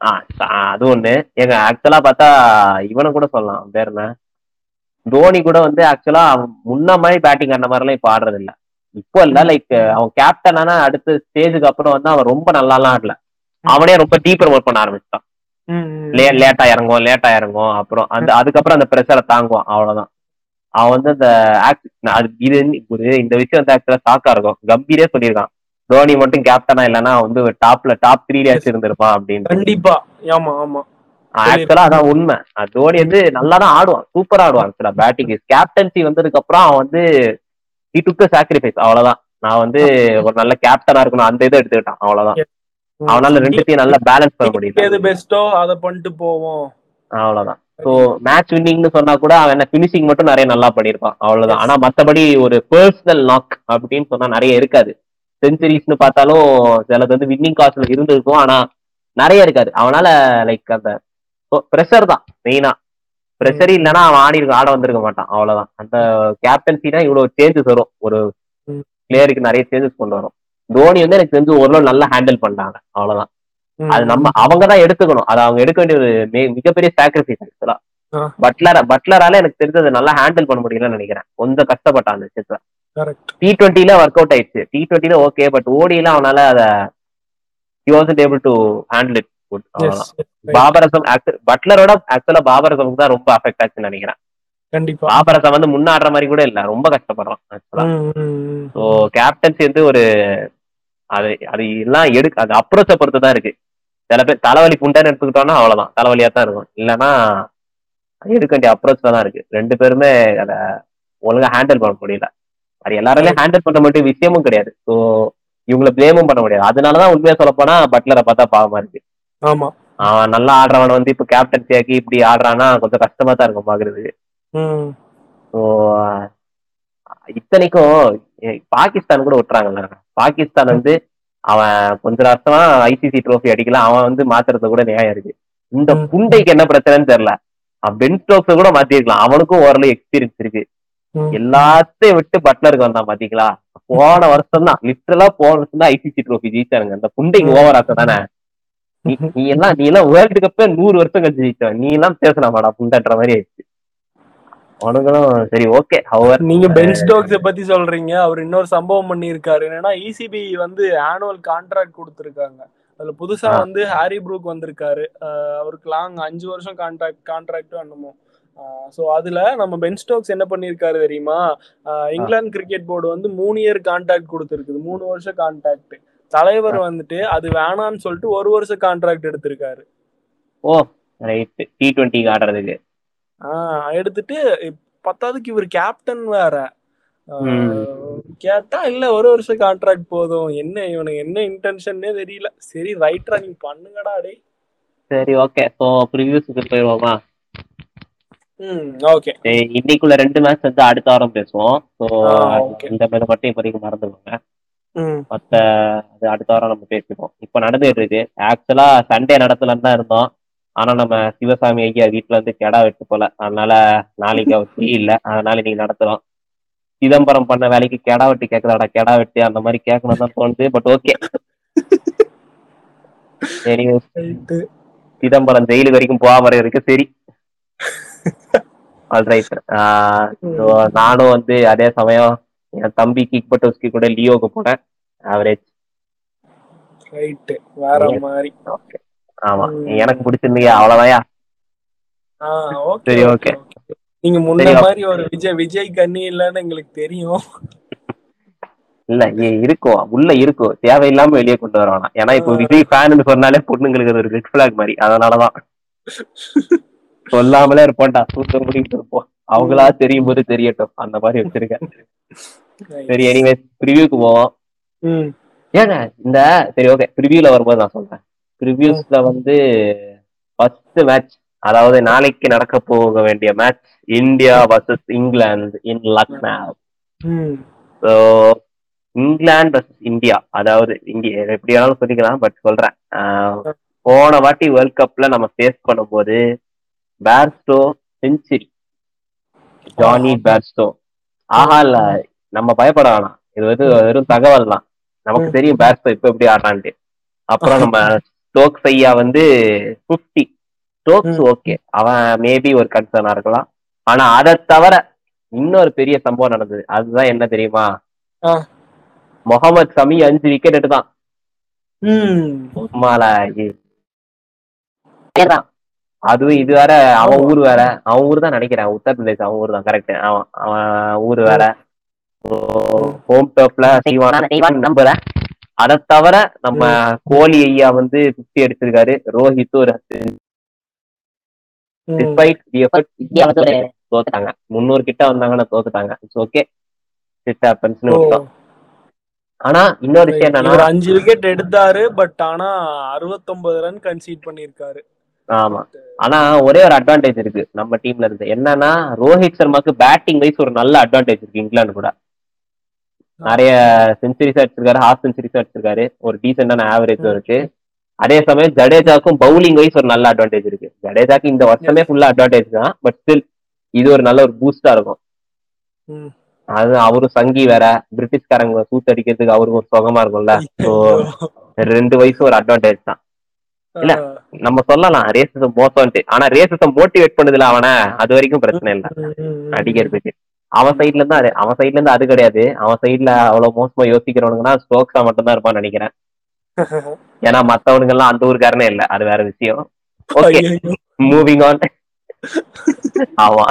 அது- அது ஒண்ணு. எங்க ஆக்சுவலா பார்த்தா இவனை கூட சொல்லலாம் பேர் என்ன? தோனி கூட வந்து ஆக்சுவலா முன்ன மாதிரி பேட்டிங் அந்த மாதிரிலாம் இப்போ ஆடுறது இல்ல இப்போ இல்ல லைக் அவன் கேப்டன் ஆனா அடுத்த ஸ்டேஜுக்கு அப்புறம் வந்து அவன் ரொம்ப நல்லாலாம் ஆடல. அவனே ரொம்ப டீப்பர் ஒர்க் பண்ண ஆரம்பிச்சிட்டான். லேட்டா இறங்கும் லேட்டா இறங்கும். அப்புறம் அந்த அதுக்கப்புறம் அந்த ப்ரெஷரை தாங்குவான் அவ்வளவுதான். அவன் வந்து அந்த அது இது ஒரு இந்த விஷயம் வந்து ஆக்சுவலா ஷாக்கா இருக்கும். கம்பீரே சொல்லியிருக்கான். தோனி மட்டும் கேப்டனா இல்லைன்னா வந்து டாப்ல டாப் த்ரீலயாச்சும் இருந்திருப்பான் அப்படின்னு கண்டிப்பா. ஆமா ஆமா. ஆக்சுவலா அதான் உண்மை. தோனி வந்து நல்லா தான் ஆடுவான். சூப்பரா ஆடுவான் ஆக்சுவலா பேட்டிங் கேப்டன்சி வந்ததுக்கு அப்புறம் அவன் வந்து ஹி டுக் சாக்ரிஃபைஸ் அவ்வளவுதான். நான் வந்து ஒரு நல்ல கேப்டனா இருக்கணும். அந்த இதை எடுத்துக்கிட்டான். அவ்வளவுதான். அவனால ரெண்டுத்தையும் நல்லா பேலன்ஸ் பண்ண முடியல எது பெஸ்டோ அத பண்ணிட்டு போவோம். அவ்வளவுதான். ஸோ மேட்ச் வின்னிங்னு சொன்னா கூட அவன் என்ன பினிஷிங் மட்டும் நிறைய நல்லா பண்ணியிருப்பான். அவ்வளவுதான். ஆனா மத்தபடி ஒரு பர்சனல் நாக் அப்படின்னு சொன்னா நிறைய இருக்காது. செஞ்சுரிஸ்னு பார்த்தாலும் சிலது வந்து வின்னிங் காஸ்ட்ல இருந்திருக்கும். ஆனா நிறைய இருக்காது. அவனால லைக் அந்த ப்ரெஷர் தான் மெயினா ப்ரெஷர் இல்லைன்னா அவன் ஆடி ஆட வந்திருக்க மாட்டான். அவ்வளவுதான். அந்த கேப்டன்சி தான் இவ்வளவு சேஞ்சஸ் வரும். ஒரு. பிளேயருக்கு நிறைய சேஞ்சஸ் கொண்டு வரும். தோனி வந்து எனக்கு தெரிஞ்சு ஓரளவு நல்லா ஹேண்டில் பண்ணாங்க அவ்வளவுதான். அது நம்ம அவங்க தான் எடுத்துக்கணும். அது அவங்க எடுக்க வேண்டிய ஒரு மிகப்பெரிய சாக்ரிஃபைஸ் ஆக்சுவலா. பட்லர் பட்லரால எனக்கு தெரிஞ்சது நல்லா ஹேண்டில் பண்ண முடியலன்னு நினைக்கிறேன். கொஞ்சம் கஷ்டப்பட்டான் அந்த விஷயத்துல. டி டுவெண்ட்டில ஒர்க் அவுட் ஆயிடுச்சு. டி டுவெண்ட்டில ஓகே பட் ஓடியில அவனால அத he wasn't able to handle it good அவ்வளவுதான். பாபரசம் பட்லரோட ஆக்சுவலா பாபரசமுக்கு தான் ரொம்ப அஃபெக்ட் ஆச்சுன்னு நினைக்கிறேன். கண்டிப்பா. பாபரசம் வந்து முன்னாடுற மாதிரி கூட இல்ல ரொம்ப கஷ்டப்படுறான் ஆக்சுவலா ம், ம், ம். ஸோ கேப்டன்சி வந்து ஒரு அது அது எல்லாம் எடுக்க அது அப்ரோச்சை பொறுத்து தான் இருக்கு. சில பேர் தலைவலி புண்டான்னு எடுத்துக்கிட்டோம்னா அவ்வளவுதான் தலைவலியா தான் இருக்கும். இல்லைன்னா எடுக்க வேண்டிய அப்ரோச்ல தான் இருக்கு. ரெண்டு பேருமே அதை ஒழுங்கா ஹேண்டில் பண்ண முடியல. அது எல்லாராலையும் ஹேண்டில் பண்ண வேண்டிய விஷயமும் கிடையாது. ஸோ இவங்கள பிளேமும் பண்ண முடியாது. அதனாலதான் உண்மையா சொல்ல போனா பட்லரை பார்த்தா பாவமா இருக்கு. ஆமா. அவன் நல்லா ஆடுறவன் வந்து இப்ப கேப்டன்சி ஆக்கி இப்படி ஆடுறான்னா கொஞ்சம் கஷ்டமா தான் இருக்கும். ஸோ இத்தனைக்கும் பாகிஸ்தான் கூட விட்டுறாங்கல்ல பாகிஸ்தான் வந்து அவன் கொஞ்ச வருஷமா ஐசிசி ட்ரோஃபி அடிக்கல. அவன் வந்து மாத்துறது கூட நியாயம் இருக்கு. இந்த. புண்டைக்கு என்ன பிரச்சனைன்னு தெரியல. அவன் பென் ஸ்டோக்ஸ் கூட மாத்திருக்கலாம். அவனுக்கும் ஓரளவு எக்ஸ்பீரியன்ஸ் இருக்கு. எல்லாத்தையும் விட்டு பட்லருக்கு வந்தான் பாத்தீங்களா? போன வருஷம் தான் லிட்டரலா போன வருஷம் தான் ஐசிசி ட்ரோஃபி ஜெயிச்சானுங்க. அந்த புண்டைக்கு. ஓவர் ஆக்க தானே நீ நீ எல்லாம் நீ எல்லாம் வேர்ல்டு கப்பே நூறு வருஷம் கழிச்சு ஜெயிச்சவன் நீ எல்லாம் பேசலாமாடா புண்டன்ற மாதிரி ஆயிடுச்சு. அவனுங்களும் சரி ஓகே அவர் நீங்க பென் ஸ்டோக்ஸ பத்தி சொல்றீங்க. அவர் இன்னொரு சம்பவம் பண்ணியிருக்காரு. என்னன்னா இசிபி வந்து ஆனுவல் கான்ட்ராக்ட் கொடுத்துருக்காங்க. அதுல புதுசா. வந்து ஹாரி ப்ரூக் வந்திருக்காரு. அவருக்கு லாங் அஞ்சு வருஷம் கான்ட்ராக்ட் கான்ட்ராக்டும் என்னமோ. ஸோ அதுல நம்ம பென் ஸ்டோக்ஸ் என்ன பண்ணியிருக்காரு தெரியுமா? இங்கிலாந்து கிரிக்கெட் போர்டு வந்து மூணு இயர் கான்ட்ராக்ட் கொடுத்துருக்குது. மூணு வருஷம் கான்ட்ராக்ட் தலைவர் வந்துட்டு அது வேணான்னு சொல்லிட்டு ஒரு வருஷம் கான்ட்ராக்ட் எடுத்திருக்காரு. ஓ ரைட் டி டுவெண்ட்டிக்கு ஆடுறதுக்கு ஆஹ் எடுத்துட்டு பத்தாவதுக்கு இவர் கேப்டன் வேற. கேட்டா இல்ல ஒரு வருஷம் கான்ட்ராக்ட் போதும். என்ன இவனுக்கு என்ன இன்டென்ஷன்னே தெரியல. சரி ரைட்ரா நீ பண்ணுங்கடா டே சரி ஓகே ஸோ ப்ரிவியூஸுக்கு போயிடுவோமா? ம் ஓகே இன்னைக்குள்ள ரெண்டு மேட்ச் வந்து அடுத்த வாரம் பேசுவோம். Okay. இந்த மேல மட்டும் இப்போதைக்கு மறந்துடுவாங்க ம். மற்ற அது அடுத்த வாரம் நம்ம பேசிப்போம். இப்போ நடந்துட்டு இருக்கு ஆக்சுவலா சண்டே நடத்தலன்னு தான் இருந்தோம். ஆனா நம்ம சிவசாமி ஐயா வீட்டுல இருந்து கெடா வெட்டு போல. அதனால நாளைக்கு அவர் ஃப்ரீ இல்ல. அதனால இன்னைக்கு நடத்துறோம். சிதம்பரம் பண்ண வேலைக்கு கெடா வெட்டி கேட்கலாடா கெடா வெட்டி அந்த மாதிரி கேட்கணும் தான் தோணுது. பட் ஓகே சரி சிதம்பரம் ஜெயிலு வரைக்கும் போகாம இருக்கு சரி. ஆல்ரைட் நானும் வந்து அதே சமயம் என் தம்பி கிக் பட்டோஸ்கி கூட லியோக்கு போனேன். ஆவரேஜ் ரைட்டு வேற மாதிரி. ஓகே ஆமா. எனக்கு பிடிச்சிருந்தீங்க அவ்வளவுதான்யா. சரி, ஓகே நீங்க முன்ன. மாதிரி ஒரு விஜய் விஜய் கண்ணி இல்லைன்னு எங்களுக்கு தெரியும். இல்ல இருக்கும். உள்ள இருக்கும். தேவையில்லாம வெளியே கொண்டு வரணும் ஏன்னா இப்போ. விஜய் ஃபேன் சொன்னாலே பொண்ணுங்களுக்கு ஒரு ரெட் ஃபிளாக் மாதிரி. அதனாலதான். சொல்லாமலே இருப்போம்டா. சூத்த முடிக்கிட்டு இருப்போம். அவங்களா தெரியும் போது தெரியட்டும். அந்த மாதிரி வச்சிருக்கேன். சரி எனிவேஸ் ப்ரிவியூக்கு போவோம். ஏங்க இந்த சரி ஓகே ப்ரிவியூல வரும்போது நான் சொல்றேன். ப்ரிவியூஸ்ல வந்து ஃபர்ஸ்ட் மேட்ச் அதாவது நாளைக்கு நடக்க போக வேண்டிய match India versus England in Lucknow ம். ஸோ இங்கிலாந்து வர்சஸ் இந்தியா அதாவது இங்க எப்படி வேணாலும் சொல்லிக்கலாம் பட் சொல்றேன். போன வாட்டி வேர்ல்ட் கப்ல நம்ம ஃபேஸ் பண்ணும்போது பேர்ஸ்டோ செஞ்சுரி ஜானி பேர்ஸ்டோ ஆஹா இல்ல நம்ம பயப்பட வேணாம். இது வந்து வெறும் தகவல் தான் நமக்கு தெரியும் பேர்ஸ்டோ இப்ப எப்படி ஆடுறான்ட்டு அப்புறம் நம்ம ஸ்டோக்ஸ் ஐயா வந்து 50 ஸ்டோக்ஸ். ஓகே அவன் மேபி ஒரு கன்சர்னா இருக்கலாம். ஆனா அதை தவிர இன்னொரு பெரிய சம்பவம் நடந்தது. அதுதான் என்ன தெரியுமா. முகமது சமி அஞ்சு விக்கெட் எடுத்தான். அதுவும் இது வேற அவன். ஊர் வேற. அவன் ஊர் தான் நினைக்கிறேன். உத்தரப்பிரதேஷ் அவன் ஊர் தான். கரெக்ட் அவன் அவன் ஊர் வேற. ஹோம் டர்ஃப்ல நம்புறேன் அதை தவிர நம்ம கோலி ஐயா வந்து பிப்டி அடிச்சிருக்காரு ரோஹித் ஒரு தோத்துட்டாங்க. முந்நூறு கிட்ட வந்தாங்கன்னா தோத்துட்டாங்க. இட்ஸ் ஓகே இட் ஹேப்பன்ஸ்னு. விட்டோம் ஆனா இன்னொரு விஷயம் என்னன்னா அஞ்சு விக்கெட் எடுத்தாரு பட் ஆனா 69 ரன் கன்சீட் பண்ணிருக்காரு ஆமா. ஆனா ஒரே ஒரு அட்வான்டேஜ் இருக்கு நம்ம டீம்ல இருந்து. என்னன்னா ரோஹித் சர்மாக்கு பேட்டிங் வைஸ் ஒரு நல்ல அட்வான்டேஜ் இருக்கு இங்கிலாந்து கூட. நிறைய செஞ்சுரிஸ் அடிச்சிருக்காரு ஹாஃப் செஞ்சுரிஸ் அடிச்சிருக்காரு ஒரு டீசென்டான ஆவரேஜ் இருக்கு. அதே சமயம் ஜடேஜாக்கும் பவுலிங் வைஸ் ஒரு நல்ல அட்வான்டேஜ் இருக்கு. ஜடேஜாக்கு இந்த வருஷமே ஃபுல்லா அட்வான்டேஜ் தான் பட் ஸ்டில் இது ஒரு நல்ல ஒரு பூஸ்டா இருக்கும். அது அவரும் சங்கி வேற பிரிட்டிஷ்காரங்க சூத்து அடிக்கிறதுக்கு அவருக்கு ஒரு சுகமா இருக்கும்ல. ஸோ ரெண்டு வயசு ஒரு அட்வான்டேஜ் தான். இல்ல. நம்ம சொல்லலாம் ரேசிசம் மோசம்ட்டு ஆனா ரேசிசம் மோட்டிவேட் பண்ணுதுல அவனை அது வரைக்கும் பிரச்சனை இல்ல. அடிக்கிறதுக்கு அவன் சைட்ல இருந்து அது அவன் சைட்ல இருந்து அது கிடையாது. அவன் சைட்ல அவ்வளவு மோசமா யோசிக்கிறவனுங்கன்னா ஸ்டோக்ஸா மட்டும் தான் இருப்பான்னு நினைக்கிறேன். ஏன்னா மத்தவனுங்க எல்லாம் அந்த ஊருக்காரனே இல்ல. அது வேற விஷயம். ஓகே. மூவிங் ஆன் ஆமா.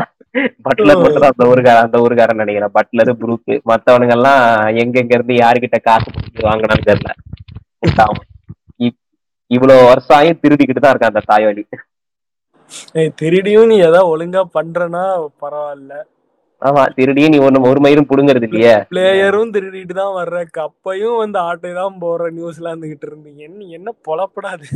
பட்லர் மட்டும் அந்த ஊருக்காரன் அந்த ஊருக்காரன் நினைக்கிறேன். பட்லர் புரூக் மத்தவனுங்க எல்லாம் எங்க எங்க இருந்து யாருகிட்ட காசு கொடுத்து வாங்கினான்னு தெரியல. இவ்வளவு வருஷம் ஆகி திருடிக்கிட்டு தான் இருக்கான் அந்த ஏய், திருடியும் நீ ஏதாவது ஒழுங்கா பண்றனா பரவாயில்ல. ஆமா திருடியும் நீ ஒண்ணு ஒரு மயிரும் புடுங்கறது இல்லையே? பிளேயரும் திருடிட்டு தான் வர்ற. கப்பையும் வந்து ஆட்டை தான் போற நியூஸ்லாந்து கிட்ட இருந்தீங்க. என்ன என்ன பொழப்படாது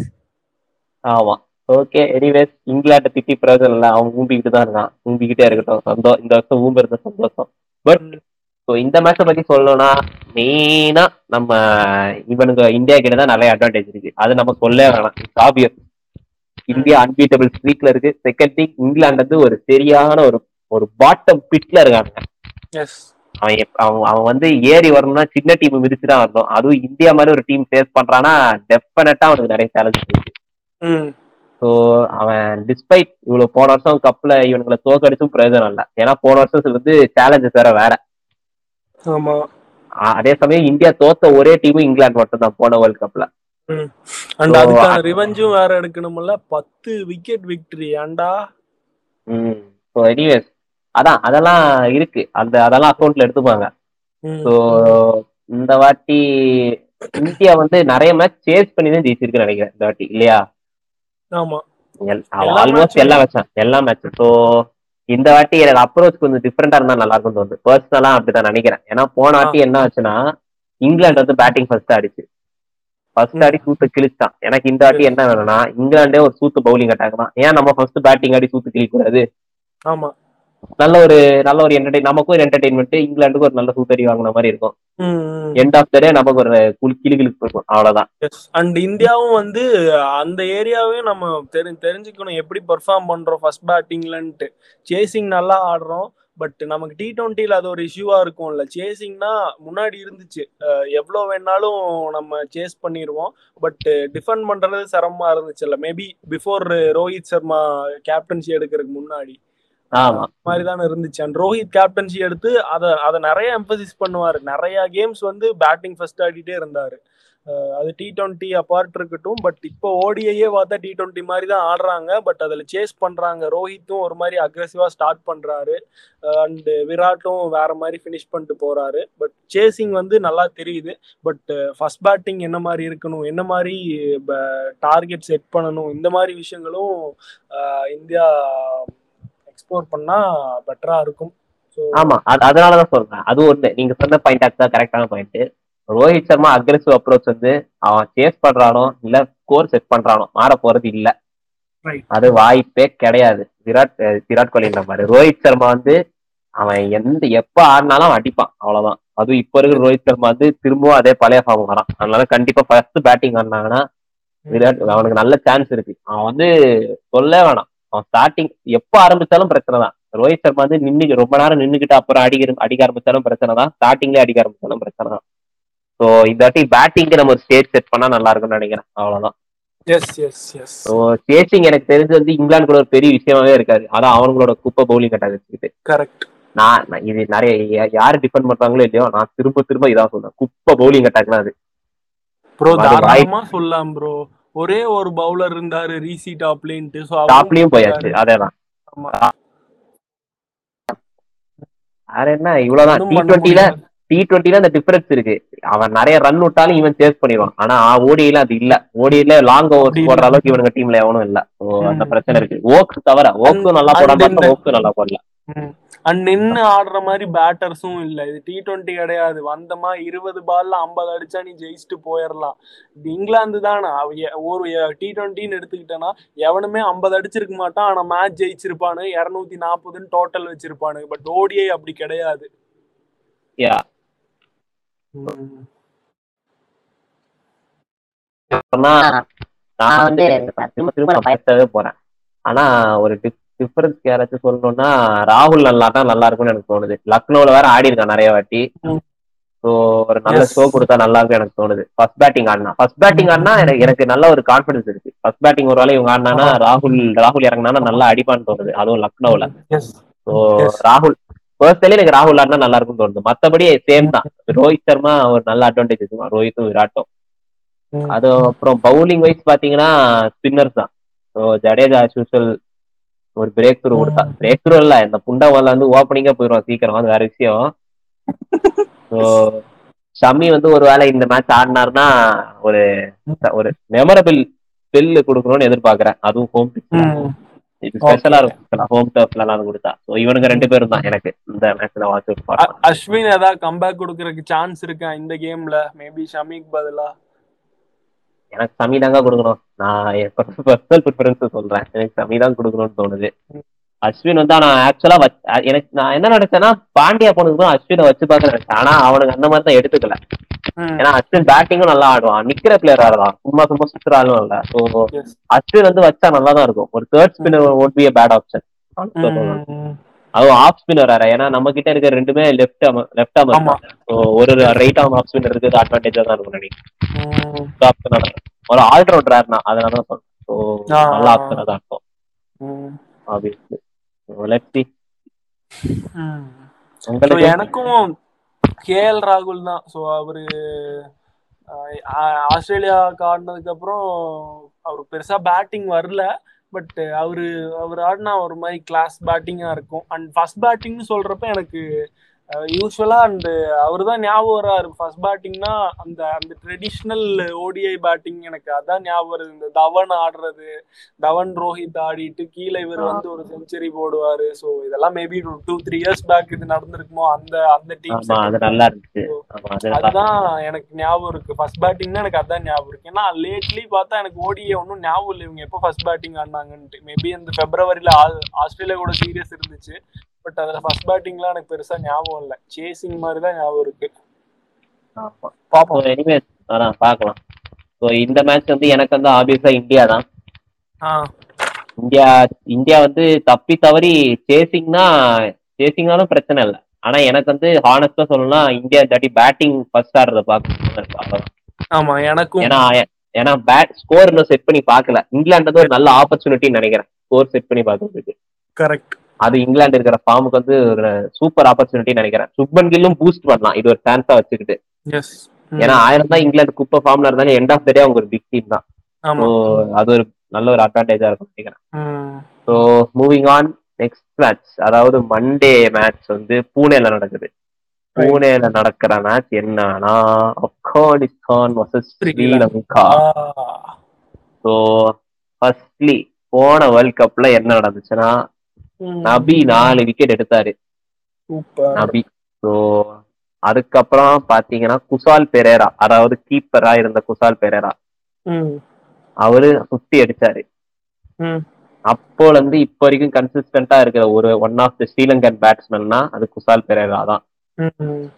ஆமா. ஓகே எனிவேஸ் இங்கிலாண்டை திட்டி பிரயோஜனம் இல்ல அவன் ஊம்பிக்கிட்டு தான் இருக்கான். ஊம்பிக்கிட்டே இருக்கட்டும். சந்தோஷம் இந்த வருஷம் ஊம்புறது சந்தோஷம். பட் ஸோ இந்த மேட்சை பத்தி சொல்லணும்னா மெயினா நம்ம இவனுக்கு இந்தியா கிட்ட தான் நிறைய அட்வான்டேஜ் இருக்கு. அது நம்ம சொல்லவே வேணாம். ஆபியஸ் இந்தியா அன்பீட்டபிள் ஸ்ட்ரீக்ல இருக்கு. செகண்ட் திங் இங்கிலாந்து வந்து ஒரு சரியான ஒரு ஒரு பாட்டம் பிட்ல இருக்காங்க. அவன் அவன் அவன் வந்து ஏறி வரணும்னா சின்ன டீம் மிதிச்சு தான் வரணும். அதுவும் இந்தியா மாதிரி ஒரு டீம் ஃபேஸ் பண்றான்னா டெஃபினட்டா அவனுக்கு நிறைய சேலஞ்ச் இருக்கு. ஸோ அவன் டிஸ்பைட் இவ்வளவு போன வருஷம் கப்ல இவனுங்களை தோக்கடிச்சும் பிரயோஜனம் இல்லை. ஏன்னா போன வருஷம் வந்து சேலஞ்சஸ் வேற வேற. ஆமா. அதே சமயம் இந்தியா தோத்த ஒரே டீமும் இங்கிலாந்து மட்டும் தான் போன வேர்ல்ட் கப்ல அண்ட் So, அதுக்கான ரிவெஞ்சும் வேற எடுக்கணும்ல. பத்து விக்கெட் விக்டரி ம். ஸோ எனிவேஸ் அதான் அதெல்லாம் இருக்கு. அந்த அதெல்லாம் அக்கௌண்ட்ல எடுத்துப்பாங்க. ஸோ இந்த வாட்டி இந்தியா வந்து நிறைய மேட்ச் சேஸ் பண்ணி தான் ஜெயிச்சிருக்குன்னு நினைக்கிறேன் இந்த வாட்டி. இல்லையா? ஆமா. ஆல்மோஸ்ட். எல்லா மேட்சும் எல்லா மேட்சும் ஸோ இந்த வாட்டி எனக்கு அப்ரோச் கொஞ்சம் டிஃப்ரெண்டா இருந்தா நல்லா இருக்கும் தோணுது. பர்சனலா அப்படிதான் நினைக்கிறேன். ஏன்னா போன வாட்டி என்ன ஆச்சுன்னா இங்கிலாந்து வந்து பேட்டிங் ஃபர்ஸ்ட் ஆடிச்சு. ஃபர்ஸ்ட் ஆடி சூத்து கிழிச்சான் எனக்கு இந்த வாட்டி என்ன வேணும்னா இங்கிலாந்தே ஒரு சூத்து பவுலிங் அட்டாக் தான். ஏன் நம்ம ஃபர்ஸ்ட் பேட்டிங் ஆடி சூத்து கிழிக்க கூடாது ஆமா. நல்ல ஒரு நல்ல ஒரு என்டர்டைன் நமக்கும் ஒரு என்டர்டைன்மெண்ட் இங்கிலாந்துக்கு ஒரு நல்ல சூத்தடி வாங்கின மாதிரி இருக்கும். எண்ட் ஆஃப் த டே நமக்கு ஒரு குளி கிளி கிழிப்பு இருக்கும் அவ்வளவுதான் அண்ட் இந்தியாவும் வந்து அந்த ஏரியாவையும் நம்ம தெரி தெரிஞ்சுக்கணும். எப்படி பெர்ஃபார்ம் பண்றோம்? ஃபர்ஸ்ட் பேட்டிங்லன்ட்டு சேசிங் நல்லா ஆடுறோம். பட் நமக்கு டி டுவெண்ட்டில அது ஒரு இஷ்யூவா இருக்கும்ல. சேசிங்னா முன்னாடி இருந்துச்சு. அஹ் எவ்வளவு வேணாலும் நம்ம சேஸ் பண்ணிடுவோம் பட் டிஃபெண்ட் பண்றது சிரமமா இருந்துச்சுல்ல. Maybe before Rohit Sharma captaincy எடுக்கிறதுக்கு முன்னாடி. மாதிரிதான் இருந்துச்சு. அண்ட் ரோஹித் கேப்டன்சி எடுத்து அதை அதை நிறைய எம்பசிஸ் பண்ணுவாரு. நிறைய கேம்ஸ் வந்து பேட்டிங் ஃபர்ஸ்ட் ஆடிட்டே இருந்தாரு. அது டி டுவெண்ட்டி அப்பார்ட் இருக்கட்டும் பட் இப்போ ஓடிஐயே பார்த்தா டி டுவெண்ட்டி மாதிரி தான் ஆடுறாங்க. பட் அதில் சேஸ் பண்ணுறாங்க ரோஹித்தும் ஒரு மாதிரி அக்ரெசிவாக ஸ்டார்ட் பண்ணுறாரு அண்டு விராட்டும் வேற மாதிரி ஃபினிஷ் பண்ணிட்டு போகிறாரு பட் சேசிங் வந்து நல்லா தெரியுது. பட் ஃபஸ்ட் பேட்டிங் என்ன மாதிரி இருக்கணும்? என்ன மாதிரி டார்கெட் செட் பண்ணணும்? இந்த மாதிரி விஷயங்களும் இந்தியா எக்ஸ்ப்ளோர் பண்ணா பெட்டரா இருக்கும். ஆமா அது அதனாலதான் சொல்றேன். அது ஒண்ணு. நீங்க சொன்ன பாயிண்ட் அதுதான் கரெக்டான point Rohit Sharma aggressive approach வந்து அவன் சேஸ் பண்றானோ இல்ல ஸ்கோர் செட் பண்றானோ மாற போறது இல்ல. அது வாய்ப்பே கிடையாது. விராட் விராட் கோலின்ற மாதிரி. ரோஹித் சர்மா வந்து அவன் எந்த எப்ப ஆடினாலும் அடிப்பான். அவ்வளவுதான். அதுவும் இப்ப இருக்கிற ரோஹித் சர்மா வந்து திரும்பவும் அதே பழைய ஃபார்ம் வரான். அதனால கண்டிப்பா ஃபர்ஸ்ட் பேட்டிங் ஆடினாங்கன்னா விராட் அவனுக்கு நல்ல சான்ஸ் இருக்கு. அவன் வந்து சொல்ல வேணாம். அவன் ஸ்டார்டிங் எப்ப ஆரம்பிச்சாலும் பிரச்சனை தான். ரோஹித் சர்மா வந்து நின்னு ரொம்ப நேரம் நின்னுக்கிட்டு அப்புறம் அடிக்க அடிக்க ஆரம்பிச்சாலும் பிரச்சனை தான். ஸ்டார்டிங்ல அடிக்க ஆரம்பிச்சாலும் பிரச்சனை தான். ஸோ இந்த வாட்டி பேட்டிங்க்கு நம்ம ஒரு ஸ்டேஜ் செட் பண்ணா நல்லா இருக்கும்னு நினைக்கிறேன். ஸோ சேசிங் எனக்கு தெரிஞ்சு வந்து இங்கிலாந்து கூட ஒரு பெரிய விஷயமாவே இருக்காது. அதான் அவங்களோட குப்பை பவுலிங் கட்டாக வச்சுக்கிட்டு கரெக்ட் நான் இது நிறைய யாரு டிஃபெண்ட் பண்றாங்களோ இல்லையோ நான் திரும்ப திரும்ப இதான் சொல்றேன். குப்பை பவுலிங் அட்டாக் தான் அது ப்ரோ தாராளமா சொல்லலாம் ப்ரோ ஒரே ஒரு பவுலர் இருந்தாரு ரீசி டாப்லேன்ட்டு ஸோ டாப்லயும் போயாச்சு. அதேதான். ஆமா. வேற என்ன? இவ்வளவுதான். டி டுவெண்ட்டில. டி டுவெண்ட்டில அந்த டிஃபரன்ஸ் இருக்கு. அவன் நிறைய ரன் விட்டாலும் இவன் சேஸ் பண்ணிடுவான். ஆனா ஓடியில அது இல்ல. ஓடியில லாங் ஓவர்ஸ் போடுற. அளவுக்கு இவனுங்க டீம்ல எவனும் இல்ல. அந்த. பிரச்சனை இருக்கு. ஓக்ஸ் தவிர ஓக்ஸும் நல்லா போட ஓக்ஸும் நல்லா போடல. அண்ட் நின்னு ஆடுற மாதிரி பேட்டர்ஸும் இல்ல. இது டி டுவெண்ட்டி கிடையாது. வந்தமா இருபது பால்ல ஐம்பது அடிச்சா நீ ஜெயிச்சுட்டு போயிடலாம். இங்கிலாந்து தானே. ஒரு டி டுவெண்ட்டின்னு எடுத்துக்கிட்டேன்னா எவனுமே ஐம்பது அடிச்சிருக்க மாட்டான். ஆனா மேட்ச் ஜெயிச்சிருப்பானு. இருநூத்தி நாற்பதுன்னு டோட்டல் வச்சிருப்பானு. பட் ஓடிஐ அப்படி கிடையாது. நான் வந்து திரும்ப திரும்ப நான் பயப்படவே போறேன். ஆனா ஒரு டிஃபரன்ஸ் யாராச்சும் சொல்லணும்னா ராகுல் நல்லா தான் நல்லா இருக்கும்னு எனக்கு தோணுது. லக்னோல வேற ஆடி இருக்கான் நிறைய வாட்டி. ஸோ ஒரு நல்ல. ஷோ கொடுத்தா நல்லா இருக்கும் எனக்கு தோணுது. ஃபர்ஸ்ட் பேட்டிங் ஆடினா. ஃபர்ஸ்ட் பேட்டிங் ஆடினா எனக்கு எனக்கு நல்ல ஒரு கான்ஃபிடன்ஸ் இருக்கு. ஃபர்ஸ்ட் பேட்டிங் ஒரு வேளை இவங்க ஆடினானா ராகுல் ராகுல் இறங்கினா நல்லா அடிப்பான்னு தோணுது. அதுவும் லக்னோல. ஸோ. ராகுல் பர்சனலி எனக்கு ராகுல் ஆடினா நல்லா இருக்கும்னு தோணுது. மத்தபடி சேம் தான். ரோஹித் சர்மா ஒரு நல்ல அட்வான்டேஜ் இருக்கும் ரோஹித்தும் விராட்டும். அது அப்புறம் பவுலிங் வைஸ் பாத்தீங்கன்னா ஸ்பின்னர்ஸ் தான். ஸோ ஜடேஜா யூஸ்வல் ஒரு பிரேக் த்ரூ கொடுத்தா. பிரேக் த்ரூ இல்ல இந்த புண்டவால வந்து ஓப்பனிங்கா போயிடும் சீக்கிரம். அது வேற விஷயம். ஸோ ஷமி வந்து ஒரு வேளை இந்த மேட்ச் ஆடினார்னா ஒரு ஒரு மெமரபிள் ஸ்பெல் கொடுக்கணும்னு எதிர்பார்க்கறேன். அதுவும் ஹோம் இது ஸ்பெஷலா இருக்கும். ஹோம் டர்ஃப்ல எல்லாம் கொடுத்தா. ஸோ இவனுங்க ரெண்டு பேரும் தான் எனக்கு இந்த மேட்ச்ல வாட்ச் அஸ்வின் ஏதாவது கம்பேக் கொடுக்கறதுக்கு சான்ஸ் இருக்கா இந்த கேம்ல மேபி ஷமிக்கு பதிலா. எனக்கு சமி தாங்க கொடுக்கணும். நான் என் பர்சனல் ப்ரிஃபரன்ஸ் சொல்றேன். எனக்கு சமி தான் கொடுக்கணும்னு தோணுது. அஸ்வின் வந்து ஆனா ஆக்சுவலா எனக்கு நான் என்ன நினைச்சேன்னா பாண்டியா போனதுக்கு அஸ்வினை வச்சு பார்க்க நினைச்சேன். ஆனா அவனுக்கு அந்த மாதிரி தான் எடுத்துக்கல. ஏன்னா அஸ்வின் பேட்டிங்கும் நல்லா ஆடுவான். நிக்கிற பிளேயர் ஆடுவான் சும்மா சும்மா ஆளும் இல்ல. ஸோ. அஸ்வின் வந்து வச்சா நல்லா தான் இருக்கும். ஒரு third spinner would be bad option அதுவும் ஆஃப் ஸ்பின்னர் வேற. ஏன்னா நம்ம கிட்ட இருக்க ரெண்டுமே லெஃப்ட் லெஃப்ட் ஆம். ஆமா. ஒரு ரைட் ஆம் ஆஃப் ஸ்பின்னர் இருக்குது. அட்வான்டேஜா தான் இருக்கும் நினைக்கிறேன் ஆப்ஷன் ஒரு ஆல்ரவுண்டர் நான் அதனால தான் சொல்றேன் ஸோ நல்ல ஆ, ஆப்ஷனா தான் இருக்கும். ஆப்வியஸ்லி உங்களுக்கு எனக்கும் கேஎல் ராகுல் தான். ஸோ அவரு ஆஹ், ஆ- ஆஸ்திரேலியாவுக்கு ஆடினதுக்கு அப்புறம் அவருக்கு பெருசா பேட்டிங் வரல. பட் அவரு அவர் ஆடினா ஒரு மாதிரி கிளாஸ் பேட்டிங்கா இருக்கும். அண்ட் ஃபர்ஸ்ட் பேட்டிங்னு சொல்றப்ப எனக்கு யூஸ்வலா அண்ட் அவர் தான் ஞாபகம் வர்றாரு. ஃபர்ஸ்ட் பேட்டிங்னா அந்த அந்த ட்ரெடிஷ்னல் ஓடிஐ பேட்டிங் எனக்கு அதான் ஞாபகம் வருது. இந்த தவன் ஆடுறது தவன் ரோஹித் ஆடிட்டு கீழே இவர் வந்து ஒரு செஞ்சுரி போடுவாரு. ஸோ இதெல்லாம் maybe two three years back இது நடந்திருக்குமோ அந்த அந்த டீம் அதுதான் எனக்கு ஞாபகம் இருக்கு. ஃபர்ஸ்ட் பேட்டிங்னா எனக்கு அதான் ஞாபகம் இருக்கு. ஏன்னா லேட்லி பார்த்தா எனக்கு ஓடிஏ ஒன்றும் ஞாபகம் இல்லை. இவங்க எப்போ ஃபர்ஸ்ட் பேட்டிங் ஆடினாங்கன்ட்டு. மேபி இந்த பிப்ரவரியில ஆஸ்திரேலியா கூட சீரியஸ் இருந்துச்சு. பட் அதுல ஃபர்ஸ்ட் பேட்டிங்லாம் எனக்கு பெருசா ஞாபகம் இல்லை. சேசிங் மாதிரி தான் ஞாபகம் இருக்கு. பாப்போம். ஸோ எனிவேஸ் அதான் பார்க்கலாம். ஸோ இந்த மேட்ச் வந்து எனக்கு வந்து ஆப்வியஸா இந்தியா தான். ஆ. இந்தியா இந்தியா வந்து தப்பி தவறி சேசிங்னா சேசிங்னாலும் பிரச்சனை இல்லை. ஆனா எனக்கு வந்து ஹானஸ்டா சொல்லணும்னா இந்தியா தாட்டி பேட்டிங் ஃபர்ஸ்ட் ஆடுறத பார்க்க ஆமா எனக்கும். ஏன்னா ஏன்னா பேட் ஸ்கோர் இன்னும் செட் பண்ணி பார்க்கல. இங்கிலாந்து வந்து ஒரு நல்ல ஆப்பர்ச்சுனிட்டின்னு நினைக்கிறேன். ஸ்கோர் செட் பண்ணி பார்க்கறதுக்கு. கரெக்ட் அது இங்கிலாந்து இருக்கிற ஃபார்முக்கு வந்து ஒரு சூப்பர் ஆப்பர்ச்சுனிட்டி நினைக்கிறேன். சுப்மன் கில்லும் பூஸ்ட் பண்ணலாம். இது ஒரு சான்ஸா வச்சுக்கிட்டு. ஏன்னா ஆயிரம் தான் இங்கிலாந்து குப்பை ஃபார்ம்ல இருந்தாலும் எண்ட் ஆஃப் த டே அவங்க ஒரு பிக் டீம் தான். அது ஒரு நல்ல ஒரு அட்வான்டேஜா இருக்கும் நினைக்கிறேன். So moving on next match அதாவது மண்டே மேட்ச் வந்து பூனேல நடக்குது. பூனேல நடக்கிற மேட்ச் என்னன்னா Afghanistan versus Sri Lanka. So firstly போன வேர்ல்ட் கப்ல என்ன நடந்துச்சுன்னா. நபி நாலு விக்கெட் எடுத்தாரு. நபி. ஸோ அதுக்கப்புறம் பாத்தீங்கன்னா குசால் பெரேரா அதாவது கீப்பரா இருந்த குசால் பெரேரா. அவரு ஃபிஃப்டி அடிச்சாரு. அப்போல இருந்து இப்போ வரைக்கும் கன்சிஸ்டன்டா இருக்கிற ஒரு ஒன் ஆஃப் த ஸ்ரீலங்கன் பேட்ஸ்மேன்னா அது குசால் பெரேரா தான்.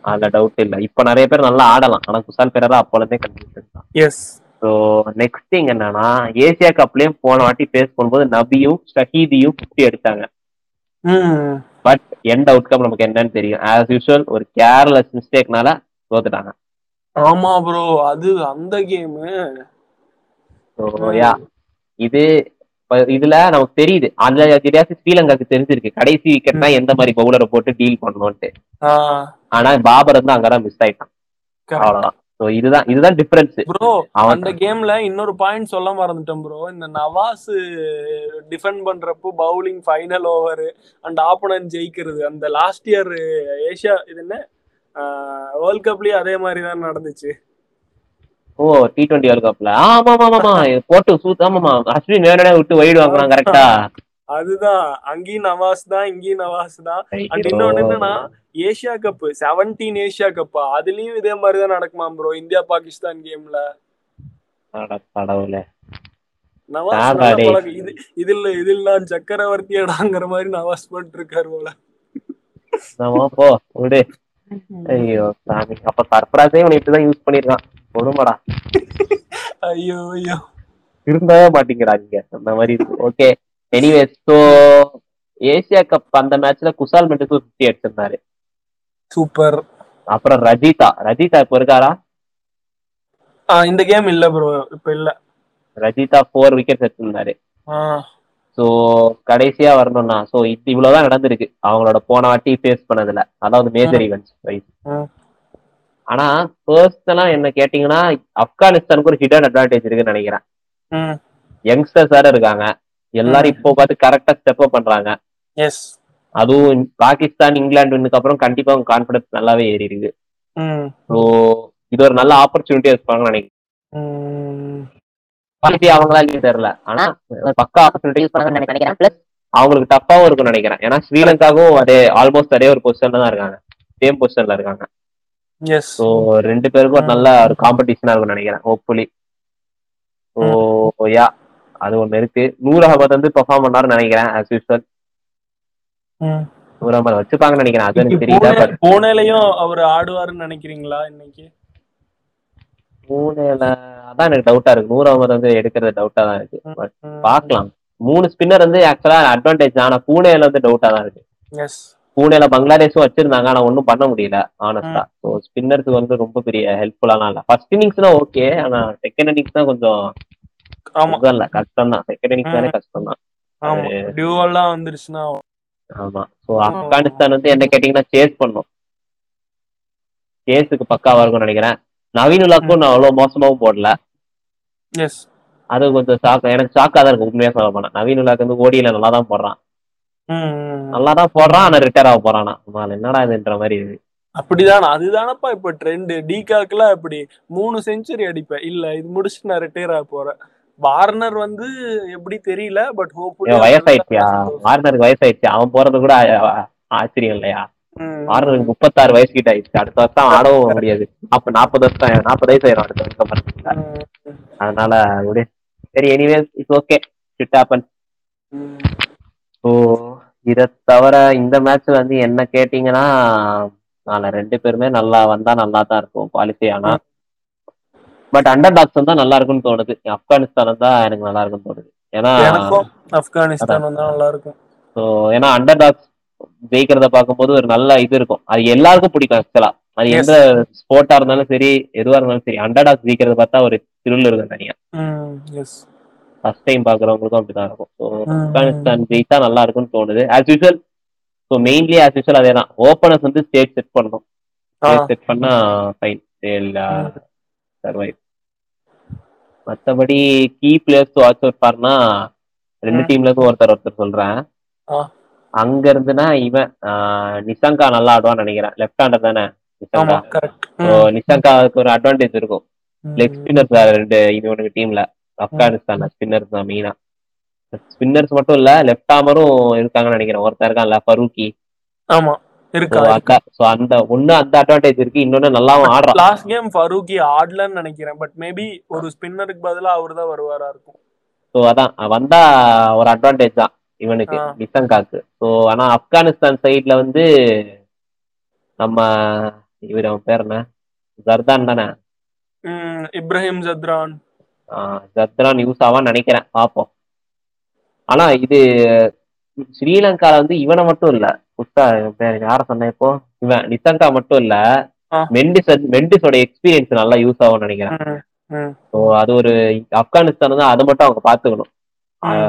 அதுல டவுட் இல்ல. இப்ப நிறைய பேர் நல்லா ஆடலாம். ஆனா குசால் பெரேரா அப்போல இருந்தே கன்சிஸ்டன்ட் தான் ஸோ நெக்ஸ்ட் திங் என்னன்னா ஏசியா கப்லயும் போன வாட்டி ஃபேஸ் பண்ணும்போது நபியும் ஷஹீதியும் ஃபிஃப்டி அடிச்சாங்க. பட் எண்ட் அவுட்கம் நமக்கு என்னன்னு தெரியும். ஆஸ் யூஷுவல் ஒரு கேர்லெஸ் மிஸ்டேக்னால தோத்துட்டாங்க. ஆமா ப்ரோ அது அந்த கேமு யா இது இதுல நமக்கு தெரியுது. அதுல தெரியாது ஸ்ரீலங்காக்கு தெரிஞ்சிருக்கு. கடைசி விக்கெட்னா எந்த மாதிரி பவுலரை போட்டு டீல் பண்ணணும்ட்டு ஆனா பாபர் வந்து அங்கதான் மிஸ் ஆயிட்டான். அவ்வளவுதான். ஸோ இதுதான் இதுதான் டிஃபரன்ஸ் ப்ரோ அந்த கேம்ல இன்னொரு பாயிண்ட் சொல்ல மறந்துட்டேன் ப்ரோ இந்த நவாஸ் டிஃபெண்ட் பண்றப்போ bowling final over and opponent ஜெயிக்கிறது. அந்த லாஸ்ட் இயர் ஏஷியா இது என்ன? வேர்ல்ட் கப்லயும் அதே மாதிரி தான் நடந்துச்சு. ஓ டி டுவெண்ட்டி வேர்ல்ட் கப்ல ஆமா ஆமா ஆமா போட்டு சூத் ஆமாமா. அஸ்வின் நேரடியா விட்டு வைடு வாங்குறான் கரெக்டா அதுதான். அங்கேயும் நவாஸ் தான் இங்கேயும் நவாஸ் தான். அண்ட் இன்னொன்னு என்னன்னா Asia cup seventeen Asia cup அதுலயும் இதே மாதிரி தான் நடக்குமா ப்ரோ இந்தியா பாகிஸ்தான் கேம்ல நவாஸ். இது இதில் இதில் நான் சக்கரவர்த்தியடாங்கிற மாதிரி நவாஸ் பண்ணிட்டு இருக்காரு போல போ விடு. ஐயோ சாமி. அப்ப சர்ப்ரைஸே இவனை இப்படிதான் யூஸ் பண்ணிருக்கான். கொடுமாடா ஐயோ ஐயோ. திருந்தவே மாட்டேங்கிறாங்க. அந்த மாதிரி okay anyways so Asia cup அந்த மேட்ச்ல குசால் மெண்டுக்கு ஃபிஃப்டி அடிச்சிருந்தாரு. சூப்பர். அப்புறம் ரஜிதா. ரஜிதா இப்ப இருக்காரா? இந்த கேம் இல்ல ப்ரோ இப்ப இல்ல. ரஜிதா ஃபோர் விக்கெட் எடுத்திருந்தாரு. ஸோ கடைசியா வரணும்னா ஸோ இது இவ்வளவுதான் நடந்திருக்கு. அவங்களோட போன வாட்டி ஃபேஸ் பண்ணதுல. அதாவது மேஜர் ஈவெண்ட்ஸ் வைஸ். ஆனா பர்சனலா என்ன கேட்டீங்கன்னா ஆப்கானிஸ்தானுக்கு ஒரு ஹிடன் அட்வான்டேஜ் இருக்குன்னு நினைக்கிறேன். யங்ஸ்டர்ஸ் வேற இருக்காங்க. எல்லாரும் இப்போ பார்த்து கரெக்டா ஸ்டெப் அப் பண்றாங்க. எஸ் அதுவும் பாகிஸ்தான் இங்கிலாந்து வின்னுக்கு அப்புறம் கண்டிப்பா அவங்க கான்பிடன்ஸ் நல்லாவே ஏறி இருக்கு ஸோ இது ஒரு நல்ல ஆப்பர்ச்சுனிட்டியா இருப்பாங்கன்னு நினைக்கிறேன். அவங்களா இல்லையும் தெரியல. ஆனா பக்கா ஆப்பர்ச்சுனிட்டி நினைக்கிறேன் பிளஸ் அவங்களுக்கு டஃப்பாவும் இருக்கும்னு நினைக்கிறேன். ஏன்னா ஸ்ரீலங்காவும் அதே ஆல்மோஸ்ட் அதே ஒரு பொசிஷன்ல தான் இருக்காங்க. சேம் பொசிஷன்ல இருக்காங்க. எஸ் ஸோ ரெண்டு பேருக்கும் நல்ல ஒரு காம்படிஷனா இருக்கும்னு நினைக்கிறேன் ஹோப்ஃபுல்லி ஸோ யா அது ஒண்ணு இருக்கு. நூர் அகமது வந்து பெர்ஃபார்ம் பண்ணாருன்னு நினைக்கிறேன் ஆஸ் யூஸ்வல் ம். நூர் அகமது வச்சுப்பாங்கன்னு நினைக்கிறேன். அது எனக்கு தெரியல பூனேலயும் அவர் ஆடுவாருன்னு நினைக்கிறீங்களா இன்னைக்கு? பூனேல அதான் எனக்கு டவுட்டா இருக்கு. நூர் அகமது வந்து எடுக்கிறது டவுட்டா தான் இருக்கு. பட் ம். பார்க்கலாம். மூணு ஸ்பின்னர் வந்து ஆக்சுவலா அட்வான்டேஜ் ஆனா பூனேல வந்து டவுட்டா தான் இருக்கு. எஸ் பூனேல பங்களாதேஷும் வச்சிருந்தாங்க ஆனா ஒன்றும் பண்ண முடியல ஆனஸ்டா ஸோ ஸ்பின்னருக்கு வந்து ரொம்ப பெரிய ஹெல்ப்ஃபுல்லாலாம் இல்ல. ஃபர்ஸ்ட் இன்னிங்ஸ்னா ஓகே ஆனா செகண்ட் இன்னிங்ஸ் தான் கொஞ்சம் இல்ல கஷ்டம் தான் செகண்ட் கஷ்டம் தான் ஆமா. டியூவெல்லாம் வந்துருச்சுன்னா ஆமா. ஸோ ஆப்கானிஸ்தான் வந்து என்ன கேட்டீங்கன்னா சேஸ் பண்ணும். சேஸுக்கு பக்காவா இருக்கும்னு நினைக்கிறேன். நவீனுலாக்கும் நான் அவ்வளவு மோசமாவும் போடல. எஸ் அது கொஞ்சம் ஷாக் எனக்கு ஷாக்கா தான் இருக்கு உண்மையா சொல்ல போனா. நவீனுலாக்கு வந்து ஓடியில நல்லா தான் போடுறான் நல்லா தான் போடுறான் ஆனா ரிட்டையர் ஆக போறானா. என்னடா இதுன்ற மாதிரி இருக்கு அப்படிதான் அதுதானப்பா இப்ப ட்ரெண்ட் டிகாக்லாம் இப்படி மூணு செஞ்சுரி அடிப்பேன். இல்ல இது முடிச்சுட்டு நான் ரிட்டையர் ஆக போறேன். வார்னர் வந்து எப்படி தெரியல பட் ஏன் வயசாயிடுச்சியா? வார்னருக்கு வயசாயிடுச்சு? அவன் போறது கூட ஆச்சரியம் இல்லையா? வார்னருக்கு முப்பத்தாறு வயசு கிட்ட ஆயிடுச்சு. அடுத்த வருஷம் ஆடவும் முடியாது. அப்ப நாற்பது வருஷம் நாற்பது வயசு ஆயிரும் அடுத்த வருஷம் அதனால விடு. சரி anyway it's okay shit happen so இதை தவிர இந்த மேட்ச்ல வந்து என்ன கேட்டீங்கன்னா நாளை ரெண்டு பேருமே நல்லா வந்தா நல்லா தான் இருக்கும் குவாலிஃபை ஆனா. பட் அண்டர் டாக்ஸ் வந்தா நல்லா இருக்கும்னு தோணுது. ஆப்கானிஸ்தான் வந்தா எனக்கு நல்லா இருக்கும்னு தோணுது. ஏன்னா ஆப்கானிஸ்தான் வந்தா நல்லா இருக்கும் ஸோ ஏன்னா அண்டர் டாக்ஸ் ஜெயிக்கிறத பார்க்கும்போது ஒரு நல்ல இது இருக்கும். அது எல்லாருக்கும் பிடிக்கும் ஆக்சுவலா அது. எந்த ஸ்போர்ட்டா இருந்தாலும் சரி எதுவா இருந்தாலும் சரி அண்டர் டாக்ஸ் ஜெயிக்கிறத பார்த்தா ஒரு திருள் இருக்கும் தனியா. ஃபர்ஸ்ட் டைம் பாக்குறவங்களுக்கும் அப்படிதான் இருக்கும். ஸோ ஆப்கானிஸ்தான் ஜெயித்தா நல்லா இருக்கும்னு தோணுது. As usual so mainly as usual அதே தான் ஓப்பனர்ஸ் வந்து ஸ்டேட் செட் பண்ணணும். ஸ்டேட் செட் பண்ணா ஃபைன் சர்வைவ் மத்தபடி கீ பிளேயர்ஸ் வாட்ச் அவுட் பாருனா ரெண்டு. டீம்ல இருந்து ஒருத்தர் ஒருத்தர் சொல்றேன். அங்க இருந்துனா இவன் நிசங்கா நல்லா ஆடுவான்னு நினைக்கிறேன். லெஃப்ட் ஹேண்டர் தானே நிசங்கா நிசங்காவுக்கு ஒரு அட்வான்டேஜ் இருக்கும். லெக் ஸ்பின்னர்ஸ் ரெண்டு இவனுக்கு டீம்ல ஆப்கானிஸ்தான் ஸ்பின்னர்ஸ் தான் மெயினா ஸ்பின்னர்ஸ் மட்டும் இல்ல லெஃப்ட் ஆமரும் இருக்காங்கன்னு நினைக்கிறேன். ஒருத்தர் இருக்கான்ல ஃபரூக்கி ஆமா. இருக்கா? அந்த ஒண்ணு அந்த அட்வான்டேஜ் இருக்கு. இன்னொன்னு நல்லாவும் ஆடுறான். லாஸ்ட் கேம் ஃபரூக்கி ஆடலன்னு நினைக்கிறேன். பட் மேபி ஒரு ஸ்பின்னருக்கு பதிலா அவர் தான் வருவாரா இருக்கும். ஸோ அதான். வந்தா ஒரு அட்வான்டேஜ் தான் இவனுக்கு. நிசங்காக்கு ஸோ ஆனா ஆப்கானிஸ்தான் சைட்ல வந்து நம்ம இவர் அவன் பேர் என்ன? ஜர்தான் தானே? இப்ராஹிம் ஜத்ரான். ஜத்ரான் யூஸ் ஆவான்னு நினைக்கிறேன். பார்ப்போம் ஆனா இது ஸ்ரீலங்கால வந்து இவனை மட்டும் இல்ல. இவன் பேர் யார சொன்னேன் இப்போ? இவன் நிசங்கா மட்டும் இல்ல. மெண்டிஸ் மெண்டிஸோட எக்ஸ்பீரியன்ஸ் நல்லா யூஸ் ஆகும்னு நினைக்கிறேன். ஸோ அது ஒரு ஆப்கானிஸ்தான் தான் அதை மட்டும் அவங்க பாத்துக்கணும்.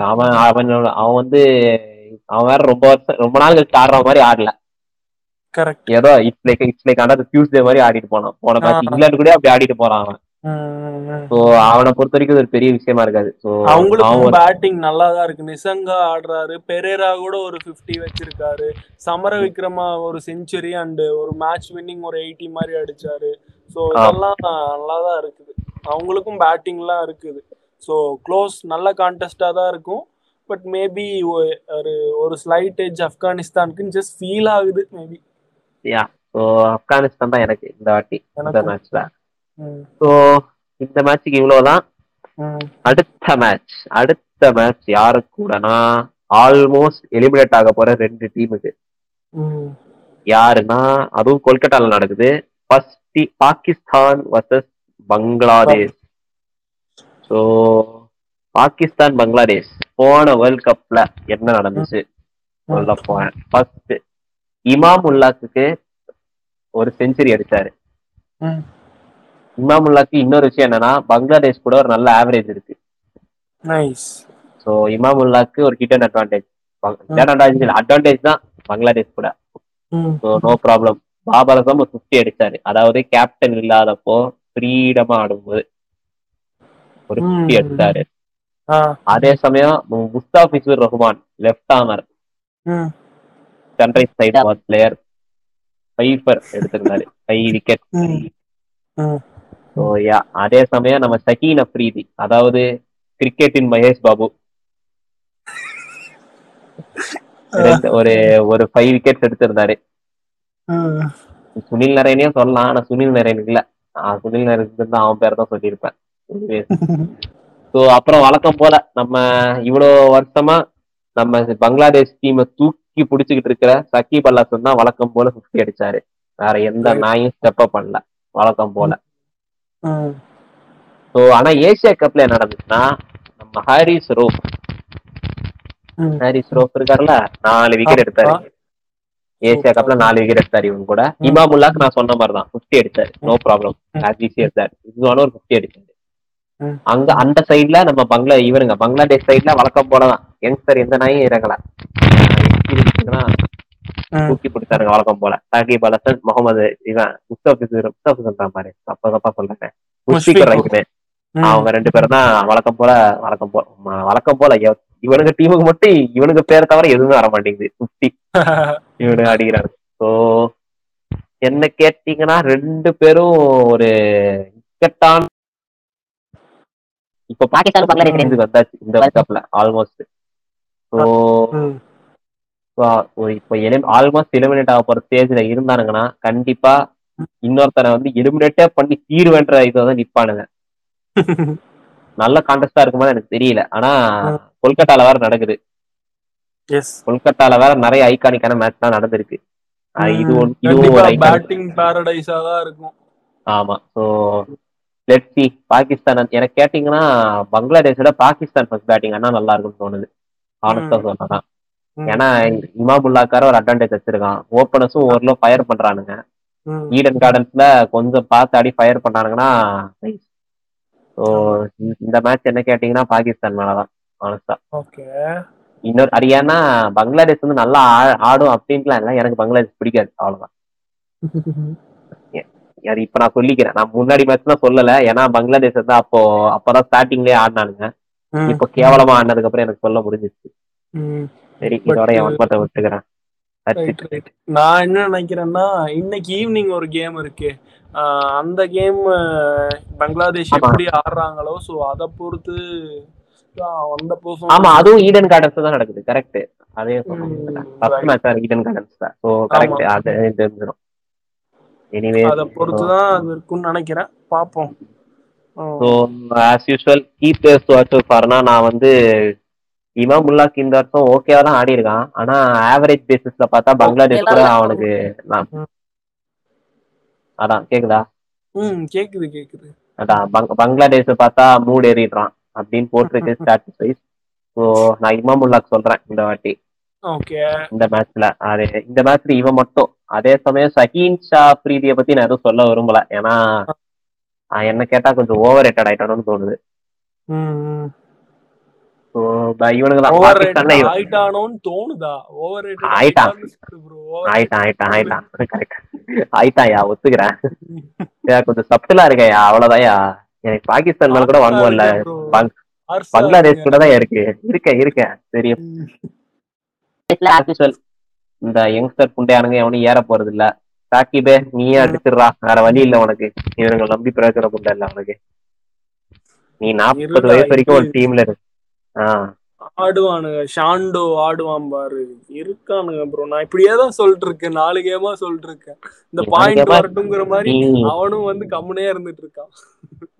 அவன் அவனோட அவன் வந்து அவன் வேற ரொம்ப வருஷம் ரொம்ப நாள் கழிச்சு ஆடுற மாதிரி ஆடல. கரெக்ட் ஏதோ it's like it's like under Tuesday மாதிரி ஆடிட்டு போனான். போன ஆ. இங்கிலாந்து கூட அப்படி ஆடிட்டு போறான் அவன். ஸோ அவனை பொறுத்த வரைக்கும் இது ஒரு பெரிய விஷயமா இருக்காது. அவன் அவங்களுக்கும் பேட்டிங் நல்லா தான் இருக்கு. நிசங்கா ஆடுறாரு. பெரேரா கூட ஒரு 50 வச்சிருக்காரு. சமர விக்ரமா ஒரு செஞ்சுரி அண்ட் ஒரு மேட்ச் வின்னிங் ஒரு எயிட்டி மாதிரி அடிச்சாரு. So ah. இதெல்லாம் நல்லா தான் இருக்குது. அவங்களுக்கும் பேட்டிங்லாம் இருக்குது. ஸோ க்ளோஸ் நல்ல கான்டெஸ்டா தான் இருக்கும். பட் மேபி ஒரு ஒரு ஸ்லைட் ஏஜ் ஆப்கானிஸ்தானுக்குன்னு ஜஸ்ட் ஃபீல் ஆகுது மேபி யா ஸோ ஆப்கானிஸ்தான் தான் எனக்கு இந்த வாட்டி இந்த. மேட்ச்ல ஸோ இந்த மேட்ச்சுக்கு இவ்வளவுதான். அடுத்த மேட்ச் அடுத்த மேட்ச் யாரு கூடனா ஆல்மோஸ்ட் எலிமினேட் ஆக போற ரெண்டு டீமுக்கு யாருன்னா அதுவும் கொல்கட்டால நடக்குது. First Pakistan versus Bangladesh. So Pakistan Bangladesh போன வேர்ல்ட் கப்ல என்ன நடந்துச்சு? சொல்ல போறேன். ஃபர்ஸ்ட் இமாம் உல்லாக்கு ஒரு செஞ்சுரி அடிச்சாரு. இமாம் உல்லாக்கு இன்னொரு விஷயம் என்னன்னா பங்களாதேஷ் கூட ஒரு நல்ல ஆவரேஜ் இருக்கு. நைஸ் ஸோ இமாம் உல்லாக்கு ஒரு hit and advantage advantage advantage தான் பங்களாதேஷ் கூட. ஸோ நோ ப்ராப்ளம் பாபரசம் ஒரு ஃபிஃப்டி அடிச்சாரு. அதாவது கேப்டன் இல்லாதப்போ ஃப்ரீடமா ஆடும்போது ஒரு ஃபிஃப்டி. அடிச்சாரு. ஆ. அதே சமயம் முஸ்தாபிசுர் ரஹ்மான் லெஃப்ட் ஆமர் ம். Sunrise side player fifer எடுத்திருந்தாரு. Five wicket so யா அதே சமயம் நம்ம சகீன் அப்ரீதி அதாவது கிரிக்கெட்டின் மகேஷ் பாபு. ஒரு ஒரு ஃபைவ் விக்கெட்ஸ் எடுத்திருந்தாரு. சுனில் நரேனே சொல்லலாம் ஆனா சுனில் நரேன் இல்ல. சுனில் நரேன் தான் அவன் பேர் தான் சொல்லியிருப்பேன். ஸோ அப்புறம் வழக்கம் போல நம்ம இவ்வளோ வருஷமா நம்ம பங்களாதேஷ் டீமை தூக்கி பிடிச்சிக்கிட்டு இருக்கிற சக்கீப் அல்லாசன் தான் வழக்கம் போல ஃபிஃப்டி அடிச்சாரு. வேற எந்த. நாயும் ஸ்டெப் அப் பண்ணல. வழக்கம் போல. ஸோ ஆனா ஏசியா கப்ல என்ன நடந்துச்சுன்னா நம்ம ஹாரிஸ் ரோப் ஹாரிஸ் ரோப் இருக்காருல்ல நாலு விக்கெட் எடுத்தாரு. ஏசியா கப்ல நாலு விக்கெட் எடுத்தாரு இவங்க கூட. இமாமுல்லாக்கு நான் சொன்ன மாதிரி தான் ஃபிஃப்டி அடிச்சாரு நோ ப்ராப்ளம் ம். ஆஸ் ஈஸி எடுத்தாரு. இதுவான ஒரு ஃபிஃப்டி ம். அங்க அந்த சைடுல நம்ம பங்களா இவருங்க பங்களாதேஷ் சைடுல வழக்கம் போலதான். யங்ஸ்டர் எந்த நாயும் இறங்கல. தூக்கி பிடிச்சாருங்க வழக்கம் போல. சாகிப் அலசன் முகமது இவன் முஸ்தபிசுர் முஸ்தபிசுர் தான் பாரு. தப்பா தப்பா சொல்றேன். ரஹீமே. அவங்க ரெண்டு பேரும் தான் வழக்கம் போல வழக்கம் போல வழக்கம் போல இவனுங்க டீமுக்கு மட்டும் இவனுக்கு பேர் தவிர எதுவுமே வர மாட்டேங்குது. ஃபிஃப்டி இவனுக்கு அடிக்கிறாங்க ஸோ என்ன கேட்டீங்கன்னா ரெண்டு பேரும் ஒரு இக்கட்டான இப்போ பாகிஸ்தான் வந்தாச்சு இந்த வேர்ல்ட் கப்ல ஆல்மோஸ்ட் ஸோ இப்போ ஆல்மோஸ்ட் எலிமினேட் ஆக போற ஸ்டேஜ்ல இருந்தானுங்கன்னா கண்டிப்பா இன்னொருத்தனை வந்து எலிமினேட்டே பண்ணி தீர்வேன்ற இதை தான் நிப்பானுங்க. நல்ல கான்டெஸ்டா இருக்குமா எனக்கு தெரியல. ஆனா. கொல்கட்டால வேற நடக்குது. எஸ் கொல்கட்டால வேற நிறைய ஐகானிக்கான மேட்ச் தான் நடந்திருக்கு. இது ஒன்- இதுவும் ஒரு பேட்டிங் பாரடைஸா தான் இருக்கும். ஆமா ஸோ லெட் சி பாகிஸ்தான் எனக்கு கேட்டீங்கன்னா பங்களாதேஷோட பாகிஸ்தான் ஃபர்ஸ்ட் பேட்டிங் ஆனா நல்லா இருக்கும்னு தோணுது. ஆனஸ்டா சொன்னதான் ம். ஏன்னா இமாமுல்லாக்கார ஒரு அட்வான்டேஜ் வச்சிருக்கான். ஓப்பனர்ஸும் ஓரளவு ஃபயர் பண்றானுங்க. ஈடன் கார்டன்ஸ்ல கொஞ்சம் பார்த்து அடி ஃபயர் பண்ணானுங்கன்னா ஸோ இந்த மேட்ச் என்ன கேட்டீங்கன்னா பாகிஸ்தான் மேலதான் ஓகே. இன்னொரு அரியானா பங்களாதேஷ் வந்து நல்லா ஆடும் அப்படின்ட்டுலாம் இல்லை. எனக்கு பங்களாதேஷ் பிடிக்காது அவ்வளவுதான். அது இப்ப நான் சொல்லிக்கிறேன். நான் முன்னாடி மேட்ச் தான் சொல்லல. ஏன்னா பங்களாதேஷ் வந்து அப்போ அப்பதான் ஸ்டார்டிங்லயே ஆடினானுங்க. இப்போ கேவலமா ஆடினதுக்கு அப்புறம் எனக்கு சொல்ல முடிஞ்சிச்சு. சரி இதோட என் மட்டும் விட்டுக்கிறேன் நான் என்ன நினைக்கிறேன்னா இன்னைக்கு ஈவினிங் ஒரு கேம் இருக்கு. அந்த கேம் பங்களாதேஷ் ஆமா. எப்படி ஆடுறாங்களோ சோ அத பொறுத்து அந்த ஆமா பெர்ஃபார்மன்ஸ் அதுவும் ஈடன் கார்டன்ஸ் தான் நடக்குது கரெக்ட் அதே. மேட்ச் ஈடன் கார்டன்ஸ் தான். ஸோ கரெக்ட் அது தெரிஞ்சிடும் எனிவே அத பொறுத்து தான் அது இருக்கும்னு நினைக்கிறேன். பாப்போம் so as usual keep to watch ஃபார்னா நான் வந்து இமாம் முல்லாக் இந்த வருஷம் ஓகேவா தான் ஆடி இருக்கான் ஆனா ஆவரேஜ் பேசிஸ்ல பார்த்தா பங்களாதேஷ் கூட அவனுக்கு. அதான் கேக்குதா? ம் கேக்குது கேக்குது. அதான் பங்- பங்களாதேஷ் பார்த்தா மூடு ஏறிடுறான் அப்படின்னு போட்டிருக்கு ஸ்டாட்டிஸ் வைஸ் ஸோ நான் இமாம் முல்லாக் சொல்றேன் இந்த வாட்டி. இந்த மேட்ச்ல அது இந்த மேட்ச்ல இவன் மட்டும். அதே சமயம் சஹீன் ஷா பிரீதியை பத்தி நான் எதுவும் சொல்ல விரும்பல. ஏன்னா என்ன கேட்டா கொஞ்சம் ஓவர் ரேட்டட் ஆயிட்டானு தோணுது ஆயிட்டாயா ஒத்துக்கிறேன் கொஞ்சம் சப்டிலா இருக்கயா அவ்வளவுதான்யா எனக்கு பாகிஸ்தான் மேல கூட வாங்குவோம் இல்ல பங்- பங்களாதேஷ் கூட தான் இருக்கு இருக்க இருக்க usual, இந்த யங்ஸ்டர் புண்டையானுங்க எவனும் ஏற போறது இல்ல சாக்கிபே நீயே அடிச்சிடுறா வேற வழி இல்ல உனக்கு இவனுங்க நம்பி பிரயோஜன புண்டை இல்ல உனக்கு நீ நாற்பது வயசு வரைக்கும் ஒரு டீம்ல இரு ஆஹ் ஆடுவானுங்க. ஷாண்டோ ஆடுவான் பாரு. இருக்கானுங்க ப்ரோ நான் இப்படியே தான் சொல்லிட்டு இருக்கேன் நாலு கேமா சொல்லிட்டு இருக்கேன் இந்த பாயிண்ட்? வரட்டுங்கிற மாதிரி அவனும் வந்து கம்முனே இருந்துட்டு இருக்கான்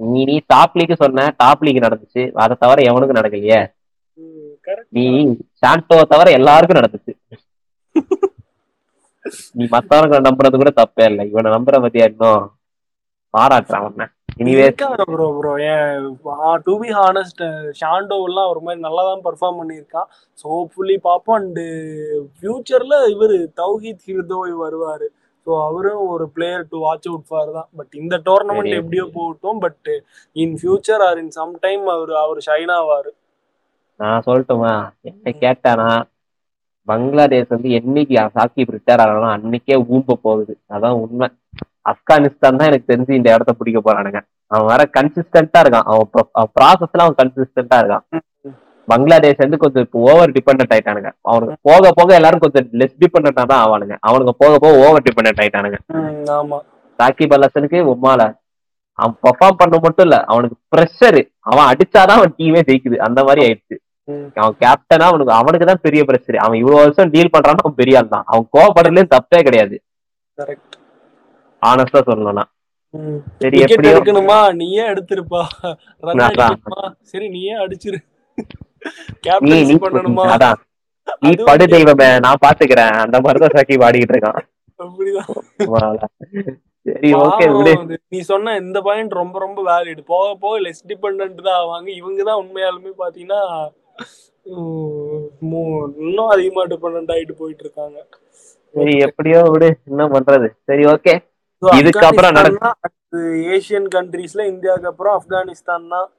நீ நீ டாப் லீக் சொன்ன. டாப் லீக் நடந்துச்சு. அதை தவிர எவனுக்கும் நடக்கலையே. நீ சாண்டோவை தவிர எல்லாருக்கும் நடந்துச்சு. நீ மத்தவங்க நம்புறது கூட தப்பே இல்லை. இவனை நம்புற பத்தியா இன்னும்? பாராட்டுறான் அவன. Bro bro to be honest Shanto எல்லாம் ஒரு மாதிரி நல்லா தான் பெர்ஃபார்ம் பண்ணியிருக்கான் ஸோ ஹோப்ஃபுல்லி பார்ப்போம் அண்டு ஃபியூச்சர்ல இவர் தௌஹீத் ஹிர்தோய் வருவாரு. ஸோ அவரும் ஒரு player to watch out for தான். பட் இந்த டோர்னமெண்ட். எப்படியோ போகட்டும். But in future or in some time அவர் அவர் ஷைன் ஆவாரு. நான் சொல்லட்டுமா? என்ன கேட்டானா பங்களாதேஷ் வந்து என்னைக்கு சாக்கி ரிட்டையர் ஆகணும் அன்னைக்கே ஊம்ப போகுது. அதான் உண்மை. ஆப்கானிஸ்தான் தான் எனக்கு தெரிஞ்சு இந்த இடத்த பிடிக்க போறானுங்க. அவன் வேற கன்சிஸ்டன்டா இருக்கான். அவன் ப்ராசஸ்ல அவன் கன்சிஸ்டன்டா இருக்கான். பங்களாதேஷ் வந்து கொஞ்சம் இப்போ ஓவர் டிபெண்ட் ஆயிட்டானுங்க. அவனுக்கு போக போக எல்லாரும் கொஞ்சம் லெஸ் டிபெண்டா தான் ஆவானுங்க. அவனுக்கு போக போக ஓவர் டிபெண்ட் ஆயிட்டானுங்க. சாக்கிப் அல்லசனுக்கு உம்மால அவன் பெர்ஃபார்ம் பண்ண மட்டும் இல்ல அவனுக்கு ப்ரெஷர் அவன் அடிச்சாதான் அவன் டீமே ஜெயிக்குது. அந்த மாதிரி ஆயிடுச்சு. அவன் கேப்டனா அவனுக்கு அவனுக்கு தான் பெரிய பிரச்சனை அவன் இவ்வளவு வருஷம் டீல் பண்றான்னு அவன் பெரிய ஆள் தான் அவன் கோவப்படுறதுலயும் தப்பே கிடையாது. கரெக்ட் ஆனஸ்டா சொல்லணும்னா. சரி எப்படியோ எடுக்கணுமா? நீயே எடுத்திருப்பா. சரி நீயே அடிச்சிரு. அதான். நீ படு தெய்வமே நான் பாத்துக்கிறேன். அந்த மாதிரிதான் சாக்கி பாடிக்கிட்டு இருக்கான். அப்படிதான். சரி ஓகே. நீ சொன்ன இந்த பாயிண்ட் ரொம்ப ரொம்ப வேலிட் போக போக லெஸ் டிபெண்ட் தான் ஆவாங்க. இவங்க தான் உண்மையாலுமே பாத்தீங்கன்னா இன்னும் அதிகமா டிபெண்ட் ஆயிட்டு போயிட்டு இருக்காங்க. சரி எப்படியோ விடு. என்ன பண்றது? சரி ஓகே இதுக்கப்புறம் நட- ஆப்கானிஸ்தான் தான் அடுத்து ஏசியன் கண்ட்ரீஸ்ல இந்தியாவுக்கு அப்புறம் ஆப்கானிஸ்தான் தான்.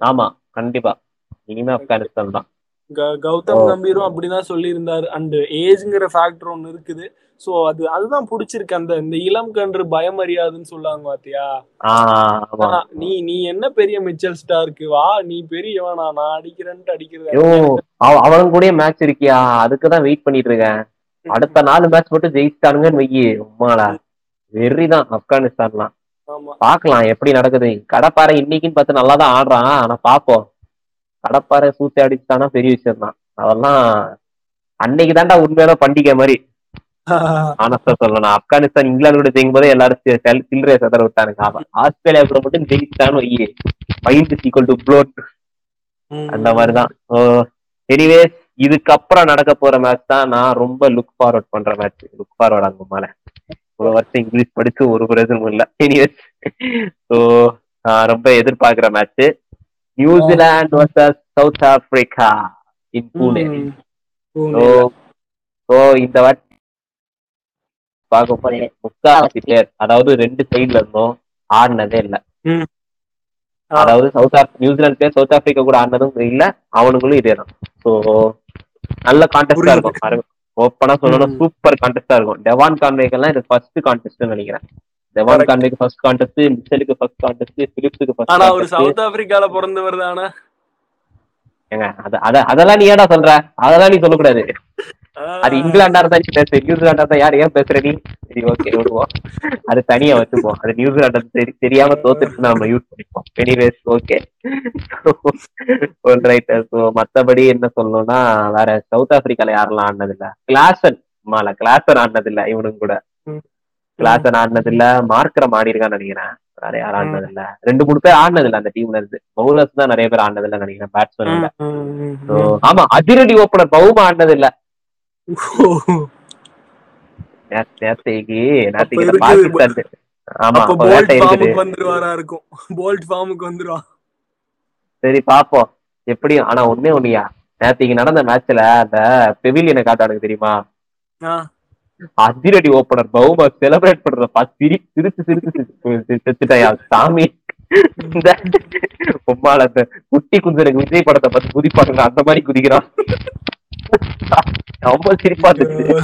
ஆமா கண்டிப்பா. இனிமே ஆப்கானிஸ்தான் தான். கௌதம். கம்பீரும் அப்படிதான் சொல்லியிருந்தாரு. அண்ட் ஏஜ்ங்கிற ஃபேக்டர் ஒன்னு இருக்குது. சோ அது அதுதான் பிடிச்சிருக்கு. அந்த இந்த இளம் கன்று பயமறியாதுன்னு சொல்லுவாங்க பாத்தியா? நீ நீ என்ன பெரிய மிச்சல் ஸ்டாருக்கு வா. நீ பெரியவனா. நான் அடிக்கிறேன்ட்டு அடிக்கிறது ஐயோ அவ- அவனும் கூட மேட்ச் இருக்கியா? அதுக்குதான் வெயிட் பண்ணிட்டு இருக்கேன். அடுத்த நாலு மேட்ச் மட்டும் ஜெயிச்சிட்டானுங்கன்னு வையி உம்மாடா. வெறிதான் ஆப்கானிஸ்தான்லாம். பாக்கலாம் எப்படி நடக்குது. கடப்பாறை இன்னைக்குன்னு பார்த்து நல்லா தான் ஆடுறான். ஆனா பாப்போம். கடப்பாறை சூத்தி அடிச்சுட்டானா பெரிய விஷயம் தான் அதெல்லாம் அன்னைக்கு தான்டா உண்மையான பண்டிகை மாதிரி. ஆனஸ்டா சொல்லணும். ஆப்கானிஸ்தான் இங்கிலாந்து கூட ஜெயிக்கும் போதே எல்லாரும் சில்லறைய சதற விட்டானுங்க. அவன் ஆஸ்திரேலியா கூட மட்டும் ஜெயிச்சிட்டான்னு வையி. Point equal to float. அந்த மாதிரிதான். எனிவே இதுக்கப்புறம் நடக்க போற மேட்ச் தான் நான் ரொம்ப லுக் ஃபார்வர்ட் பண்ற மேட்ச் லுக் ஃபார்வர்ட் அங்க மேல. ஒரு வருஷம் இங்கிலீஷ் படிச்சு ஒரு பிரயோஜனம் இல்ல. எனிவேஸ் ஸோ ரொம்ப எதிர்பார்க்கிற match New Zealand versus south Africa in Pune. So இந்த வாட்டி பார்க்க போறேன் முக்காவாசி பேர் அதாவது ரெண்டு சைடுல இருந்தும் ஆடினதே இல்ல. அதாவது சவுத் ஆப் நியூசிலாந்து பேர் சவுத் ஆப்பிரிக்கா கூட ஆடினதும் இல்ல அவனுங்களும் இதே தான் ஸோ நல்ல கான்டெஸ்டா. இருக்கும். ஓப்பனா சொல்லணும். சூப்பர் கான்டெஸ்டா இருக்கும். டெவான் கான்வேக்கெல்லாம் இது ஃபர்ஸ்ட் கான்டெஸ்ட் நினைக்கிறேன். Correct. கான்வேக்கு ஃபர்ஸ்ட் கான்டெஸ்ட் மிச்சலுக்கு ஃபர்ஸ்ட் கான்டெஸ்ட் பிலிப்ஸுக்கு ஃபர்ஸ்ட் ஆனா அவரு கான்டெஸ்ட் சவுத் ஆப்பிரிக்கால பிறந்தவர் தானே? ஏங்க அத அத- அதெல்லாம் நீ ஏடா சொல்ற? அதெல்லாம் நீ சொல்லக்கூடாது. அது இங்கிலாண்டா இருந்தா நீ பேசு நியூசிலாண்டா இருந்தா யார் ஏன் பேசுற நீ? சரி ஓகே விடுவோம். அது தனியா வச்சுப்போம். அது நியூசிலாந்து தெரி தெரியாம தோத்துட்டு நம்ம யூஸ் பண்ணிப்போம். எனிவேஸ் ஓகே ரைட் ஸோ மத்தபடி என்ன சொல்லணும்னா வேற சவுத் ஆப்பிரிக்கால யாரெல்லாம் ஆடினது இல்ல கிளாசன் மால கிளாசன் ஆடினது இல்ல இவனும் கூட. கிளாசன் ஆடினது இல்ல மார்க்கரம் ஆடி இருக்கான்னு நினைக்கிறேன். வேற யாரும் ஆடினது இல்ல ரெண்டு மூணு பேர் ஆடினது இல்ல அந்த டீம்ல இருந்து. பவுலர்ஸ் தான் நிறைய பேர் ஆடினது இல்ல நினைக்கிறேன் பேட்ஸ்மேன் இல்ல ஆமா அதிரடி ஓப்பனர் பவுமா ஆடினது இல்ல நேத்தைக்கு. பாகிஸ்தான் ஆமா வந்துருவாரா இருக்கும். போல்ட் ஃபார்முக்கு வந்துருவான் சரி பாப்போம். எப்படியும் ஆனா ஒண்ணே ஒண்ணுயா? நேத்திக்கு நடந்த மேட்ச்ல அந்த பெவிலியனை காட்டானுங்க தெரியுமா? அதிரடி ஓப்பனர் பவுமா செலிப்ரேட் பண்றத பார்த்து சிரி சிரிச்சு சிரிச்சு செத்துட்டாயா சாமி. இந்த பொம்மால அந்த குட்டி குந்தனுக்கு விஜய் படத்தை பார்த்து குதிப்பாங்க அந்த மாதிரி குதிக்கிறான். ரொம்ப சிரிப்பா இருந்துச்சு.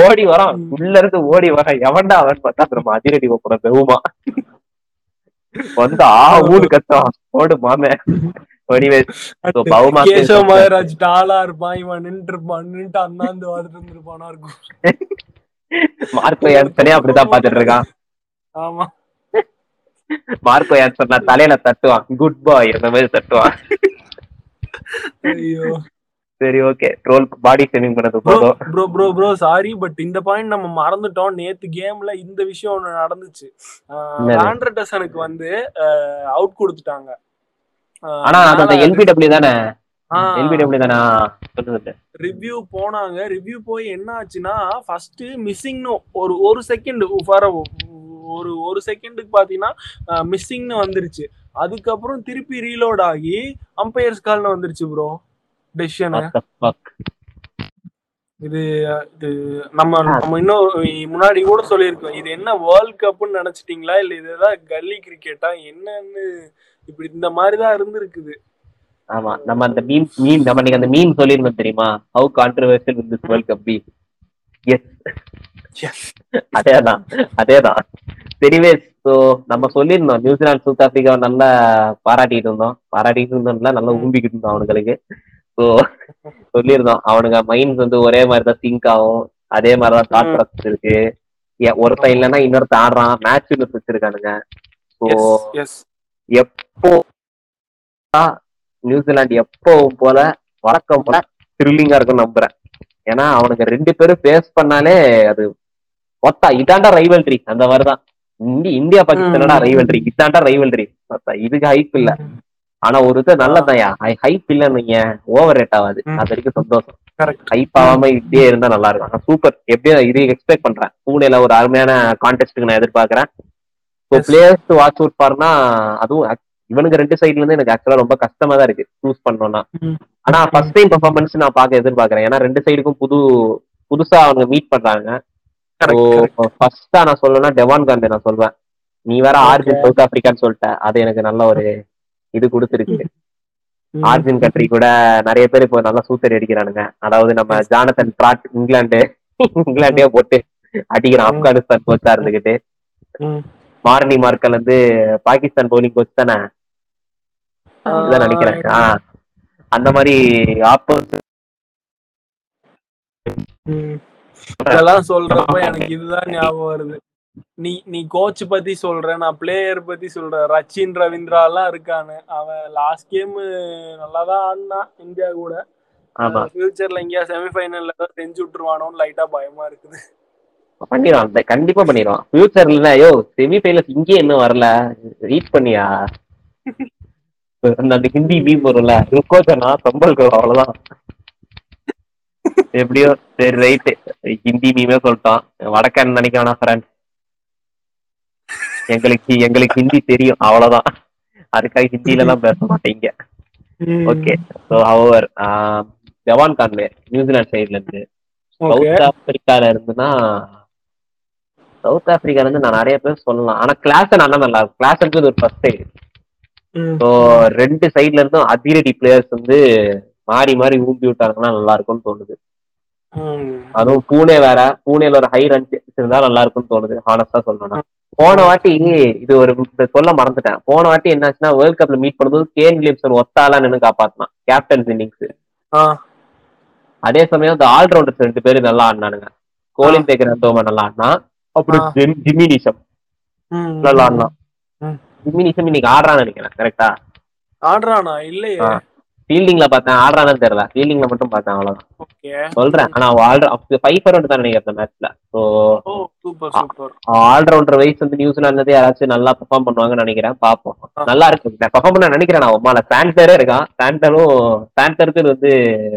ஓடி வரான். உள்ள இருந்து ஓடி வரான் எவன்டா அவன் பார்த்தா நம்ம அதிரடி ஓப்பனர் பெவுமா வந்து ஆ ஊடு கத்தான் ஓடு மாமே. Anyways, so Bavuma Keshav Maharaj டாலா இருப்பான் இவன் நின்று இருப்பான் நின்று அண்ணாந்து வாதிட்டு இருந்திருப்பானா இருக்கும். மார்க்கோ அப்படிதான் பாத்துட்டு இருக்கான். ஆமா. மார்க்கோ ஆன்சன் தலையில தட்டுவான். குட் பாய் அந்த மாதிரி தட்டுவான். ஐயோ. சரி ஓகே ட்ரோல் பாடி ஷேமிங் பண்ணது போதும். Bro bro bro sorry but இந்த பாயிண்ட் நம்ம மறந்துட்டோம். நேத்து கேம்ல இந்த விஷயம் ஒண்ணு நடந்துச்சு? ஆண்ட்ரடசனுக்கு வந்து அவுட் கொடுத்துட்டாங்க. ஆனா அது அந்த எல்பிடபிள்யூ தானே? எல்பிடபிள்யூ ரிவ்யூ போனாங்க. ரிவ்யூ போய் என்ன ஆச்சுன்னா ஃபர்ஸ்ட் மிஸ்ஸிங்னு ஒரு ஒரு செகண்ட் ஃபார் ஒரு ஒரு செகண்டுக்கு பாத்தீங்கன்னா மிஸ்ஸிங்னு வந்துருச்சு. அதுக்கப்புறம் திருப்பி ரீலோட் ஆகி அம்பையர்ஸ் கால்னு வந்துருச்சு ப்ரோ டெசிஷன்? இது இது நம்ம நம்ம இன்னும் முன்னாடி கூட சொல்லியிருக்கோம். இது என்ன வேர்ல்ட் கப்னு நினைச்சிட்டீங்களா? இல்ல இதுதான் கல்லி கிரிக்கெட்டா என்னன்னு இப்படி இந்த மாதிரி தான் இருந்திருக்குது. ஆமா. நம்ம அந்த மீம் மீம் நம்ம நீங்க அந்த மீம் சொல்லிருந்தோம் தெரியுமா? How controversial with this world cup B S அதேதான். அதேதான். எனிவேஸ் ஸோ நம்ம சொல்லியிருந்தோம். நியூசிலாந்து சவுத் ஆப்பிரிக்காவை நல்லா பாராட்டிட்டு இருந்தோம். பாராட்டிட்டு இருந்தோம்ல. நல்லா ஊம்பிக்கிட்டு இருந்தோம் அவனுங்களுக்கு. ஸோ சொல்லியிருந்தோம். அவனுங்க மைண்ட்ஸ் வந்து ஒரே மாதிரி தான் சிங்க் ஆகும். அதே மாதிரி தான் தாட். ப்ராசஸ் இருக்கு. ஒருத்தன் இல்லைன்னா இன்னொருத்தன் ஆடுறான். மேட்ச் வச்சிருக்கானுங்க ஸோ எப்போ நியூசிலாந்து எப்பவும் போல வழக்கம் போல த்ரில்லிங்கா இருக்கும் நம்புறேன். ஏன்னா அவனுக்கு ரெண்டு பேரும் ஃபேஸ் பண்ணாலே அது மொத்தா இதாண்டா ரைவல்ரி அந்த மாதிரிதான். இந்தி இந்தியா பாகிஸ்தானடா ம். ரைவல்ரி இதாண்டா ரைவல்ரி இதுக்கு ஹைப் இல்ல. ஆனா ஒரு இது நல்லதாயா ஹைப் இல்லன்னு நீங்க ஓவர் ரேட் ஆகாது. அது வரைக்கும் சந்தோஷம். ஹைப் ஆகாம இப்படியே இருந்தா நல்லா இருக்கும். சூப்பர் எப்படியோ இது எக்ஸ்பெக்ட் பண்றேன். பூனேல ஒரு அருமையான கான்டெஸ்ட்டுக்கு நான் எதிர்பார்க்கறேன். ஸோ. பிளேயர்ஸ் வாட்ச் அவுட் பாருனா அதுவும் இவனுக்கு ரெண்டு சைடுல இருந்து எனக்கு ஆக்சுவலா ரொம்ப கஷ்டமா தான் இருக்கு. சூஸ் பண்ணோம்னா. ஆனா ஃபர்ஸ்ட் டைம் பெர்ஃபார்மன்ஸ் நான் பார்க்க எதிர்பார்க்கறேன். ஏன்னா ரெண்டு சைடுக்கும் புது புதுசா அவங்க மீட் பண்றாங்க. ஃபர்ஸ்டா நான் சொல்லணும்னா டெவான் காண்டே நான் சொல்வேன். நீ வேற. ஆர்ஜின் சவுத் ஆப்பிரிக்கான்னு சொல்லிட்ட. அது எனக்கு நல்ல ஒரு இது கொடுத்துருக்கு ஆர்ஜின் கண்ட்ரி கூட நிறைய பேர் இப்போ நல்லா சூத்தடி அடிக்கிறானுங்க. அதாவது நம்ம. ஜானதன் ட்ராட் இங்கிலாந்து இங்கிலாண்டே போட்டு அடிக்கிறான் Mm. ஆப்கானிஸ்தான் கோச்சா இருந்துகிட்டு. மார்னி மார்க்கல் வந்து பாகிஸ்தான் பவுலிங் கோச் தானே? நினைக்கிறேன். ஆ. அந்த மாதிரி இதெல்லாம் சொல்றப்ப எனக்கு இதுதான் ஞாபகம் வருது. நீ நீ கோச் பத்தி சொல்ற நான் பிளேயர் பத்தி சொல்றேன். ரச்சின் ரவீந்திரா எல்லாம் இருக்கானு. அவன் லாஸ்ட் கேம் நல்லா தான் ஆடினான் இந்தியா கூட. ஃபியூச்சர்ல எங்கேயா செமிஃபைனல்ல ஏதாவது செஞ்சு விட்டுருவானோன்னு லைட்டா பயமா இருக்குது. பண்ணிடுவான். கண்டிப்பா பண்ணிடுவான். ஃபியூச்சர்ல ஐயோ செமி ஃபைனல்ஸ் இங்கே இன்னும் வரல. ரீச் பண்ணியா? அந்த அந்த ஹிந்தி மீம் வரும்ல ருக்கோ சனா சம்பல் அவ்வளவுதான். எப்படியோ சரி ரைட்டு ஹிந்தி மீமே சொல்லிட்டான். வடக்கன் நினைக்க வேணாம் ஃப்ரெண்ட் எங்களுக்கு எங்களுக்கு ஹிந்தி தெரியும் அவ்வளவுதான். அதுக்காக ஹிந்தில எல்லாம் பேச மாட்டீங்க. ஓகே ஸோ ஹவர் ஜவான் கான்வே நியூசிலாந்து சைடுல இருந்து சவுத் ஆப்பிரிக்கால இருந்துன்னா சவுத் ஆப்பிரிக்கால இருந்து நான் நிறைய பேர் சொல்லலாம். ஆனா கிளாஸ் நல்லா நல்லா இருக்கும். கிளாஸ் ஒரு ஃபர்ஸ்ட் சைடு ஸோ ரெண்டு சைடுல இருந்தும் அதிரடி பிளேயர்ஸ் வந்து மாறி மாறி ஊம்பி விட்டாங்கன்னா நல்லா இருக்கும்னு தோணுது. அதுவும் பூனே வேற. பூனேல ஒரு ஹை ரன் இருந்தா நல்லா இருக்கும்னு தோணுது. ஹானஸ்டா சொல்லணும்னா. போன வாட்டி இது ஒரு சொல்ல மறந்துட்டேன். போன வாட்டி என்னாச்சுன்னா வேர்ல்ட் கப்ல மீட் பண்ணும்போது கேன் வில்லியம்சன் ஒத்தாலா நின்று காப்பாத்தினான். கேப்டன்ஸ் இன்னிங்ஸ் அதே சமயம் இந்த ஆல்ரவுண்டர்ஸ் ரெண்டு பேரும் நல்லா ஆடினானுங்க. கோலின் பேக்கர் அந்தோமா நல்லா ஆடினா அப்புறம் ஆ. ஜிம்- ஜிம்மி நிஷம் ம். நல்லா ஆடினான். ம். ஜிம்மி நிஷம் இன்னைக்கு ஆடுறான்னு நினைக்கிறேன் கரெக்டா ஆடுறானா? இல்லையே. ஃபீல்டிங்ல பார்த்தேன். ஆடுறானு தெரியல. ஃபீல்டிங்ல மட்டும் பார்த்தேன் அவ்வளவுதான். சொல்றேன். ஆனா அவன் ஆல்ர ஃபைவ் ரவுண்ட் தான் நினைக்கிறேன் அந்த மேட்ச்ல ஸோ ஆல்ரவுண்டர் வைஸ் வந்து நியூசிலாந்து யாராச்சும் நல்லா பெர்ஃபார்ம் பண்ணுவாங்கன்னு நினைக்கிறேன். பாப்போம் ஆ. நல்லா இருக்கு. நான் பெர்ஃபார்ம் பண்ண நினைக்கிறேன் நான் உமால. சாண்டரே இருக்கான். சாண்டரும் சாண்டருக்கு வந்து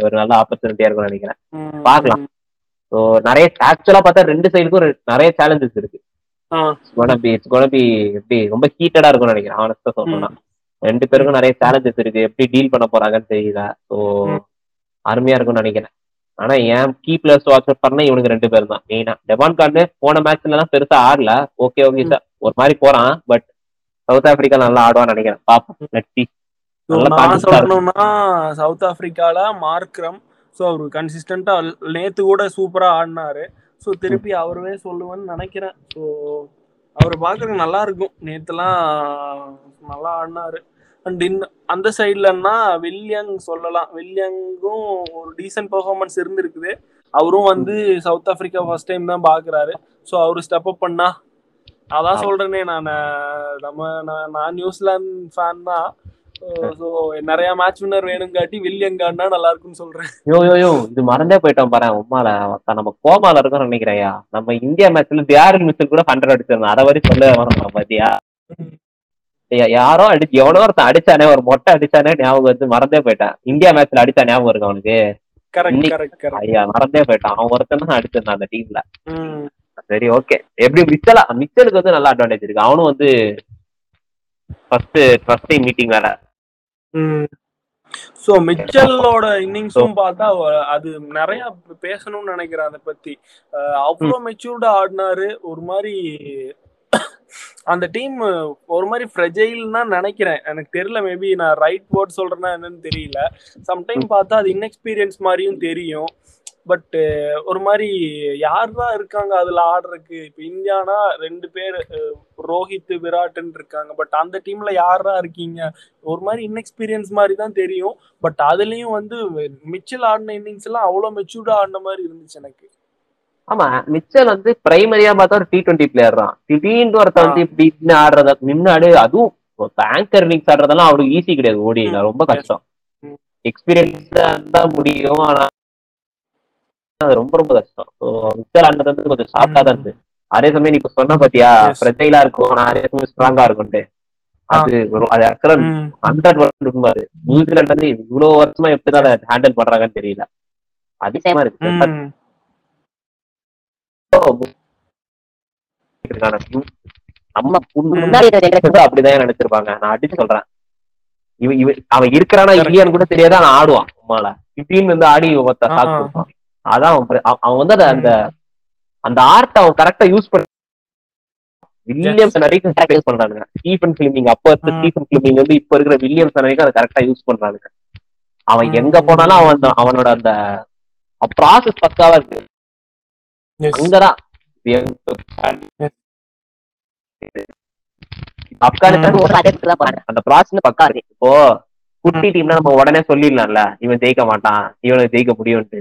ஒரு நல்ல ஆப்பர்ச்சுனிட்டியா இருக்கும்னு நினைக்கிறேன். பார்க்கலாம். ஸோ நிறைய ஆக்சுவலா பார்த்தா ரெண்டு சைடுக்கும் நிறைய சேலஞ்சஸ் இருக்கு. குணபி குணபி எப்படி ரொம்ப ஹீட்டடா இருக்கும்னு நினைக்கிறேன் ஆனஸ்டா சொல்லணும்னா ரெண்டு பேருக்கும் நிறைய சேலஞ்சஸ் இருக்கு. எப்படி டீல் பண்ண போறாங்கன்னு தெரியல. ஸோ. அருமையா இருக்கும்னு நினைக்கிறேன். ஆனா ஏன் கீ பிளேயர்ஸ் வாட்ச் பண்ண இவனுக்கு ரெண்டு பேரும் தான். மெயினா டெவான் கார்டு போன மேட்ச்ல எல்லாம் பெருசா ஆடல. Okay okay. சார் ஒரு மாதிரி போறான். பட் சவுத் ஆப்பிரிக்கா நல்லா ஆடுவான்னு நினைக்கிறேன். பாப்போம். சொல்லணும்னா சவுத் ஆப்பிரிக்கால மார்க்ரம் ஸோ அவரு கன்சிஸ்டண்டா நேத்து கூட சூப்பரா ஆடினாரு. ஸோ திருப்பி அவரவே சொல்லுவேன்னு நினைக்கிறேன். ஸோ அவர் பார்க்கறதுக்கு நல்லா இருக்கும். நேத்துலாம் நல்லா ஆடினாரு. அண்ட் இன் அந்த சைட்லன்னா வில்லியங் சொல்லலாம். வில்லியங்கும் ஒரு டீசென்ட் பெர்ஃபார்மன்ஸ் இருந்திருக்குது. அவரும் வந்து சவுத் ஆப்பிரிக்கா ஃபர்ஸ்ட் டைம் தான் பாக்குறாரு. ஸோ அவரு ஸ்டெப் அப் பண்ணா. அதான் சொல்றேனே நான். நம்ம நான் நியூசிலாந்து ஃபேன் தான். ஸோ நிறைய மேட்ச் வின்னர் வேணும் காட்டி வில்லியங் காட்டினா நல்லா இருக்கும்னு சொல்றேன். யோ யோ யோ இது மறந்தே போயிட்டோம் பாரு உமால நம்ம கோமால இருக்கோம்னு நினைக்கிறேன்யா நம்ம இந்தியா மேட்ச்ல தியாரில் மிஸ்டர் கூட ஹண்ட்ரட் அடிச்சிருந்தோம் அரை வரை சொல்ல வேணும் பாத்தியா? யாரோ அடிச்சு எவனோ ஒருத்தன் அடிச்சானே ஒரு மொட்டை அடிச்சானே ஞாபகம் வந்து மறந்தே போயிட்டான். இந்தியா மேட்ச்ல அடிச்சா ஞாபகம் இருக்கு அவனுக்கு ஐயா மறந்தே போயிட்டான். அவன் ஒருத்தன் தான் அடிச்சிருந்தான் அந்த டீம்ல சரி ஓகே எப்படி மிச்சலா மிச்சலுக்கு வந்து நல்ல அட்வான்டேஜ் இருக்கு. அவனும் வந்து ஃபர்ஸ்ட் ஃபர்ஸ்ட் டைம் மீட்டிங் வேற. ஸோ மிச்சலோட இன்னிங்ஸும் பார்த்தா அது நிறைய பேசணும்னு நினைக்கிறேன் அதை பத்தி. அவ்வளோ மெச்சூர்டா ஆடினாரு. ஒரு மாதிரி அந்த டீம் ஒரு மாதிரி ஃப்ரெஜைல் தான் நினைக்கிறேன். எனக்கு தெரியல மேபி நான் ரைட் வேர்ட் சொல்றேன்னா என்னன்னு தெரியல. சம்டைம் பார்த்தா அது இன்எக்ஸ்பீரியன்ஸ் மாதிரியும் தெரியும். பட் ஒரு மாதிரி யார் தான் இருக்காங்க அதுல ஆடுறதுக்கு? இப்ப இந்தியானா ரெண்டு பேர் ரோஹித் விராட்னு இருக்காங்க. பட் அந்த டீம்ல யாரா இருக்கீங்க? ஒரு மாதிரி இன்எக்ஸ்பீரியன்ஸ் மாதிரி தான் தெரியும். பட் அதுலயும் வந்து மிச்சல் ஆடின இன்னிங்ஸ் எல்லாம் அவ்வளவு மெச்சூர்டா ஆடின மாதிரி இருந்துச்சு எனக்கு. ஆமா மிச்சல் வந்து பிரைமரியா பார்த்தா ஒரு டி டுவெண்ட்டி பிளேயர் தான். திடீர்னு ஒருத்தன் வந்து இப்படி ஆடுறத நின்னாடு அதுவும் ஆங்கர் இன்னிங்ஸ் ஆடுறதெல்லாம் அவருக்கு ஈஸி கிடையாது ஓடில ரொம்ப கஷ்டம். எக்ஸ்பீரியன்ஸ் தான் முடியும் ஆனா அது ரொம்ப ரொம்ப கஷ்டம். ஸோ மிச்சல் ஆடுறது வந்து கொஞ்சம் சாஃப்டா தான் இருந்து. அதே சமயம் இப்ப சொன்ன பாத்தியா. ஃப்ரெஜைலா இருக்கும் ஆனா அதே சமயம் ஸ்ட்ராங்கா இருக்கும்ட்டு. அது அது ஆக்சுவலா ஹண்ட்ரட் உண்மை அது நியூசிலாந்து வந்து இவ்வளவு வருஷமா எப்படிதான் ஹேண்டில் பண்றாங்கன்னு தெரியல. அதிகமா இருக்கு. நம்ம முன்னாடி அப்படிதான் நினைச்சிருப்பாங்க நான் அடிச்சு சொல்றேன் இவ இவ அவன் இருக்கிறானா. இல்லையான்னு கூட தெரியாத அவன் ஆடுவான் உமால இப்படின்னு வந்து ஆடி ஒருத்த ஆ. சாக்கு கொடுப்பான் அதான் அவன் அவன் வந்து அத- அந்த அந்த ஆர்ட் அவன் கரெக்டா யூஸ் பண்ண வில்லியம்ஸ் வரைக்கும் யூஸ் பண்றானுங்க ஸ்டீஃபன் பிலிமிங் அப்ப இருக்க. ஸ்டீஃபன் பிலிமிங் வந்து இப்ப இருக்கிற வில்லியம்ஸ் வரைக்கும் அதை கரெக்டா யூஸ் பண்றானுங்க அவன். எங்க போனாலும் அவன் அவனோட அந்த ப்ராசஸ் பக்காவா இருக்கு அங்கதான் ஆப்கானிஸ்தான் ஒரு. அந்த ப்ராசஸ் பக்கா இருக்கு. இப்போ குட்டி டீம்னா நம்ம உடனே சொல்லிடலாம்ல. இவன் ஜெயிக்க மாட்டான். இவனுக்கு ஜெயிக்க முடியும்ட்டு.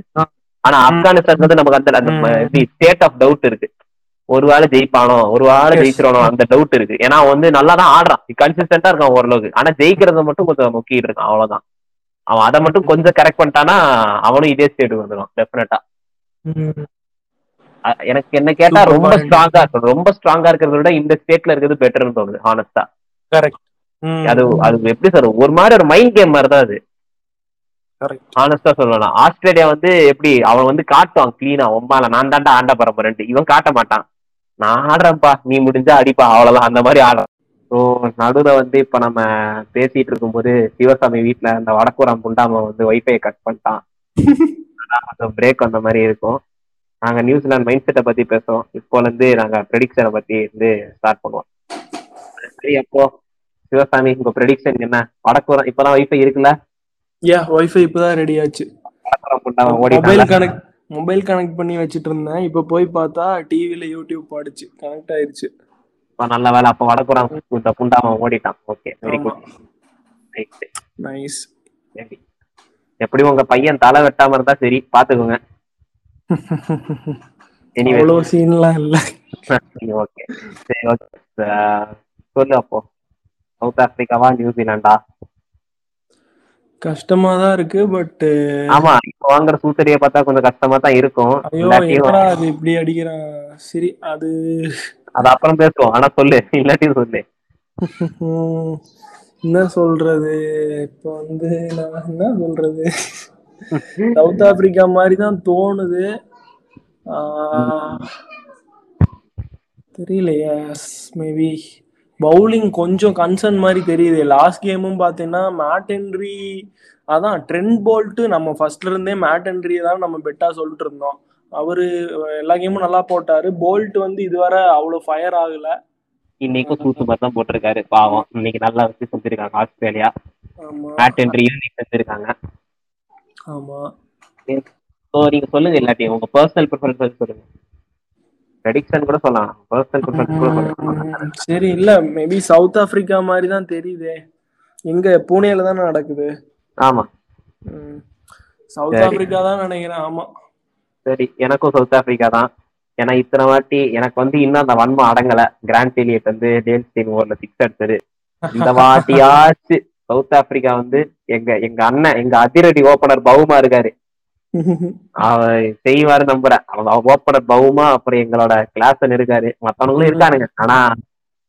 ஆனா ஆப்கானிஸ்தான் வந்து நமக்கு அந்த அந்த ஸ்டேட் ஆஃப் டவுட் இருக்கு. ஒரு வேளை ஜெயிப்பானோ ஒரு வேளை Yes. ஜெயிச்சிருவானோ அந்த டவுட் இருக்கு. ஏன்னா வந்து நல்லா தான் ஆடுறான் கன்சிஸ்டன்டா இருக்கான் ஓரளவுக்கு. ஆனா ஜெயிக்கிறத மட்டும் கொஞ்சம் முக்கிட்டு இருக்கான். அவ்வளவுதான். அவன் அதை மட்டும் கொஞ்சம் கரெக்ட் பண்ணிட்டானா அவனும் இதே ஸ்டேட்டுக்கு வந்துடும் டெஃபினட்டா எனக்கு என்ன கேட்டா ரொம்ப. ஸ்ட்ராங்கா இருக்கணும் ரொம்ப ஸ்ட்ராங்கா இருக்கிறத விட இந்த ஸ்டேட்ல இருக்கிறது பெட்டர்னு தோணுது ஹானஸ்டா கரெக்ட் அது அது எப்படி சார் ஒரு மாதிரி ஒரு மைண்ட் கேம் மாதிரி தான் அது ஹானஸ்டா சொல்லலாம் ஆஸ்திரேலியா வந்து எப்படி அவன் வந்து காட்டுவான் கிளீனா ஒம்பால நான் தாண்டா ஆண்ட பரம்பரைன்ட்டு இவன் காட்ட மாட்டான். நான் ஆடுறேன்ப்பா நீ முடிஞ்சா அடிப்பா அவ்வளவுதான். அந்த மாதிரி ஆடுறான். ஸோ நடுவுல வந்து இப்ப நம்ம பேசிட்டு இருக்கும்போது சிவசாமி வீட்ல அந்த வடக்குறாம் புண்டாம வந்து வைஃபை கட் பண்ணிட்டான். அந்த பிரேக் அந்த மாதிரி இருக்கும். நாங்க நியூசிலாந்து மைண்ட் செட்டை பத்தி பேசுவோம் இப்போல இருந்து நாங்க ப்ரெடிக்ஷனை பத்தி வந்து ஸ்டார்ட் பண்ணுவோம். சரி அப்போ சிவசாமி உங்க ப்ரெடிக்ஷன் என்ன? வடக்குறம் இப்பதான் வைஃபை இருக்குல்ல? யா வைஃபை இப்பதான் ரெடி ஆச்சு. வடக்குறம் மொபைல் கனெக்ட் மொபைல் கனெக்ட் பண்ணி வச்சிட்டு இருந்தேன் இப்ப போய் பார்த்தா டிவில யூடியூப் பாடுச்சு. கனெக்ட் ஆயிருச்சு. இப்ப நல்ல வேலை. அப்ப வடக்குறான் இந்த புண்டாம ஓடிட்டான். Okay very good right nice எப்படி உங்க பையன் தலை வெட்டாம இருந்தா சரி. பாத்துக்கோங்க. அவ்வளவு சீன்லாம் இல்ல. ஓகே சரி ஓகே சொல்லு அப்போ. சவுத் ஆப்பிரிக்காவா நியூசிலாண்டா கஷ்டமா தான் இருக்கு பட் ஆமா இப்ப வாங்குற சூத்தடியை பார்த்தா கொஞ்சம் கஷ்டமா தான் இருக்கும் அது இப்படி அடிக்கிறான் சரி அது அது அப்புறம் பேசுவோம். ஆனா சொல்லு இல்லாட்டியும் சொல்லு. என்ன சொல்றது? இப்ப வந்து நான் என்ன சொல்றது? சவுத் ஆப்பிரிக்கா மாதிரி தான் தோணுது தெரியலையே. மேபி பவுலிங் கொஞ்சம் கன்சர்ன் மாதிரி தெரியுது. லாஸ்ட் கேமும் பார்த்தீங்கன்னா மேட் ஹென்ரி அதான் ட்ரெண்ட் போல்ட்டு நம்ம ஃபர்ஸ்ட்ல இருந்தே மேட் ஹென்ரி தான் நம்ம பெட்டா சொல்லிட்டு இருந்தோம். அவரு எல்லா கேமும் நல்லா போட்டாரு. போல்ட் வந்து இதுவரை அவ்வளவு ஃபயர் ஆகல. இன்னைக்கும் சூத்து மாதிரி தான் போட்டிருக்காரு. பாவம். இன்னைக்கு நல்லா வச்சு செஞ்சிருக்காங்க ஆஸ்திரேலியா. ஆமா. மேட் என்ட்ரி இன்னைக்கு செஞ்சிருக்காங்க. ஆமா. ஸோ நீங்க சொல்லுங்க இல்லாட்டி உங்க பர்சனல் ப்ரிஃபரன்ஸ் சொல்லுங்க. ப்ரெடிக்ஷன் கூட சொல்லலாம். பர்சனல் ப்ரிஃபரன்ஸ் கூட சொல்லலாம். சரி இல்ல. மேபி சவுத் ஆப்பிரிக்கா மாதிரி தான் தெரியுதே. எங்க? பூனேல தானே நடக்குது. ஆமா. சவுத். ஆப்பிரிக்கா தான் நினைக்கிறேன். ஆமா. சரி. எனக்கும் சவுத் ஆப்பிரிக்கா தான். ஏன்னா இத்தனை வாட்டி எனக்கு வந்து இன்னும் அந்த வன்மம் அடங்கல. கிராண்ட் டெலியட் வந்து டேல் ஸ்டீன் ஓவர்ல சிக்ஸ் அடிச்சது. இந்த வாட்டியாச்சு. சவுத் ஆப்பிரிக்கா வந்து எங்க எங்க அண்ணன் எங்க அதிரடி ஓபனர் பவுமா இருக்காரு. செய்வாரு நம்புறேன். அவங்க ஓப்பனர் பவுமா அப்புறம் எங்களோட கிளாஸ் இருக்காரு. மத்தவங்களும் இருக்கானுங்க. ஆனா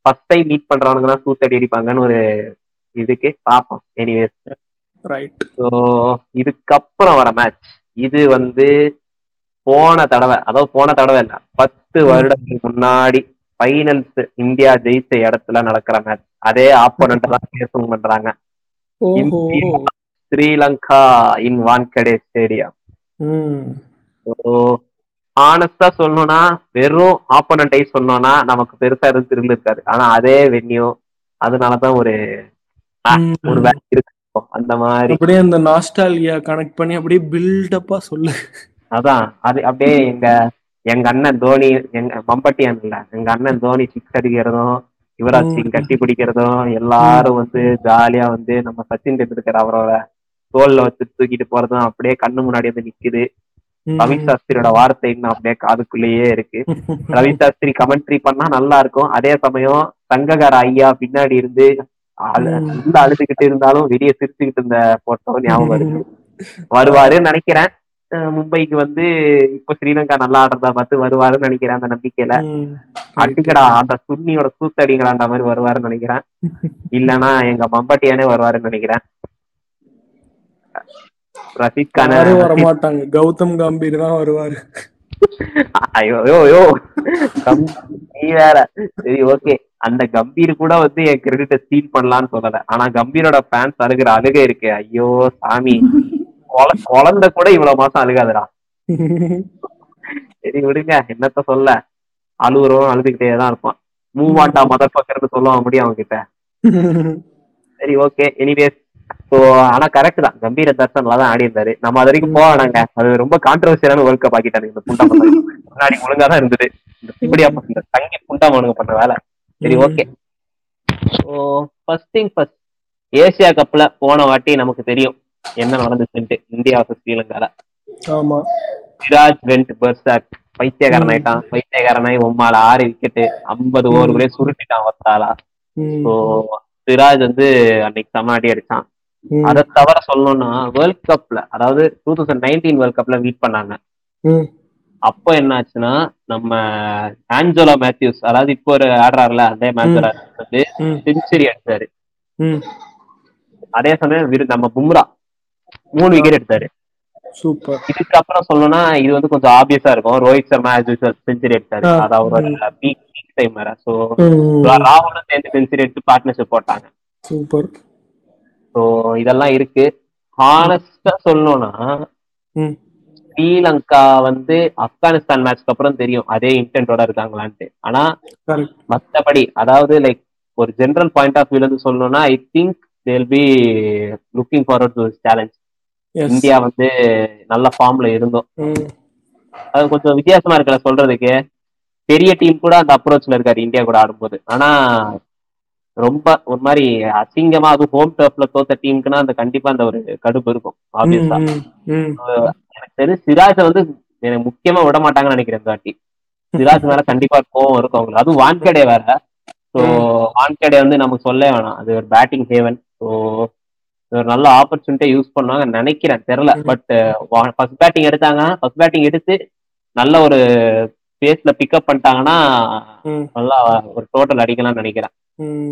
ஃபர்ஸ்ட் டைம் மீட் பண்றவனுங்க தான் சூத்தடி அடிப்பாங்கன்னு ஒரு இதுக்கு பார்ப்போம் எனிவேஸ் ரைட் ஸோ இதுக்கப்புறம் வர மேட்ச் இது வந்து போன தடவை அதாவது போன தடவை இல்ல பத்து வருடத்துக்கு முன்னாடி ஃபைனல்ஸ் இந்தியா ஜெயிச்ச இடத்துல நடக்கிற மேட்ச் அதே ஆப்போனண்ட் தான் பேசும் பண்றாங்க. Sri Lanka in Wankhede stadium. ஆனஸ்டா சொல்லணும்னா வெறும் ஆப்போனண்டை சொன்னோம்னா நமக்கு பெருசா எதுவும் திரும்ப இருக்காது ஆனா அதே வென்யூ அதனாலதான் ஒரு ஒரு அந்த மாதிரி. அப்படியே அந்த நாஸ்டாலியா கனெக்ட் பண்ணி அப்படியே பில்டப்பா சொல்லு. அதான். அது அப்படியே எங்க எங்க அண்ணன் தோனி எங்க மம்பட்டியான் இல்ல. எங்க அண்ணன் தோனி சிக்ஸ் அடிக்கிறதும் யுவராஜ் சிங் கட்டி பிடிக்கிறதும் எல்லாரும் வந்து ஜாலியா வந்து நம்ம சச்சின் டெண்டுல்கர் அவரோட தோல்ல வச்சு தூக்கிட்டு போறதும் அப்படியே கண்ணு முன்னாடி வந்து நிக்குது. ரவி சாஸ்திரியோட வார்த்தை இன்னும் அப்படியே காதுக்குள்ளேயே இருக்கு. ரவி சாஸ்திரி கமெண்ட்ரி பண்ணா நல்லா இருக்கும். அதே சமயம் சங்ககார ஐயா பின்னாடி இருந்து. உள்ள அழுதுகிட்டு இருந்தாலும் வெளியே சிரிச்சுக்கிட்டு இருந்த போட்டோ ஞாபகம் இருக்கு வருவாருன்னு நினைக்கிறேன். மும்பைக்கு வந்து இப்ப ஸ்ரீலங்கா நல்லா ஆடுறதா பார்த்து வருவாருன்னு நினைக்கிறேன் அந்த நம்பிக்கையில. அடிக்கடா அந்த சுன்னியோட சூத்தடிங்களான்ற மாதிரி வருவாருன்னு நினைக்கிறேன். இல்லனா எங்க மம்பட்டியானே வருவாருன்னு நினைக்கிறேன். ரஷீத் கான வர மாட்டாங்க. கௌதம் கம்பீர் தான் வருவாரு. ஐயோ கம்- நீ வேற. சரி ஓகே. அந்த கம்பீர் கூட வந்து என் கிரெடிட்டை ஸ்டீல் பண்ணலாம்னு சொல்லல. ஆனா கம்பீரோட ஃபேன்ஸ் அழுகிற அழுகை இருக்கு. ஐயோ சாமி. குழந்தை கூட இவ்வளவு மாசம் அழுகாதுடா. சரி விடுங்க. என்னத்த சொல்ல? அழுகுறோம் அழுதுகிட்டே தான் இருப்பான். மூவ் ஆண்டா மதர் பக்கர்னு சொல்லுவான் முடியும் அவங்க கிட்ட சரி ஓகே எனிவேஸ் ஸோ ஆனா கரெக்ட் தான். கம்பீர தர்ஷன்ல தான் ஆடி இருந்தாரு நம்ம அது வரைக்கும் போவானாங்க அது ரொம்ப கான்ட்ரவர்சியலான வேர்ல்ட் கப் ஆக்கிட்டாங்க இந்த புண்டா. முன்னாடி ஒழுங்கா தான் இருந்தது. இந்த இப்படியா இந்த தங்கி புண்டா மனுங்க பண்ண வேலை. சரி okay so first thing first Asia கப்ல போன வாட்டி நமக்கு தெரியும். என்ன நடந்துச்சுன்ட்டு இந்தியா ஸ்ரீலங்கால. ஆமா. சிராஜ் வெண்ட் பர்சாக் பைத்தியக்காரன் ஆயிட்டான் பைத்தியக்காரனாய் உம்மால ஆறு விக்கெட்டு ஐம்பது ஓவர்களே சுருட்டிட்டான் ஒத்தாலா. ஸோ சிராஜ் வந்து அன்னைக்கு சமாடி அடிச்சான். அதை தவிர சொல்லணும்னா வேர்ல்ட் கப்ல அதாவது டூ தௌசண்ட் நைன்டீன் வேர்ல்ட் கப்ல மீட் பண்ணாங்க. அப்போ என்ன ஆச்சுன்னா நம்ம ஆஞ்சலோ மேத்யூஸ் அதாவது இப்போ ஒரு ஆடுறாருல அதே மேட்ச்ல வந்து. செஞ்சுரி அடிச்சாரு. அதே சமயம் நம்ம பும்ரா. மூணு விக்கெட் எடுத்தாரு. சூப்பர். இதுக்கப்புறம் சொல்லணும்னா இது வந்து கொஞ்சம் ஆப்வியஸா இருக்கும். ரோஹித் சர்மா செஞ்சுரி அடிச்சாரு ஆ. அது அவரோட பீக் பீக் டைம் வேற. So um. ராகுலும் சேர்ந்து செஞ்சுரி எடுத்து பார்ட்னர்ஷிப் போட்டாங்க. சூப்பர். ஸோ இதெல்லாம் இருக்கு. ஹானஸ்டா சொல்லணும்னா. ஸ்ரீலங்கா வந்து ஆப்கானிஸ்தான் மேட்ச்க்கு அப்புறம் தெரியும். அதே இன்டென்டோட இருக்காங்களான்ட்டு. ஆனா மத்தபடி அதாவது லைக் ஒரு ஜெனரல் பாயிண்ட் ஆஃப் வியூல இருந்து சொல்லணும்னா I think they'll be looking forward to challenge India வந்து நல்ல ஃபார்ம்ல இருந்தோம். அது கொஞ்சம் வித்தியாசமா இருக்குல்ல சொல்றதுக்கு. பெரிய டீம் கூட அந்த அப்ரோச்ல இருக்காரு. இந்தியா கூட ஆடும்போது. ஆனா ரொம்ப ஒரு மாதிரி அசிங்கமா அது ஹோம் டர்ஃப்ல தோத்த டீமுக்குன்னா அந்த கண்டிப்பா அந்த ஒரு கடுப்பு இருக்கும் ஆப்வியஸா எனக்கு தெரிஞ்சு சிராஜை வந்து எனக்கு முக்கியமா விட மாட்டாங்கன்னு நினைக்கிறேன் இந்த வாட்டி. சிராஜ் மேல கண்டிப்பா கோவம் இருக்கும் அவங்களுக்கு. அதுவும் வான்கடே வேற. ஸோ வான்கடே வந்து நமக்கு சொல்ல வேணாம். அது ஒரு பேட்டிங் ஹேவன் ஸோ ஒரு நல்ல ஆப்பர்ச்சுனிட்டியை யூஸ் பண்ணுவாங்க நினைக்கிறேன். தெரியல. ம். பட் ஃபர்ஸ்ட் பேட்டிங் எடுத்தாங்க. ஃபர்ஸ்ட் பேட்டிங் எடுத்து நல்ல ஒரு பேஸ்ல பிக்கப் பண்ணிட்டாங்கன்னா நல்லா ஒரு டோட்டல் அடிக்கலாம்னு நினைக்கிறேன்.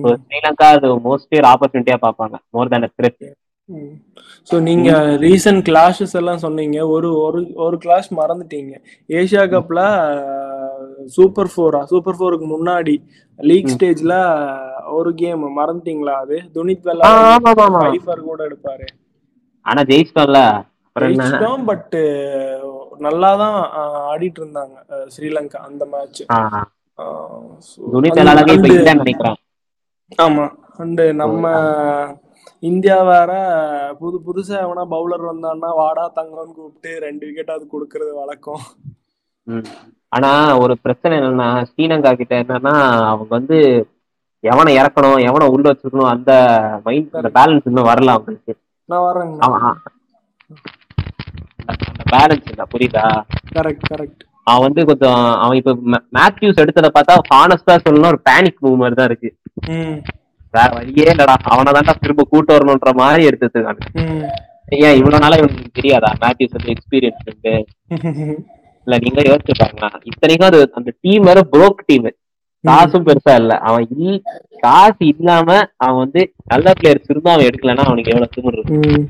ஸோ ஸ்ரீலங்கா அது மோஸ்ட்லி ஒரு ஆப்பர்ச்சுனிட்டியா பார்ப்பாங்க. மோர் தேன் த்ரெட் ஸோ நீங்க ரீசன்ட் கிளாஷஸ் எல்லாம் சொன்னீங்க. ஒரு ஒரு ஒரு கிளாஷ் மறந்துட்டீங்க. ஏசியா கப்ல சூப்பர் ஃபோரா சூப்பர் ஃபோருக்கு முன்னாடி லீக். ஸ்டேஜ்ல ஒரு கேம் மறந்துட்டீங்களா அது? துனித் ஃபைஃபர் கூட எடுப்பாரு. ஆனா ஜெயிச்சிட்டோம்ல ஜெயிச்சிட்டோம் பட் நல்லா தான் ஆடிட்டு இருந்தாங்க ஸ்ரீலங்கா அந்த மேட்ச் ஆமா அண்ட் நம்ம இந்தியா வேற புது புதுசா எவனா பவுலர் வந்தான்னா வாடா தங்கம்னு கூப்பிட்டு ரெண்டு விக்கெட் அது கொடுக்கறது வழக்கம். ஆனா ஒரு பிரச்சனை என்னன்னா ஸ்ரீலங்கா கிட்ட என்னன்னா அவங்க வந்து எவனை இறக்கணும் எவனை உள்ள வச்சிருக்கணும் அந்த மைண்ட் அந்த பேலன்ஸ் இன்னும் வரல அவங்களுக்கு. அந்த பேலன்ஸ் இல்ல புரியுதா? கரெக்ட் கரெக்ட் அவன் வந்து கொஞ்சம் அவன் இப்ப மேத்யூஸ் எடுத்தத பார்த்தா ஹானஸ்டா சொல்லணும் ஒரு பேனிக் மூவ் மாதிரி தான் இருக்கு. வேற வழியே இல்லடா. அவனை தான்டா திரும்ப கூட்டு வரணுன்ற மாதிரி எடுத்து வச்சிருக்காங்க ம். ஏன் இவ்வளவு நாளா இவனுக்கு தெரியாதா? மேத்யூஸ் வந்து எக்ஸ்பீரியன்ஸ் இருக்கு. இல்ல நீங்க யோசிச்சு பாருங்க இத்தனைக்கும் அது அந்த டீம் வேற புரோக் டீம் காசும் பெருசா இல்ல. அவன் இல் காசு இல்லாம அவன் வந்து நல்ல பிளேயர்ஸ் இருந்தா அவன் எடுக்கலன்னா அவனுக்கு எவ்வளவு திமிரு இருக்கும்.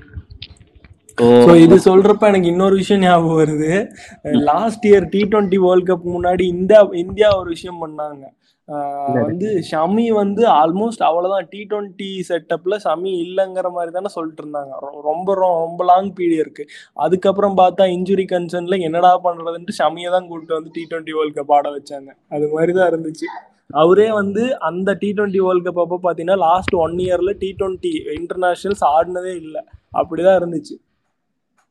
ஸோ இது சொல்றப்ப எனக்கு இன்னொரு விஷயம் ஞாபகம் வருது. Last year T twenty world cup முன்னாடி இந்தியா இந்தியா ஒரு விஷயம் பண்ணாங்க. வந்து ஷமி வந்து ஆல்மோஸ்ட் அவ்வளவுதான். டி டுவெண்ட்டி செட்டப்ல ஷமி இல்லைங்கிற மாதிரி தானே சொல்லிட்டு இருந்தாங்க. ரொம்ப ரொம்ப லாங் பீரியட் இருக்கு. அதுக்கப்புறம் பார்த்தா இன்ஜுரி கன்சர்ன்ல என்னடா பண்றதுன்ட்டு ஷமியை தான் கூப்பிட்டு வந்து டி டுவெண்ட்டி வேர்ல்ட் கப் ஆட வச்சாங்க. அது மாதிரி தான் இருந்துச்சு. அவரே வந்து அந்த டி டுவெண்ட்டி வேர்ல்ட் கப் அப்போ பார்த்தீங்கன்னா லாஸ்ட் ஒன் இயர்ல டி டுவெண்ட்டி இன்டர்நேஷனல்ஸ் ஆடினதே இல்லை. அப்படிதான் இருந்துச்சு.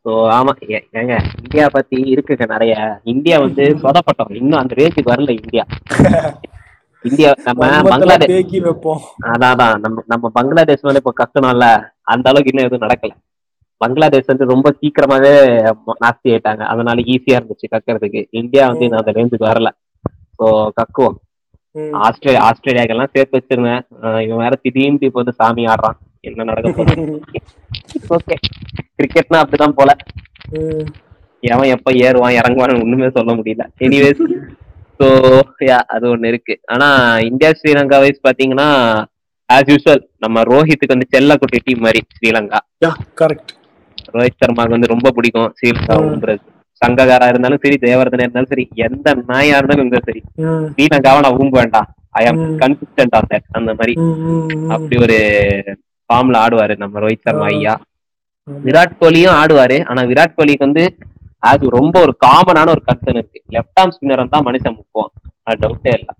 so ஆமா. ஏங்க இந்தியா பத்தி இருக்குங்க நிறைய. இந்தியா வந்து சொதப்பட்டோம். இன்னும் அந்த ரேஞ்சுக்கு வரல இந்தியா. இந்தியா நம்ம பங்களாதேஷ் அதான் நம்ம நம்ம பங்களாதேஷ் மேல இப்ப கக்கணும்ல அந்த அளவுக்கு இன்னும் எதுவும் நடக்கல. பங்களாதேஷ் வந்து ரொம்ப சீக்கிரமாவே நாஸ்தி ஆயிட்டாங்க. அதனால ஈஸியா இருந்துச்சு கக்கறதுக்கு. இந்தியா வந்து இன்னும் அந்த ரேஞ்சுக்கு வரல. ஸோ கக்குவோம். ஆஸ்திரேலியா ஆஸ்திரேலியாக்கெல்லாம் சேர்த்து வச்சிருங்க அஹ் இவன் வேற திடீர்னு இப்போ வந்து சாமி ஆடுறான். என்ன நடக்க போகுது? ஓகே. கிரிக்கெட்னா அப்படிதான் போல. எவன் எப்ப ஏறுவான் இறங்குவான்னு ஒண்ணுமே சொல்ல முடியல. எனிவேஸ் ஸோ அது ஒண்ணு இருக்கு ஆனா இந்தியா ஸ்ரீலங்கா வைஸ் பாத்தீங்கன்னா ஆஸ் யூஸ்வல் நம்ம ரோஹித்துக்கு வந்து செல்ல குட்டி டீம் மாதிரி ஸ்ரீலங்கா correct. ரோஹித் சர்மாக்கு வந்து ரொம்ப பிடிக்கும் ஸ்ரீலங்கா. ஊம்புறது சங்ககாரா இருந்தாலும் சரி தேவர்தனா இருந்தாலும் சரி எந்த நாயா இருந்தாலும் இருந்தாலும் சரி ம். ஸ்ரீலங்காவை நான் ஊம்ப வேண்டாம் ஐ ஆம். கன்சிஸ்டன்ட் ஆஃப் தட் அந்த மாதிரி ம். அப்படி ஒரு ஃபார்ம்ல ஆடுவாரு நம்ம ரோஹித் சர்மா. ஐயா. விராட் கோலியும் ஆடுவாரு ஆனா விராட் கோலிக்கு வந்து அது ரொம்ப ஒரு காமனான ஒரு கன்சர்ன் இருக்கு. லெஃப்ட் ஆர்ம் ஸ்பின்னர் தான் மனுஷன் முக்குவான். அது டவுட்டே இல்ல.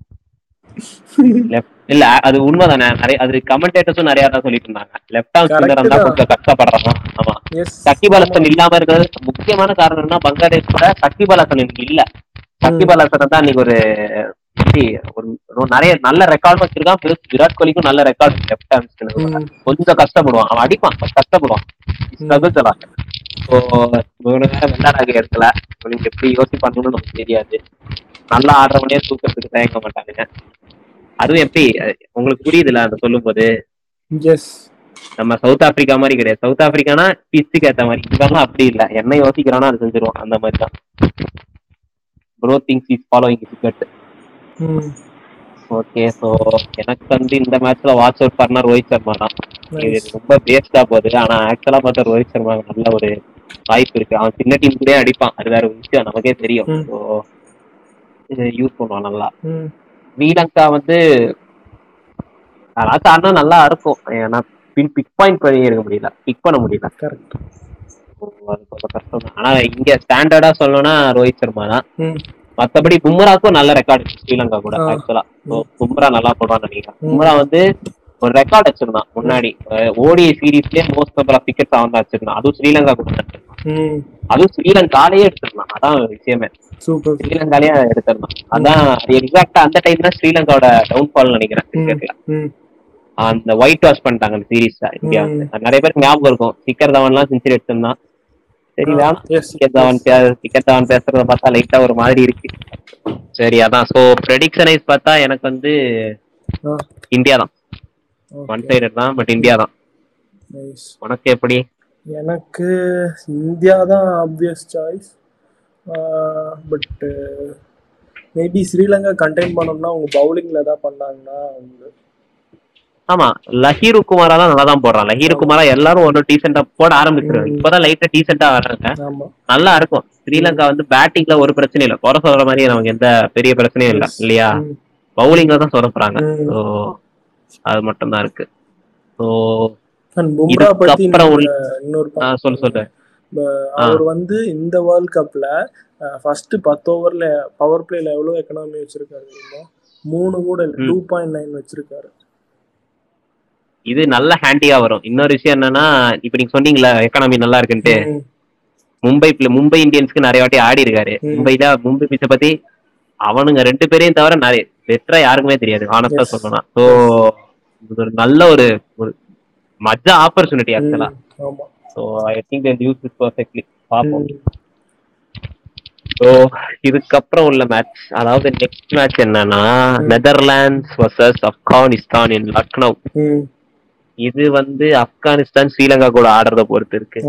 இல்ல அது உண்மைதானே. நிறைய அது கமெண்டேட்டர்ஸும் நிறைய தான் சொல்லிட்டு இருந்தாங்க. லெஃப்ட் ஆர்ம் ஸ்பின்னர் தான். கொஞ்சம் கஷ்டப்படுறான். ஆமா. சக்கிப் அலசன் இல்லாம இருக்கிறது முக்கியமான காரணம் என்ன பங்களாதேஷ் கூட சக்கிப் அலசன் இன்னைக்கு இல்ல. சக்கிப் அலசன் தான் இன்னைக்கு ஒரு ஒரு நிறைய நல்ல ரெக்கார்ட் வச்சிருக்கான். பிளஸ் விராட் கோலிக்கும் நல்ல ரெக்கார்ட் லெஃப்ட் ம். கொஞ்சம் கஷ்டப்படுவான். அவன் அடிப்பான். கஷ்டப்படுவான். ஸோ இவனுங்க இருக்கல இவனுக்கு எப்படி யோசிப்பாங்கன்னு நமக்கு தெரியாது. நல்லா ஆடுறவனே தூக்கத்துக்கு தயங்க மாட்டானுங்க. அதுவும் எப்படி? உங்களுக்கு புரியுதுல அந்த சொல்லும் போது. நம்ம சவுத் ஆப்பிரிக்கா மாதிரி கிடையாது. சவுத் ஆப்பிரிக்கானா பிச்சுக்கு ஏத்த மாதிரி. இவெல்லாம் அப்படி இல்ல. என்ன யோசிக்கிறானோ அது செஞ்சிருவான். அந்த மாதிரி தான். Bro things is following is cut ம். ஓகே ஸோ எனக்கு வந்து இந்த மேட்ச்ல வாட்ச் அவுட் பண்ணா ரோஹித் சர்மா தான். இது. ரொம்ப வேஸ்டா போகுது. ஆனா ஆக்சுவலா பார்த்தா ரோஹித் சர்மா நல்ல ஒரு வாய்ப்பு இருக்கு. அவன் சின்ன டீம் கூட அடிப்பான். அது வேற விஷயம். நமக்கே தெரியும். ஸோ யூஸ் பண்ணுவான் நல்லா. ஸ்ரீலங்கா வந்து அதான் ஆனா நல்லா இருக்கும். ஏன்னா பின் பிக் பாயிண்ட் பண்ணி இருக்க முடியல. பிக் பண்ண முடியல. கஷ்டம். ஆனா இங்க ஸ்டாண்டர்டா சொல்லணும்னா ரோஹித் சர்மா தான். மத்தபடி பும்ராக்கும் நல்ல ரெக்கார்டு ஸ்ரீலங்கா கூட. ஆக்சுவலா பும்ரா நல்லா போடுறான்னு நினைக்கிறேன். பும்ரா வந்து ஒரு ரெக்கார்ட் வச்சிருந்தான் முன்னாடி. ஓடிஐ சீரீஸ்லயே மோஸ்ட் நம்பர் ஆஃப் டிக்கெட்ஸ் அவன் தான் வச்சிருந்தான். அதுவும் ஸ்ரீலங்கா கூட. அதுவும் ஸ்ரீலங்காலேயே எடுத்திருந்தான். அதான் விஷயமே. ஸ்ரீலங்காலயே எடுத்திருந்தான். அதான் எக்ஸாக்டா அந்த டைம் தான் ஸ்ரீலங்காவோட டவுன்ஃபால் நினைக்கிறேன் அந்த ஒயிட் வாஷ் பண்ணிட்டாங்க அந்த சீரீஸ்ல இந்தியா நிறைய பேருக்கு ஞாபகம் இருக்கும். சிக்கர் தவன்லாம் செஞ்சுரி எடுத்திருந்தான். சரி வேணாம் எஸ் சிக்கர் தவன் சிக்கர் தவன் பேசுறத பார்த்தா லைட்டா ஒரு மாதிரி இருக்கு. சரி அதான். சோ ப்ரெடிக்ஷனைஸ் பார்த்தா எனக்கு வந்து இந்தியா தான். ஒன் சைடட் தான் பட் இந்தியா தான். நைஸ் உனக்கு எப்படி? எனக்கு இந்தியா தான் obvious choice but maybe Sri Lanka contain பண்ணோம்னா அவங்க பவுலிங்ல ஏதாவது பண்ணாங்கன்னா அவங்க ஆமா லஹீரு குமாரா தான் நல்லா தான் போடுறான். லஹீரு குமாரா எல்லாரும் ஒரு டீசெண்டா போட ஆரம்பிச்சிருக்காங்க. இப்பதான் லைட்டா டீசெண்டா வர்றாங்க. ஆமா. நல்லா இருக்கும். ஸ்ரீலங்கா வந்து பேட்டிங்ல ஒரு பிரச்சனையும் இல்ல. குறை சொல்ற மாதிரி நமக்கு எந்த பெரிய பிரச்சனையும் இல்ல. இல்லையா? பவுலிங்ல தான் சொதப்புறாங்க அது மட்டும் தான் இருக்கு ஸோ பும்ரா பத்தி இன்னொரு சொல்லு சொல்லு. அவர் வந்து இந்த வேர்ல்ட் கப்ல ஃபர்ஸ்ட் பத்து ஓவர்ல பவர் பிளேல எவ்வளவு எக்கனாமி வச்சிருக்காரு மூணு கூட. டூ பாயிண்ட் நைன் வச்சிருக்காரு. இது நல்ல ஹேண்டியா வரும். இன்னொரு விஷயம் என்னன்னா இப்ப நீங்க சொன்னீங்களா எக்கானமி நல்லா இருக்குன்ட்டு. மும்பை மும்பை இந்தியன்ஸ்க்கு நிறைய வாட்டி ஆடி இருக்காரு. மும்பைல மும்பை பிச்சை பத்தி அவனுங்க ரெண்டு பேரையும் தவிர நிறைய பெட்டரா யாருக்குமே தெரியாது ஆனஸ்டா. சொல்லணும் ஸோ ஒரு நல்ல ஒரு ஒரு மஜ்ஜ opportunity actually so I think use this perfectly பார்ப்போம் ஸோ இதுக்கப்புறம் உள்ள மேட்ச் அதாவது நெக்ஸ்ட் மேட்ச் என்னன்னா. Netherlands versus Afghanistan in Lucknow இது வந்து ஆப்கானிஸ்தான் ஸ்ரீலங்கா கூட ஆடுறத பொறுத்து இருக்கு.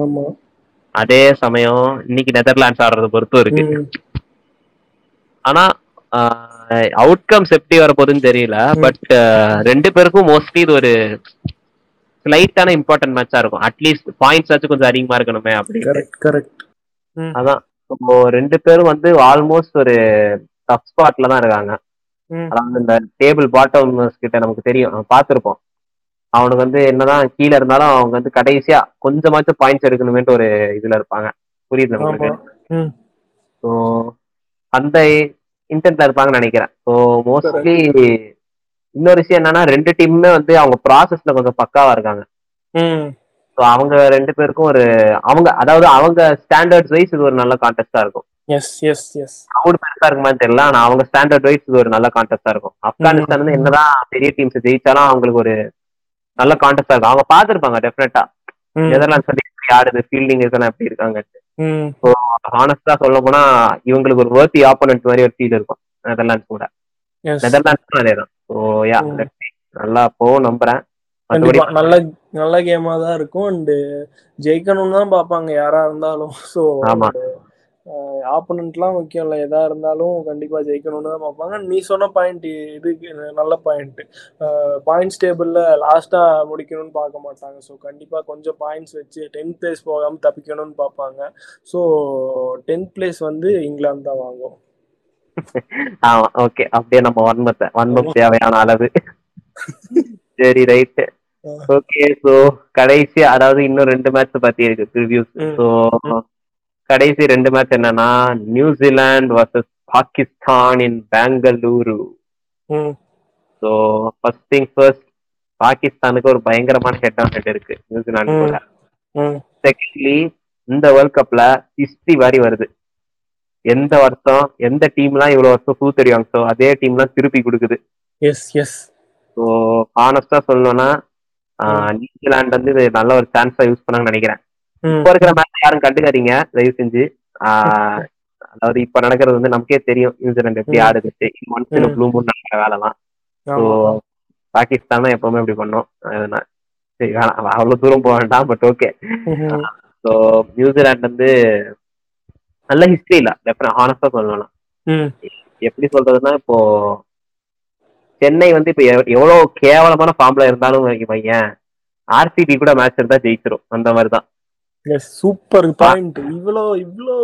அதே சமயம் இன்னைக்கு நெதர்லாண்ட்ஸ் ஆடுறத பொறுத்தும் இருக்கு. ஆனா அவுட்கம்ஸ் எப்படி வர போகுதுன்னு தெரியல. பட் ரெண்டு பேருக்கும் மோஸ்ட்லி இது ஒரு ஸ்லைட்டான இம்பார்ட்டன்ட் மேட்சா இருக்கும். அட்லீஸ்ட் பாயிண்ட்ஸ் ஆச்சும் கொஞ்சம் அதிகமா இருக்கணுமே அப்படி. கரெக்ட் கரெக்ட் அதான். இப்போ ரெண்டு பேரும் வந்து ஆல்மோஸ்ட் ஒரு டஃப் ஸ்பாட்ல தான் இருக்காங்க. அதாவது இந்த டேபிள் பாட்டம் கிட்ட நமக்கு தெரியும். பார்த்திருப்போம். அவனுக்கு வந்து என்னதான் கீழே இருந்தாலும் அவங்க வந்து கடைசியா கொஞ்சமாச்சும் பாயிண்ட்ஸ் எடுக்கணுமேட்டு ஒரு இதுல இருப்பாங்க. புரியுது ம், ஸோ அந்த இன்டென்ட்ல இருப்பாங்கன்னு நினைக்கிறேன். ஸோ மோஸ்ட்லி இன்னொரு விஷயம் என்னன்னா ரெண்டு டீமுமே வந்து அவங்க ப்ராசஸ்ல கொஞ்சம் பக்காவா இருக்காங்க. ஸோ அவங்க ரெண்டு பேருக்கும் ஒரு அவங்க அதாவது அவங்க ஸ்டாண்டர்ட்ஸ் வைஸ் இது ஒரு நல்ல கான்டெஸ்டா இருக்கும். எஸ் எஸ் எஸ் crowd பெருசா இருக்குமான்னு தெரியல ஆனா அவங்க ஸ்டாண்டர்ட் வைஸ் இது ஒரு நல்ல கான்டெஸ்டா இருக்கும். ஆப்கானிஸ்தான் வந்து என்னதான் பெரிய டீம்ஸ் ஜெயிச்சாலும் அவங்களுக்கு ஒரு நல்ல கான்டெஸ்டா இருக்கும். அவங்க பார்த்திருப்பாங்க டெஃபினட்டா நெதர்லாண்ட்ஸ் வந்து எப்படி ஆடுது ஃபீல்டிங் இதெல்லாம் எப்படி இருக்காங்க ம், ஹானஸ்டா சொல்ல போனா இவங்களுக்கு ஒரு வேர்த்தி ஆப்போனன்ட் மாதிரி ஒரு ஃபீல் இருக்கும். நெதர்லாண்ட்ஸ் கூட. Yes. நெதர்லாண்ட்ஸும் அதே தான் ஸோ யா. நல்லா போகும் நம்புறேன். நல்ல நல்ல கேமா தான் இருக்கும். அண்ட் ஜெயிக்கணும்னு தான் பார்ப்பாங்க யாரா இருந்தாலும். ஸோ ஆமா. ஆப்போனண்ட்லாம் முக்கியம் இல்லை எதா இருந்தாலும் கண்டிப்பா ஜெயிக்கணும்னு தான் பார்ப்பாங்க. நீ சொன்ன பாயிண்ட் இது நல்ல பாயிண்ட் பாயிண்ட்ஸ் டேபிள்ல லாஸ்டா முடிக்கணும்னு பார்க்க மாட்டாங்க. ஸோ கண்டிப்பா கொஞ்சம் பாயிண்ட்ஸ் வச்சு டென்த் பிளேஸ் போகாம தப்பிக்கணும்னு பார்ப்பாங்க. ஸோ டென்த் பிளேஸ் வந்து இங்கிலாந்து தான் வாங்கும். ஆமா ஓகே அப்படியே நம்ம வன்மத்தை வன்மம் தேவையான அளவு. சரி ரைட்டு ஓகே ஸோ கடைசி அதாவது இன்னும் ரெண்டு மேட்ச் பத்தி இருக்கு. ப்ரிவியூஸ் ம். ஸோ கடைசி ரெண்டு மேட்ச் என்னன்னா New Zealand versus Pakistan in Bengaluru so first thing first பாகிஸ்தானுக்கு ஒரு பயங்கரமான ஹெட் ஆன் ஹெட் இருக்கு நியூசிலாந்து கூட. ம். செகண்ட்லி இந்த வேர்ல்ட் கப்ல ஹிஸ்டரி மாதிரி வருது. எந்த வருஷம் எந்த டீம்லாம் இவ்வளவு வருஷம் சூத்தடிவாங்க அதே டீம்லாம் திருப்பி கொடுக்குது. எஸ் எஸ் ஸோ ஹானஸ்டா சொல்லணும்னா நியூசிலாந்து வந்து இது நல்ல ஒரு சான்ஸா யூஸ் பண்ணாங்கன்னு நினைக்கிறேன். இப்போ இருக்கிற மேட்ச் யாரும் கண்டுக்காதீங்க. தயவு செஞ்சு அதாவது இப்ப நடக்கிறது வந்து நமக்கே தெரியும். நியூசிலாந்து எப்படி. ஆடுது ஒன்ஸ் இன் ம். ப்ளூ மூன் நடக்கிற வேலைலாம். ஸோ பாகிஸ்தான் தான் எப்பவுமே இப்படி பண்ணோம். சரி வேணாம் அவ்வளவு தூரம் போக வேண்டாம் பட் ஓகே. ஸோ நியூசிலாந்து வந்து நல்ல ஹிஸ்டரி இல்ல. டெஃபினட் ஹானஸ்டா சொல்லணும் ம். எப்படி சொல்றதுன்னா இப்போ சென்னை வந்து இப்ப எவ்- எவ்வளவு கேவலமான ஃபார்ம்ல இருந்தாலும் வைங்க பையன் ஆர்சிபி கூட மேட்ச் இருந்தா ஜெயிச்சிரும். அந்த மாதிரி தான் எஸ் சூப்பர் பாயிண்ட். இவ்வளோ இவ்வளோ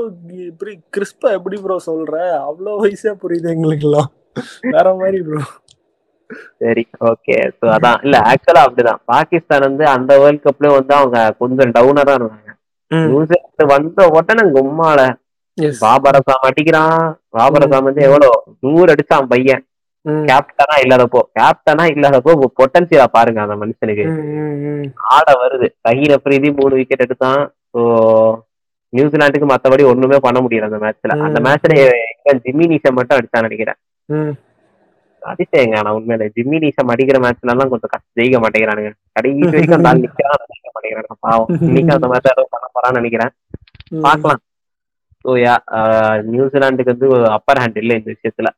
இப்படி கிறிஸ்பா எப்படி ப்ரோ சொல்ற? அவ்வளோ வயசா புரியுது எங்களுக்கெல்லாம். வேற மாதிரி ப்ரோ சரி ஓகே ஸோ அதான். இல்ல ஆக்சுவலா அப்படிதான். பாகிஸ்தான் வந்து அந்த வேர்ல்ட் கப்லயும் வந்து அவங்க கொஞ்சம் டவுனா தான் இருந்தாங்க நியூசிலாந்து வந்த உடனே கும்மால. எஸ் பாபர் அசாம் அடிக்கிறான். பாபர் அசாம் வந்து எவ்வளவு நூறு அடிச்சான் பையன். கேப்டனா இல்லாதப்போ கேப்டனா இல்லாதப்போ பொட்டன்சியலா பாருங்க அந்த மனுஷனுக்கு. ஆட வருது. சஹீர் அப்ரீதி மூணு விக்கெட் எடுத்தான். ஸோ நியூசிலாந்துக்கு மத்தபடி ஒண்ணுமே பண்ண முடியல அந்த மேட்ச்ல அந்த. மேட்ச்ல எங்க ஜிம்மி நீஷம் மட்டும் அடிச்சான்னு நினைக்கிறேன். அதிசயங்க ஆனா உண்மையில. ஜிம்மி நீஷம் அடிக்கிற மேட்ச்ல எல்லாம் கொஞ்சம் கஷ்டம். ஜெயிக்க மாட்டேங்கிறானுங்க. கடைசி வரைக்கும் அந்த ஆள் நிக்கிறான் ஜெயிக்க பாவம். இன்னைக்கு அந்த மாதிரி ஏதோ பண்ண போறான்னு நினைக்கிறேன். ம். பார்க்கலாம். ஸோ யா நியூசிலாந்துக்கு வந்து அப்பர் ஹேண்ட் இல்லை இந்த விஷயத்துல.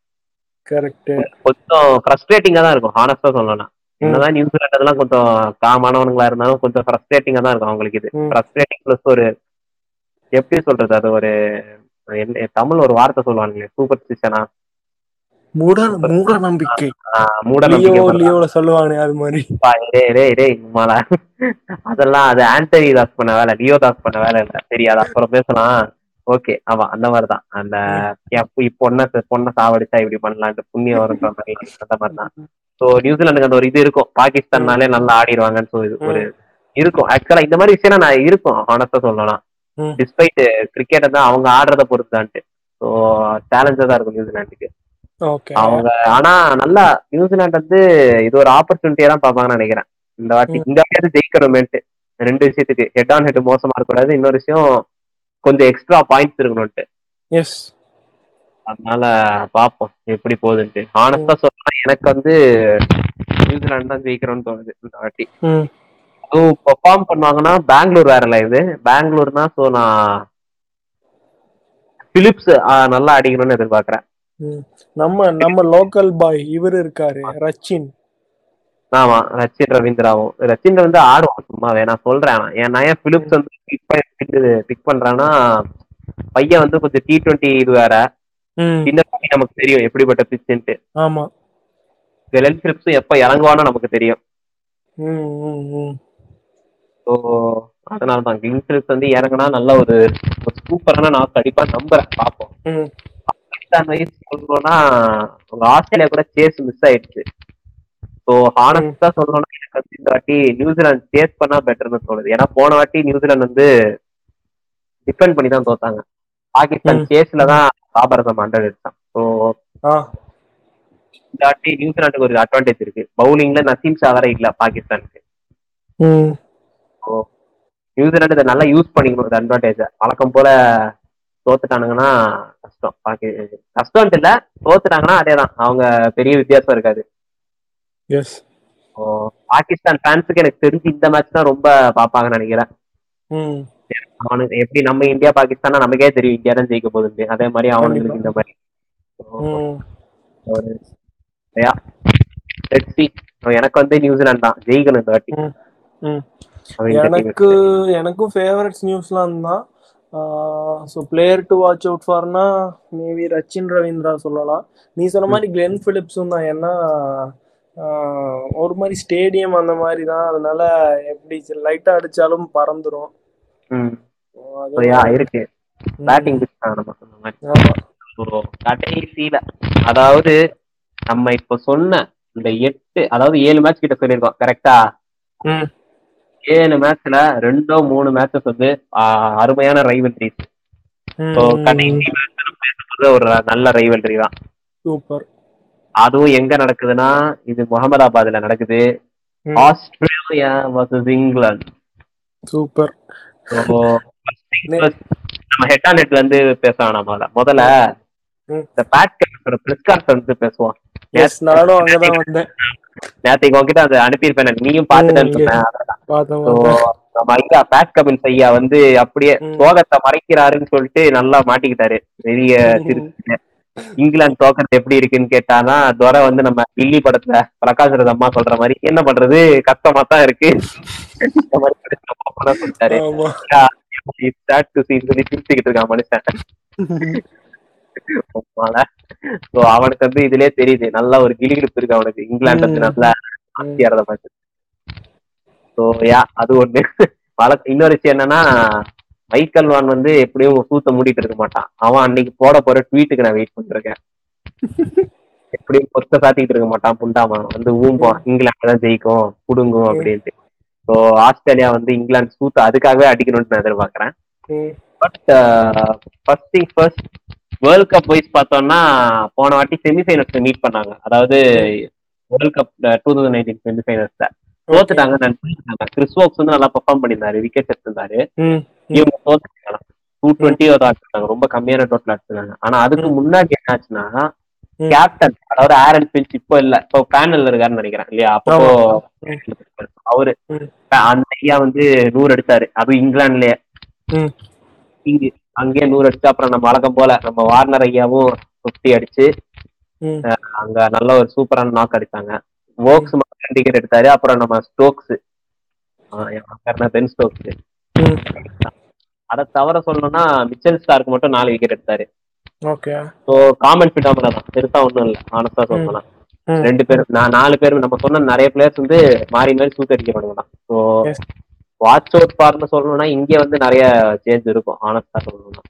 கரெக்ட் கொஞ்சம் ஃப்ரஸ்ட்ரேட்டிங்கா தான் இருக்கும் ஹானஸ்டா சொல்லணும்னா. என்னதான் நியூசிலாந்து அதெல்லாம் கொஞ்சம் காமானவனுங்களா இருந்தாலும் கொஞ்சம் ஃப்ரஸ்ட்ரேட்டிங்கா தான் இருக்கும் அவங்களுக்கு இது. ஃப்ரஸ்ட்ரேட்டிங் ப்ளஸ் ஒரு எப்படி சொல்றது அது ஒரு தமிழ் ஒரு வார்த்தை சொல்லுவானுங்க சூப்பர் ஸ்டிஷனா மூட மூட நம்பிக்கை. மூட லியோ நம்பிக்கை லியோல சொல்லுவானே அது மாதிரி. டேய் டேய் டேய் உம்மாலா. அதெல்லாம் அது ஆண்டனி தாஸ் பண்ண வேலை லியோ தாஸ் பண்ண வேலை இல்ல. சரி அது அப்புறம் பேசலாம். ஓகே. ஆமா அந்த மாதிரிதான். அந்த பொண்ணை பொண்ணை சாவடிச்சா இப்படி பண்ணலான்ட்டு புண்ணியம் வருன்ற மாதிரி அந்த மாதிரிதான். ஸோ நியூசிலாந்துக்கு அந்த ஒரு இது இருக்கும். பாகிஸ்தான்னாலே நல்லா ஆடிடுவாங்கன்னு சொல்லி ஒரு இருக்கும். ஆக்சுவலா இந்த மாதிரி விஷயம் நான் இருக்கும் ஆனஸ்டா சொல்லலாம். டிஸ்பைட் கிரிக்கெட் தான் அவங்க ஆடுறத பொறுத்துதான்ட்டு. ஸோ சேலஞ்சா தான் இருக்கும் நியூசிலாந்துக்கு. அவங்க ஆனா நல்லா நியூசிலாந்து வந்து இது ஒரு ஆப்பர்ச்சுனிட்டியா தான் பாப்பாங்கன்னு நினைக்கிறேன். இந்த வாட்டி. இந்த வாட்டி ஜெயிக்கணுமேன்ட்டு. ரெண்டு விஷயத்துக்கு. ஹெட் ஆன் ஹெட் மோசமா இருக்கக்கூடாது. இன்னொரு விஷயம் கொஞ்சம் எக்ஸ்ட்ரா பாயிண்ட்ஸ் இருக்கணும்ட்டு எஸ் அதனால பாப்போம் எப்படி போகுதுன்ட்டு. ஆனஸ்டா சொல்லலாம் எனக்கு வந்து நியூசிலாந்து தான் ஜெயிக்கிறோம்னு தோணுது இந்த வாட்டி. அதுவும் பெர்ஃபார்ம் பண்ணுவாங்கன்னா பெங்களூர் வேறல இது. பெங்களூர்னா ஸோ நான் பிலிப்ஸ் நல்லா அடிக்கணும்னு எதிர்பார்க்கறேன். நம்ம நம்ம லோக்கல் பாய் இவர் இருக்காரு ரச்சின். ஆமா ரச்சின் ரவீந்திராவும். ரச்சின் வந்து ஆடுவான் சும்மா நான் சொல்றேன் என் நான் ஏன் பிலிப்ஸ் வந்து பிக் பிக் பண்றான்னா பையன் வந்து கொஞ்சம் டி டுவெண்ட்டி இது வேற. pitch நமக்கு தெரியும் எப்படிப்பட்ட பிச்சுன்ட்டு ஆமா. லென் பிலிப்ஸும் எப்ப இறங்குவான்னு நமக்கு தெரியும். ஸோ அதனால தான் கிங் பிலிப்ஸ் வந்து இறங்குனா நல்ல ஒரு சூப்பரான நான் கண்டிப்பா நம்புறேன் பார்ப்போம். பாகிஸ்தான் சொல்லணும்னா உங்க ஆஸ்திரேலியா கூட சேஸ் மிஸ் ஆயிடுச்சு. ஸோ ஹானஸ்டா சொல்லணும்னா எனக்கு இந்த வாட்டி நியூசிலாந்து சேஸ் பண்ணா பெட்டர்னு தோணுது. ஏன்னா போன வாட்டி நியூசிலாந்து வந்து டிபெண்ட் பண்ணி தான் தோத்தாங்க. பாகிஸ்தான் ம். சேஸ்ல தான் பாபரதம் ஹண்ட்ரட் எடுத்தான் ஸோ வாட்டி நியூசிலாந்துக்கு ஒரு அட்வான்டேஜ் இருக்கு. பவுலிங்ல நசீம் வேற இல்ல பாகிஸ்தானுக்கு. நியூசிலாந்து இதை நல்லா யூஸ் பண்ணிக்கணும் இந்த அட்வான்டேஜை வழக்கம் போல தோத்துட்டானுங்கன்னா கஷ்டம். பாக்கி கஷ்டம்ட்டு இல்ல தோத்துட்டாங்கன்னா அதே தான் அவங்க பெரிய வித்தியாசம் இருக்காது. பாகிஸ்தான் ஃபேன்ஸுக்கு எனக்கு தெரிஞ்சு இந்த மேட்ச் தான் ரொம்ப பார்ப்பாங்கன்னு நினைக்கிறேன். அவனுக்கு எப்படி நம்ம இந்தியா பாகிஸ்தானா நமக்கே தெரியும். இந்தியா தான் ஜெயிக்க போகுது அதே மாதிரி அவனுங்களுக்கு இந்த மாதிரி. எனக்கு வந்து நியூசிலாந்து தான். ஜெயிக்கணும் இந்த வாட்டி. எனக்கு எனக்கும் ஃபேவரட்ஸ் நியூஸ்லாந்து தான். So player to watch out ஃபார்னா maybe Rachin Ravindra சொல்லலாம். நீ சொன்ன மாதிரி கிளென் பிலிப்ஸும் தான். ஏன்னா ஒரு மாதிரி ஸ்டேடியம் அந்த மாதிரி தான். அதனால எப்படி லைட்டாக அடிச்சாலும் பறந்துரும். இருக்கு. பேட்டிங் கடைசியில அதாவது நம்ம இப்ப சொன்ன இந்த எட்டு அதாவது ஏழு மேட்ச் கிட்ட சொல்லியிருக்கோம் கரெக்டா ஏழு மேட்ச்ல ரெண்டோ மூணு மேட்சஸ் வந்து அருமையான ரைவல்ரிஸ் ஒரு நல்ல ரைவல்ரி தான். சூப்பர். அதுவும் எங்க நடக்குதுன்னா இது முகமதாபாத்ல நடக்குது. Australia versus England. சூப்பர். நம்ம ஹெட் ஆன் ஹெட்ல இருந்து பேச முதல்ல. இந்த பேட் கேப்டனோட பிரஸ் கான்ஃபரன்ஸ் பேசுவோம். நானும் அங்கதான் வந்தேன். நேற்றுக்கு உங்ககிட்ட அதை அனுப்பியிருப்பேன் நீயும் பார்த்துட்டேன்னு ம், சொன்னேன் நம்ம ஐயா பேட் கபில் ஐயா வந்து அப்படியே. சோகத்தை மறைக்கிறாருன்னு சொல்லிட்டு நல்லா மாட்டிக்கிட்டாரு. பெரிய இங்கிலாந்து தோக்கறது எப்படி இருக்குன்னு கேட்டாதான் துரை வந்து நம்ம டில்லி படத்துல பிரகாஷ் அம்மா சொல்ற மாதிரி என்ன பண்றது? கஷ்டமா தான் இருக்கு. மாதிரி சொல்லிட்டாரு. சொல்லி சிரிச்சுக்கிட்டு இருக்கான் மனுஷன். அவனுக்கு வந்து இதுலயே தெரியுது. நல்ல ஒரு கிளிகிழிப்பு இருக்கு அவனுக்கு. இங்கிலாந்து வந்து. நல்லா சோ யா அது ஒண்ணு. வழக்கு இன்னொரு விஷயம் என்னன்னா மைக்கேல் வான் வந்து எப்படியும் சூத்த மூடிட்டு இருக்க மாட்டான். அவன் அன்னைக்கு போட போற ட்வீட்டுக்கு நான் வெயிட் பண்ணிருக்கேன். எப்படியும் பொத்த சாத்திக்கிட்டு இருக்க மாட்டான் புண்டாமன். வந்து ஊம்போம் இங்கிலாந்து தான் ஜெயிக்கும் புடுங்கும் அப்படின்ட்டு. ஸோ ஆஸ்திரேலியா வந்து இங்கிலாந்து சூத்த அதுக்காகவே அடிக்கணும்னு நான் எதிர்பார்க்கறேன். But first thing first world cup wise பார்த்தோம்னா போன வாட்டி செமிஃபைனல்ஸ் மீட் பண்ணாங்க. அதாவது world cup two thousand nineteen செமிஃபைனல்ஸ்ல தோத்துட்டாங்க. நினைச்சாங்க கிறிஸ் வோக்ஸ் வந்து நல்லா பெர்ஃபார்ம் பண்ணியிருந்தாரு. விக்கெட் எடுத்திருந்தாரு. இவங்க தோத்துட்டாங்க. டூ டுவெண்ட்டியோ தான் அடிச்சிருக்காங்க ரொம்ப கம்மியான டோட்டல் அடிச்சிருக்காங்க ஆனா அதுக்கு. முன்னாடி என்னாச்சுன்னா. கேப்டன் அதாவது ஆரன் பிஞ்ச் இப்போ இல்ல. இப்போ பேனல்ல இருக்காருன்னு நினைக்கிறேன். இல்லையா? அப்போ அவரு. அந்த ஐயா வந்து நூறு அடிச்சாரு. அதுவும் இங்கிலாந்துலயே. இங்கு அங்கேயே நூறு அடிச்சு அப்புறம் நம்ம வழக்கம் போல நம்ம வார்னர் ஐயாவும் பிப்டி அடிச்சு. அங்க நல்ல ஒரு சூப்பரான நாக் அடிச்சாங்க. ஓக்ஸ் மட்டும் டிக்கெட் எடுத்தாரு. அப்புறம் நம்ம ஸ்டோக்ஸ் பென் ஸ்டோக்ஸ். அதை தவிர சொல்லணும்னா மிச்சல் ஸ்டார்க்கு மட்டும் நாலு விக்கெட் எடுத்தாரு. ஓகே ஸோ காமன் பிட்டாமரா தான் பெருசா ஒண்ணும் இல்ல. ஆனஸ்டா சொல்லலாம். ரெண்டு பேரும் நான் நாலு பேரும் நம்ம சொன்ன நிறைய பிளேயர்ஸ் வந்து மாறி மாறி சூட் அடிக்கப்படுங்க தான் ஸோ. வாட்ச் அவுட் பார்னு சொல்லணும்னா இங்க வந்து நிறைய சேஞ்ச் இருக்கும். ஆனஸ்டா சொல்லணும்னா.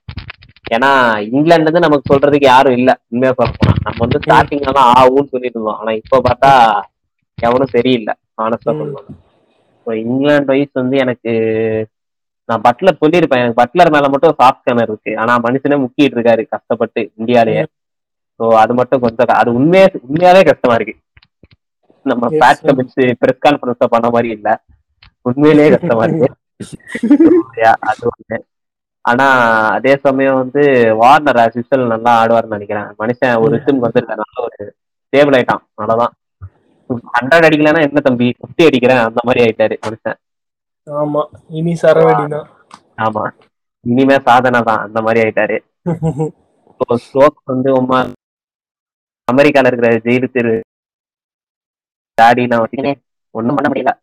ஏன்னா இங்கிலாந்து வந்து நமக்கு சொல்றதுக்கு யாரும் இல்ல. உண்மையா சொல்ல போனா. நம்ம வந்து ஸ்டார்டிங்ல தான் ஆகும்னு சொல்லிட்டு இருந்தோம். ஆனா இப்போ பார்த்தா எவனும் சரியில்லை ஆனஸ்டா. சொல்லணும் இப்போ இங்கிலாந்து வைஸ் வந்து எனக்கு நான் பட்லர் சொல்லியிருப்பேன். எனக்கு பட்லர் மேல மட்டும் சாஃப்ட் கனர் இருக்கு. ஆனா மனுஷனே முக்கிட்டு இருக்காரு கஷ்டப்பட்டு இந்தியாலயே. ஸோ அது மட்டும் கொஞ்சம் அது உண்மையா உண்மையாவே கஷ்டமா இருக்கு. நம்ம பேட். கமிச்சு பிரஸ் கான்ஃபரன்ஸ் பண்ண மாதிரி இல்ல. உண்மையிலேயே கஷ்டமா இருக்கு. அது ஒண்ணு. ஆனா அதே சமயம் வந்து வார்னர் ஆசிஸ்டல் நல்லா ஆடுவார்னு நினைக்கிறேன். மனுஷன் ஒரு ரித்தம் வந்திருக்காரு நல்ல ஒரு ஸ்டேபிள் ஆயிட்டான். அவ்வளவுதான். ஹண்ட்ரட் அடிக்கலன்னா என்ன தம்பி? ஃபிஃப்டி அடிக்கிறேன். அந்த மாதிரி ஆயிட்டாரு மனுஷன். ஆமா. இனி சரவெடிதான் ஆமா. இனிமே சாதனை தான். அந்த மாதிரி ஆயிட்டாரு. ஸ்டோக்ஸ் வந்து உமா அமெரிக்கால இருக்கிற ஜெயிலு தெரு வச்சுட்டு ஒண்ணும் பண்ண முடியல.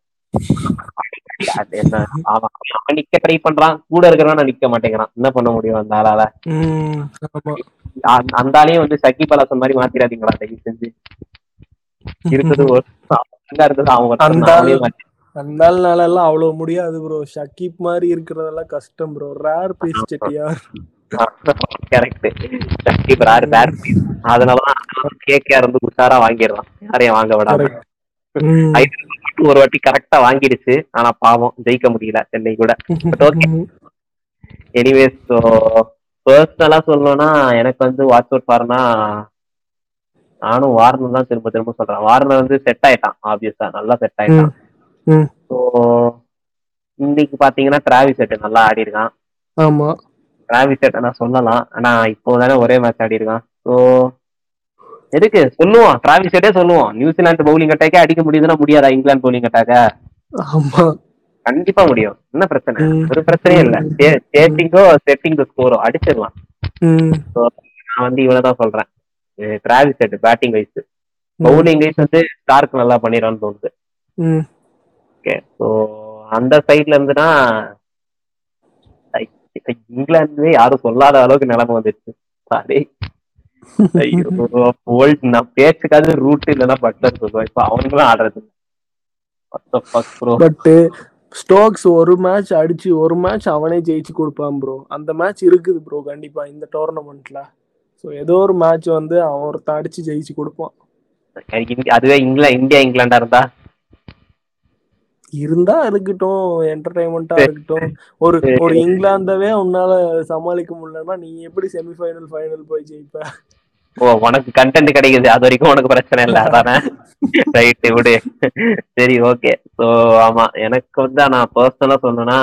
அது என்ன? அவன் அவன் நிக்க ட்ரை பண்றான். கூட இருக்கிறவன நிக்க மாட்டேங்கிறான். என்ன பண்ண முடியும் அந்த ஆளால? அந்த- ஆளையும் வந்து சக்கி பலாசம் மாதிரி மாத்திராதீங்களா? தயவு செஞ்சு. அந்த ஆள்னால எல்லாம் அவ்வளவு முடியாது ப்ரோ ஷக்கீப் மாதிரி இருக்கிறதெல்லாம் கஷ்டம் ப்ரோ ரேர் பீஸ் செட்டியார் கரெக்ட் சக்கி ஆறு பேர் அதனாலதான் கேகேஆர் வந்து உஷாரா வாங்கிடுறான். யாரையும் வாங்க விடாம. ஒரு வாட்டி கரெக்டா வாங்கிடுச்சு. ஆனா பாவம் ஜெயிக்க முடியல சென்னை கூட. எனிவேஸ் ஸோ பர்சனலா சொல்லணும்னா எனக்கு வந்து வாட்ச் அவுட் பாருனா நானும் வார்னர் தான் திரும்ப திரும்ப சொல்றேன். வார்னர் வந்து செட் ஆயிட்டான் ஆப்வியஸா நல்லா செட் ஆயிட்டான். ஸோ இன்னைக்கு பாத்தீங்கன்னா டிராவி செட் நல்லா ஆடி இருக்கான் ஆமா டிராவி செட்டை நான் சொல்லலாம். ஆனா இப்போ தானே ஒரே மேட்ச் ஆடி இருக்கான் ஸோ எதுக்கு? சொல்லுவோம். டிராவி செட்டே சொல்லுவோம். நியூசிலாந்து பவுலிங் அட்டாக்கே அடிக்க முடியுதுன்னா முடியாதா இங்கிலாந்து பவுலிங் அட்டாக்க ஆமா. கண்டிப்பா முடியும். என்ன பிரச்சனை. ஒரு பிரச்சனையும் இல்ல. சேட்டிங்கோ செட்டிங் ஸ்கோரோ அடிச்சிடலாம். நான் வந்து இவ்வளவுதான் சொல்றேன். Travis Head batting wise bowling wise வந்து ஸ்டார்க் நல்லா பண்ணிடுறான்னு தோணுது. ஓகே ஸோ அந்த சைட்ல இருந்துனா இங்கிலாந்து யாரும் சொல்லாத அளவுக்கு நிலைமை வந்துருச்சு சாரி நான் பேச்சுக்காவது ரூட் இல்லைன்னா பட்லர் சொல்லுவேன். இப்ப அவனுங்களும் ஆடுறது பட் ஸ்டோக்ஸ் ஒரு மேட்ச் அடிச்சு ஒரு மேட்ச் அவனே ஜெயிச்சு கொடுப்பான் ப்ரோ அந்த மேட்ச் இருக்குது ப்ரோ கண்டிப்பா இந்த டோர்னமெண்ட்ல ஸோ ஏதோ ஒரு மேட்ச் வந்து அவன் ஒருத்தன் அடிச்சு ஜெயிச்சு கொடுப்பான். அதுவே இங்கிலாந்து இந்தியா இங்கிலாண்டா இருந்தா? இருந்தா இருக்கட்டும் என்டர்டைன்மெண்டா இருக்கட்டும். ஒரு ஒரு இங்கிலாந்தவே உன்னால சமாளிக்க முடியலன்னா நீ எப்படி செமிஃபைனல் ஃபைனல் போய் ஜெயிப்ப? ஓ உனக்கு கண்டென்ட் கிடைக்குது. அது வரைக்கும் உனக்கு பிரச்சனை இல்லை. அதானே? ரைட் விடு. சரி ஓகே ஸோ ஆமா எனக்கு வந்து நான் பர்சனலா சொல்லணும்னா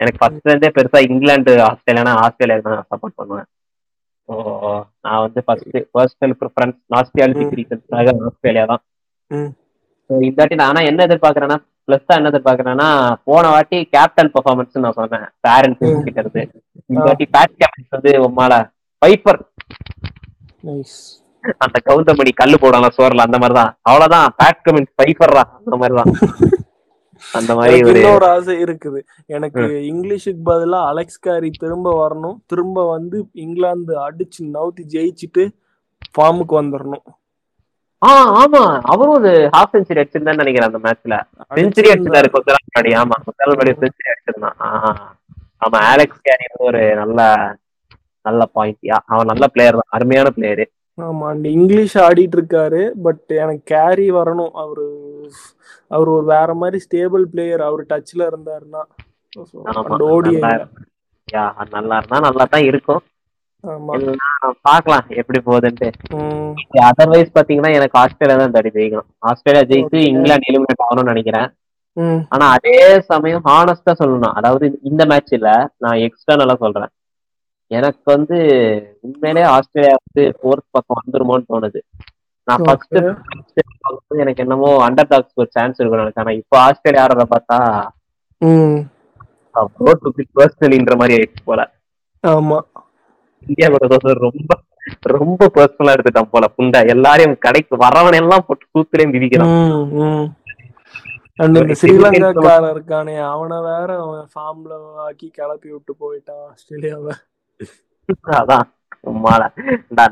எனக்கு ஃபர்ஸ்ட்ல இருந்தே பெருசா இங்கிலாந்து ஆஸ்திரேலியானா ஆஸ்திரேலியா தான் சப்போர்ட் பண்ணுவேன். நான் வந்து ஃபர்ஸ்ட் பர்சனல் ப்ரிஃபரன்ஸ் நாஸ்டியாலிட்டிக் ரீசன்ஸ்க்காக ஆஸ்திரேலியா தான். வாட்டி நான் ஆனா என்ன எதிர்பார்க்கறேன்னா பிளஸ் என்ன எதிர்பார்க்கறேன்னா போன வாட்டி கேப்டன் பெர்ஃபார்மன்ஸ் நான் சொன்னேன் ம். கிட்ட இருந்து. இந்த வாட்டி பேட் கேப்டன்ஸ் வந்து உமால பைப்பர் அந்த கவுந்தமணி கல்லு போடலாம் சோர்ல அந்த மாதிரிதான். அவ்வளவுதான் பேட் கமெண்ட் பைப்பர்ரா அந்த மாதிரிதான். அந்த மாதிரி ஒரு ஆசை இருக்குது. எனக்கு இங்கிலீஷுக்கு பதிலா அலெக்ஸ் காரி திரும்ப வரணும். திரும்ப வந்து இங்கிலாந்து அடிச்சு நவுத்தி ஜெயிச்சுட்டு ஃபார்முக்கு வந்துடணும் ஆ ஆமா. அவரும் ஒரு ஹாஃப் செஞ்சுரி அடிச்சிருந்தான்னு நினைக்கிறேன் அந்த மேட்ச்ல செஞ்சுரி அடிச்சிருந்தாரு. கொஞ்ச நாள் முன்னாடி ஆமா கொஞ்ச நாள் முன்னாடி செஞ்சுரி அடிச்சிருந்தான் ஆமா ஆலெக்ஸ் கேரி வந்து ஒரு நல்ல நல்ல பாயிண்ட் அவன் நல்ல பிளேயர் தான். அருமையான பிளேயரு ஆமா அந்த இங்கிலீஷ் ஆடிட்டு இருக்காரு பட் எனக்கு கேரி வரணும். அவரு அவர் ஒரு வேற மாதிரி ஸ்டேபிள் பிளேயர். அவர் டச்ல இருந்தாருன்னா ஓடி நல்லா இருந்தா நல்லா தான் இருக்கும். பார்க்கலாம் எப்படி போகுதுன்ட்டு. அதர்வைஸ் பாத்தீங்கன்னா எனக்கு ஆஸ்திரேலியா தான் தடி ஜெயிக்கணும். ஆஸ்திரேலியா ஜெயிச்சு. இங்கிலாந்து எலிமினேட் ஆகணும்னு நினைக்கிறேன். ஆனா அதே சமயம் ஹானஸ்டா சொல்லணும். அதாவது இந்த மேட்ச் இல்ல நான் எக்ஸ்டர்னலா சொல்றேன். எனக்கு வந்து உண்மையிலே ஆஸ்திரேலியா வந்து ஃபோர்த் பக்கம் வந்துருமோன்னு தோணுது. நான் ஃபர்ஸ்ட். எனக்கு என்னமோ அண்டர் டாக்ஸ் ஒரு சான்ஸ் இருக்கும் நினைச்சேன். ஆனா இப்போ ஆஸ்திரேலியா ஆடுறத பார்த்தா பர்சனலின்ற மாதிரி ஆயிடுச்சு போல. ஆமா. இந்தியா கூட ரொம்ப ரொம்ப பர்சனலா எடுத்துட்டான் போல. புண்டை எல்லாரையும் கடைக்கு வரவன் எல்லாம் போட்டு சூத்துலயும் விதிக்கிறான் அண்ட் இந்த ஸ்ரீலங்காக்காரன் இருக்கானே அவனை வேற அவன் ஃபார்ம்ல ஆக்கி கிளப்பி விட்டு போயிட்டான் ஆஸ்திரேலியாவை. அதான் சும்மால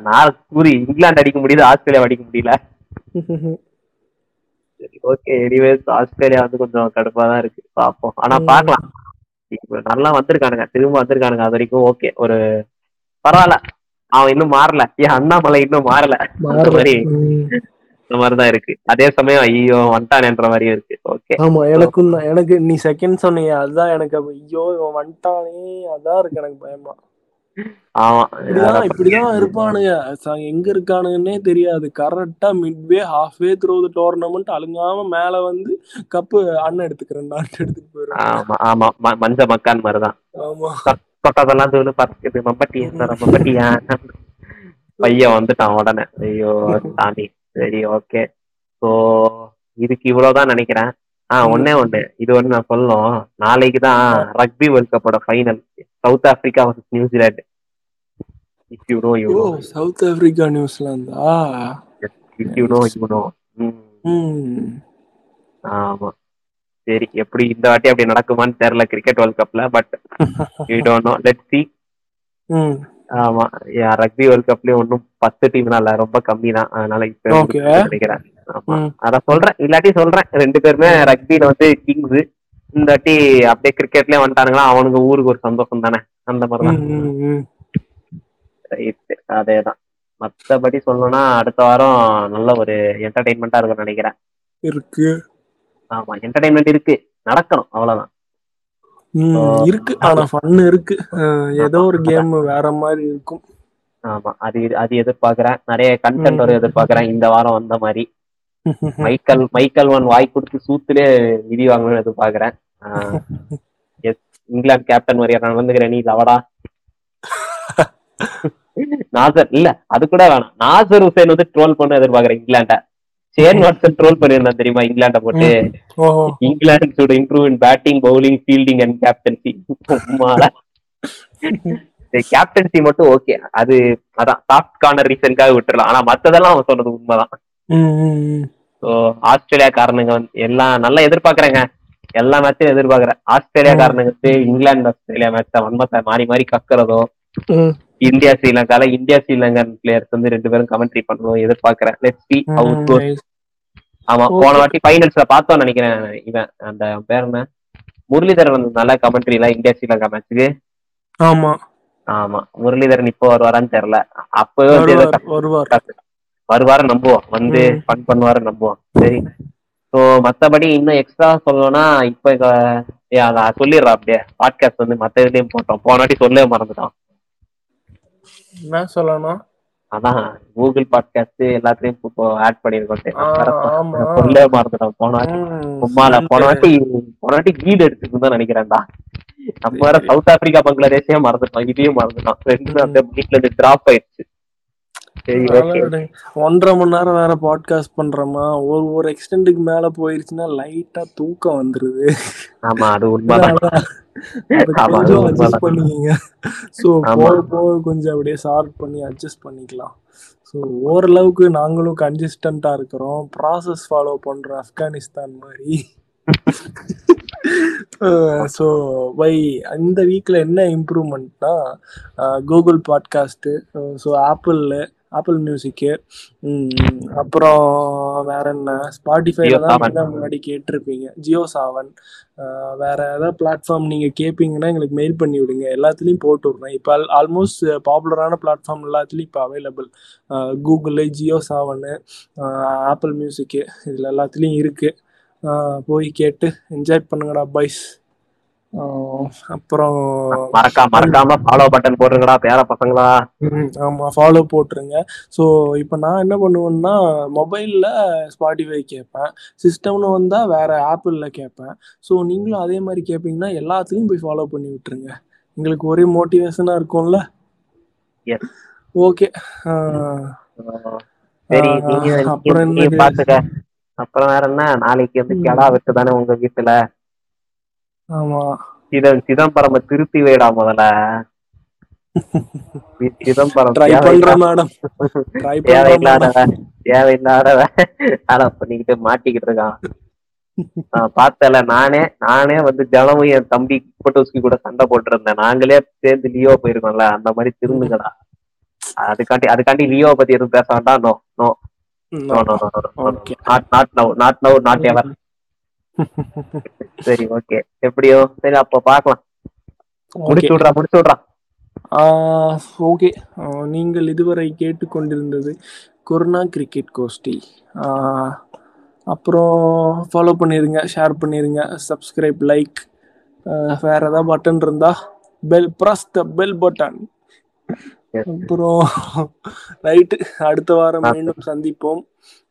நான் கூறி இங்கிலாந்து அடிக்க முடியுது ஆஸ்திரேலியா அடிக்க முடியல. சரி ஓகே எனிவேஸ் ஆஸ்திரேலியா வந்து கொஞ்சம் கடுப்பா தான் இருக்கு. பாப்போம் ஆனா. பாக்கலாம் நல்லா வந்திருக்கானுங்க திரும்ப வந்திருக்கானுங்க அது வரைக்கும் ஓகே ஒரு பரவாயில்ல. அவன் இன்னும் மாறல. ஏன் அண்ணாமலை இன்னும் மாறல. மாதிரி. இந்த மாதிரிதான் இருக்கு. அதே சமயம் ஐயோ வந்துட்டானேன்ற மாதிரியும் இருக்கு. ஓகே ஆமா எனக்கும் எனக்கு நீ செகண்ட் சொன்னீங்க அதுதான் எனக்கு ஐயோ இவன் வந்துட்டானே அதான் இருக்கு எனக்கு பயமா. இப்படிதான் இப்படிதான் இருப்பானுங்க. ச- எங்க இருக்கானுங்கன்னே தெரியாது. கரெக்டா midway halfway through the tournament அழுங்காம மேல வந்து கப்பு அண்ணன் எடுத்துக்கிறேன் நான் எடுத்துட்டு போயிடுவேன் ஆமா ஆமா. மஞ்ச மக்கான் மாதிரிதான். ஆமா. தொட்டதெல்லாம் தூளு பறக்குது மம்பட்டி மம்பட்டியா பையன் வந்துட்டான் உடனே. ஐயோ சாமி. சரி ஓகே. ஸோ இதுக்கு இவ்வளவுதான் நினைக்கிறேன். ஆ ம். ஒண்ணே ஒண்ணு. இது ஒண்ணு நான் சொல்லணும். நாளைக்கு தான் rugby world கப்போட final south Africa vs New Zealand if you know you south Africa நியூசிலாந்தா if you know you know ஆமா. சரி எப்படி இந்த வாட்டி அப்படி நடக்குமான்னு தெரியல கிரிக்கெட் வேர்ல்ட் கப்ல but you don't know let see ஆமா. ரக்பி வேர்ல்ட் கப்லயும் ஒன்றும் பத்து டீம் இல்ல ரொம்ப கம்மி தான் அதனால இப்ப. நினைக்கிறேன். ஆமா. ம். அதான் சொல்றேன். இல்லாட்டி சொல்றேன். ரெண்டு பேருமே ரக்பில வந்து கிங்ஸ் இந்த வாட்டி அப்படியே கிரிக்கெட்லயே வந்துட்டானுங்களா அவனுங்க ஊருக்கு ஒரு சந்தோஷம் தானே? அந்த மாதிரிதான். அதேதான். மத்தபடி சொல்லணும்னா அடுத்த வாரம் நல்ல ஒரு என்டர்டைன்மெண்டா இருக்கும்னு நினைக்கிறேன். இருக்கு. ஆமா என்டர்டைன்மெண்ட் இருக்கு. நடக்கணும் அவ்வளவுதான். இருக்கு. ஆனா ஃபன் இருக்கு. ஏதோ ஒரு கேம் வேற மாதிரி இருக்கும். ஆமா அது அது எதிர்பார்க்கறேன். நிறைய கண்டென்ட் வரும் எதிர்பார்க்கறேன். இந்த வாரம் வந்த மாதிரி. மைக்கேல் மைக்கேல் ஒன் வாய் கொடுத்து சூத்துலே விதி வாங்கணும்னு எதிர்பார்க்கறேன். எஸ் இங்கிலாந்து கேப்டன் மாதிரி நான் வந்துக்கிறேன். நீ லவடா. நாசர் இல்ல அது கூட வேணாம். நாசர் ஹுசேன் வந்து ட்ரோல் பண்ண எதிர்பார்க்கறேன் இங்கிலாண்ட ஷேன் வாட்சன் ட்ரோல் பண்ணியிருந்தான் தெரியுமா? இங்கிலாண்ட போட்டு. England improve in batting bowling fielding and captaincy captaincy மட்டும் ஓகே அது அதான் சாஃப்ட் கார்னர் ரீசன்காக விட்டுறலாம். ஆனா மத்ததெல்லாம் அவன் சொன்னது உண்மைதான். ஸோ ஆஸ்திரேலியா காரணங்க வந்து எல்லாம் நல்லா எதிர்பார்க்கறேங்க. எல்லா மேட்சும் எதிர்பார்க்கறேன். ஆஸ்திரேலியா. காரணங்க வந்து இங்கிலாந்து ஆஸ்திரேலியா மேட்ச் வன்மத்தை மாறி மாறி கக்கறதோ இந்தியா ஸ்ரீலங்கால இந்தியா ஸ்ரீலங்கன் பிளேயர்ஸ் வந்து ரெண்டு பேரும் கமெண்ட்ரி பண்ணணும் எதிர்பார்க்கறேன். Let's see how goes. ஆமா. போன வாட்டி ஃபைனல்ஸ்ல பார்த்தோம் நினைக்கிறேன் இவன். அந்த பேர் என்ன? முரளிதரன் வந்து நல்ல கமெண்ட்ரில இந்தியா ஸ்ரீலங்கா மேட்ச்சுக்கு ஆமா. ஆமா முரளிதரன் இப்போ வருவாரான்னு தெரியல. அப்பவே வருவார் வருவார் நம்புவோம். வந்து. ஃபன் பண்ணுவாரு நம்புவோம். சரி. ஸோ மத்தபடி இன்னும் எக்ஸ்ட்ரா சொல்லணும்னா இப்ப அத சொல்லிடுறா அப்படியே. பாட்காஸ்ட் வந்து மத்த இதுலயும் போட்டோம். போன வாட்டி சொல்லவே மறந்துட்டோம் என்ன சொல்லணும்? அதான் கூகுள் பாட்காஸ்ட் எல்லாத்துலயும் இப்போ ஆட் பண்ணிருக்கோம். சொல்லவே மறந்துட்டோம் போன வாட்டி. போன வாட்டி போன வாட்டி கீடு எடுத்துட்டு தான் நினைக்கிறேன்டா. நம்ம வேற சவுத் ஆப்பிரிக்கா பங்களாதேஷே மறந்துட்டோம். இதையும் மறந்துட்டோம். ரெண்டு அந்த வீட்ல இருந்து டிராப் ஆயிடுச்சு சரி அதனால ஓகே விடுங்க. ஒன்றரை மணி நேரம் வேற பாட்காஸ்ட் பண்றோமா ஒரு ஒரு எக்ஸ்டெண்டுக்கு மேல போயிருச்சுன்னா லைட்டா தூக்கம் வந்துருது. ஆமா அது கொஞ்சம். அட்ஜஸ்ட் பண்ணிக்கங்க. ஸோ. போக போக கொஞ்சம் அப்படியே ஷார்ட் பண்ணி அட்ஜஸ்ட் பண்ணிக்கலாம். ஸோ ஓரளவுக்கு நாங்களும் கன்சிஸ்டண்டா இருக்கிறோம். ப்ராசஸ் ஃபாலோ பண்றோம் ஆப்கானிஸ்தான் மாதிரி. ஸோ வை இந்த வீக்கில் என்ன இம்ப்ரூவ்மெண்ட்னா கூகுள் பாட்காஸ்ட்டு ஸோ ஆப்பிளில் ஆப்பிள் மியூசிக்கு அப்புறம் வேற என்ன? ஸ்பாட்டிஃபைல தான். நீங்க முன்னாடி கேட்டிருப்பீங்க. ஜியோ சாவன் வேற ஏதாவது பிளாட்ஃபார்ம் நீங்கள் கேட்பீங்கன்னா எங்களுக்கு மெயில் பண்ணி விடுங்க. எல்லாத்துலேயும் போட்டு விட்றேன். இப்போ ஆல்மோஸ்ட் பாப்புலரான பிளாட்ஃபார்ம் எல்லாத்துலேயும் இப்போ available Google Jio Saavn Apple music இதில் எல்லாத்துலேயும் இருக்குது போய் கேட்டு என்ஜாய் பண்ணுங்கடா பைஸ் அப்புறம் மறக்காம மறக்காம ஃபாலோ பட்டன் போடுங்கடா பேர பசங்களா. ம், ஆமா ஃபாலோ போட்டுருங்க. ஸோ இப்போ நான் என்ன பண்ணுவேன்னா மொபைலில் ஸ்பாட்டிஃபை கேட்பேன் சிஸ்டம்னு வந்தால் வேற ஆப்பிளில் கேட்பேன் ஸோ நீங்களும் அதே மாதிரி கேட்பீங்கன்னா எல்லாத்துலேயும் போய் ஃபாலோ பண்ணி விட்டுருங்க. எங்களுக்கு ஒரே மோட்டிவேஷனாக இருக்கும்ல? Yes. ஓகே சரி ஆ, நீங்க அப்புறம் வேற என்ன? நாளைக்கு வந்து. கெடா வெட்டு தானே உங்க வீட்டுல? ஆமா. சிதம் சிதம்பரம் திருத்தி வைடா முதல்ல சிதம்பரம் தேவையில்லாத ஆனா பண்ணிக்கிட்டு மாட்டிக்கிட்டு இருக்கான். நான் பார்த்தல நானே நானே வந்து தினமும் என் தம்பி போட்டோஸ்க்கு கூட சண்டை போட்டு இருந்தேன் நாங்களே சேர்ந்து லியோ போயிருக்கோம்ல அந்த மாதிரி திருந்துங்கடா. அதுக்காண்டி அதுக்காண்டி லியோ பத்தி எதுவும் பேச வேண்டாம். No no. No no. Not not now not now not ever சரி ஓகே எப்படியோ? சரி அப்போ பார்க்கலாம். முடிச்சு விட்றா முடிச்சு விட்றா. ஓகே நீங்கள் இதுவரை கேட்டுக்கொண்டிருந்தது கொரோனா கிரிக்கெட் கோஷ்டி. அப்புறம் ஃபாலோ பண்ணிருங்க ஷேர் பண்ணிருங்க சப்ஸ்கிரைப் லைக் வேற ஏதாவது பட்டன் இருந்தா bell press the bell button. அப்புறம் ரைட்டு அடுத்த வாரம் மீண்டும் சந்திப்போம்.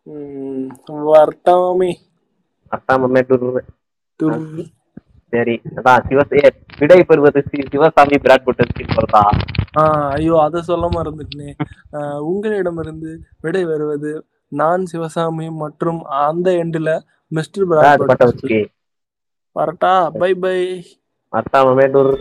உம் வர்த்தாமே அஸ்தாமே டூர் துர் சரி அதான் சிவசே விடை பெறுவது சிவசாமி விராட் கோட்டை சொல்றா ஐயோ அதை சொல்ல மறந்துட்டேனே உங்களிடமிருந்து விடை வருவது நான் சிவசாமி மற்றும் அந்த எண்டுல மிஸ்டர் பிராட் கோட்டை வரட்டா பை பை அஸ்தாமே டூர்